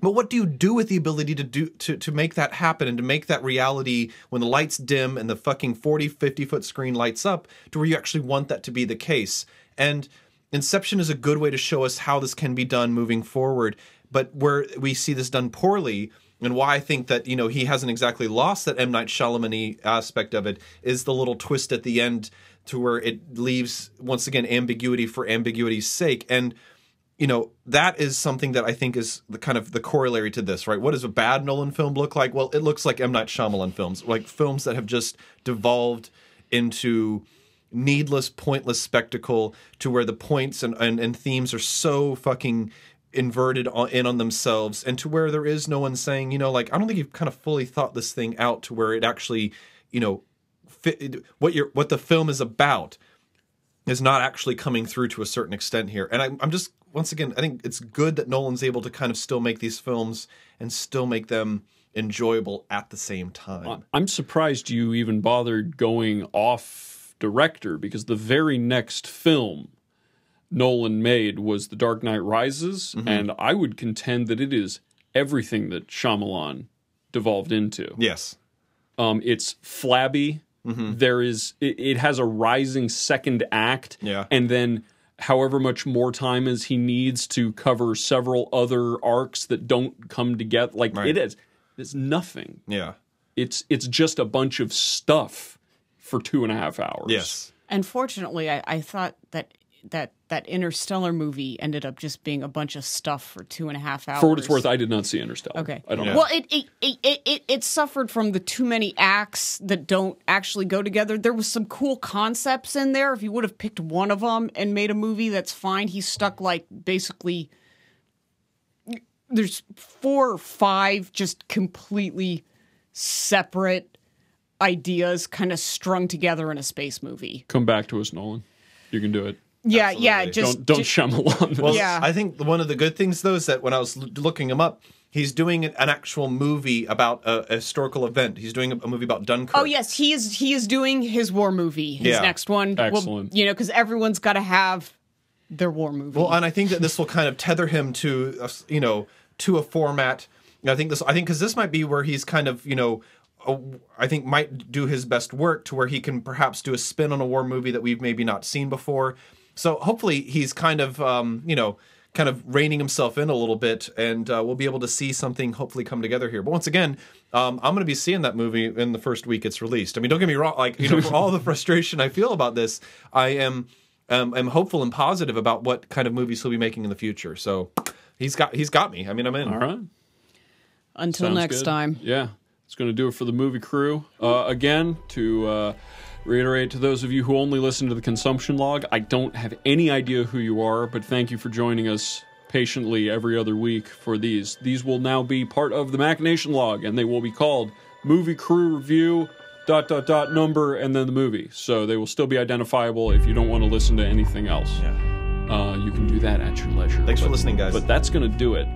But what do you do with the ability to do to, to make that happen and to make that reality when the lights dim and the fucking 40, 50 foot screen lights up to where you actually want that to be the case? And Inception is a good way to show us how this can be done moving forward. But where we see this done poorly, and why I think that you know he hasn't exactly lost that M Night Shyamalan aspect of it is the little twist at the end to where it leaves once again ambiguity for ambiguity's sake and you know that is something that I think is the kind of the corollary to this, right? What does a bad Nolan film look like? Well, it looks like M Night Shyamalan films, like films that have just devolved into needless, pointless spectacle to where the points and, and, and themes are so fucking inverted on, in on themselves, and to where there is no one saying, you know, like I don't think you've kind of fully thought this thing out to where it actually, you know, fit, what your what the film is about is not actually coming through to a certain extent here. And I'm, I'm just once again, I think it's good that Nolan's able to kind of still make these films and still make them enjoyable at the same time. I'm surprised you even bothered going off director because the very next film Nolan made was The Dark Knight Rises, and I would contend that it is everything that Shyamalan devolved into. yes. Um, it's flabby. There is it, it has a rising second act, Yeah. and then however much more time as he needs to cover several other arcs that don't come together. Like Right. it is, it's nothing Yeah. it's it's just a bunch of stuff for two and a half hours. Yes. Unfortunately, I, I thought that that that Interstellar movie ended up just being a bunch of stuff for two and a half hours. For what it's worth, I did not see Interstellar. Okay. I don't Yeah. know. Well, it it, it it it it suffered from the too many acts that don't actually go together. There was some cool concepts in there. If you would have picked one of them and made a movie, that's fine. He stuck like basically. There's four or five just completely separate ideas, kind of strung together in a space movie. Come back to us, Nolan. You can do it. Yeah, yeah. Just don't don't just- Shyamalan this. Well, Yeah. I think one of the good things though is that when I was l- looking him up, he's doing an an actual movie about a, a historical event. He's doing a, a movie about Dunkirk. Oh yes, he is. He is doing his war movie. His Yeah. next one. Well, Excellent. you know, because everyone's got to have their war movie. Well, and I think that this will kind of tether him to, a s- you know, to a format. I think this. I think because this might be where he's kind of, you know, I think might do his best work to where he can perhaps do a spin on a war movie that we've maybe not seen before. So hopefully he's kind of, um, you know, kind of reining himself in a little bit, and uh, we'll be able to see something hopefully come together here. But once again, um, I'm going to be seeing that movie in the first week it's released. I mean, don't get me wrong. Like, you know, for all the <laughs> frustration I feel about this, I am um, am hopeful and positive about what kind of movies he'll be making in the future. So he's got he's got me. I mean, I'm in. All right. Until Sounds next good. time. Yeah, it's going to do it for the movie crew. Uh, again, to uh, reiterate to those of you who only listen to the consumption log, I don't have any idea who you are, but thank you for joining us patiently every other week for these. These will now be part of the machination log, and they will be called movie crew review. Dot dot dot number and then the movie. So they will still be identifiable if you don't want to listen to anything else. Yeah. Uh, you can do that at your leisure. Thanks for listening, guys. But that's going to do it.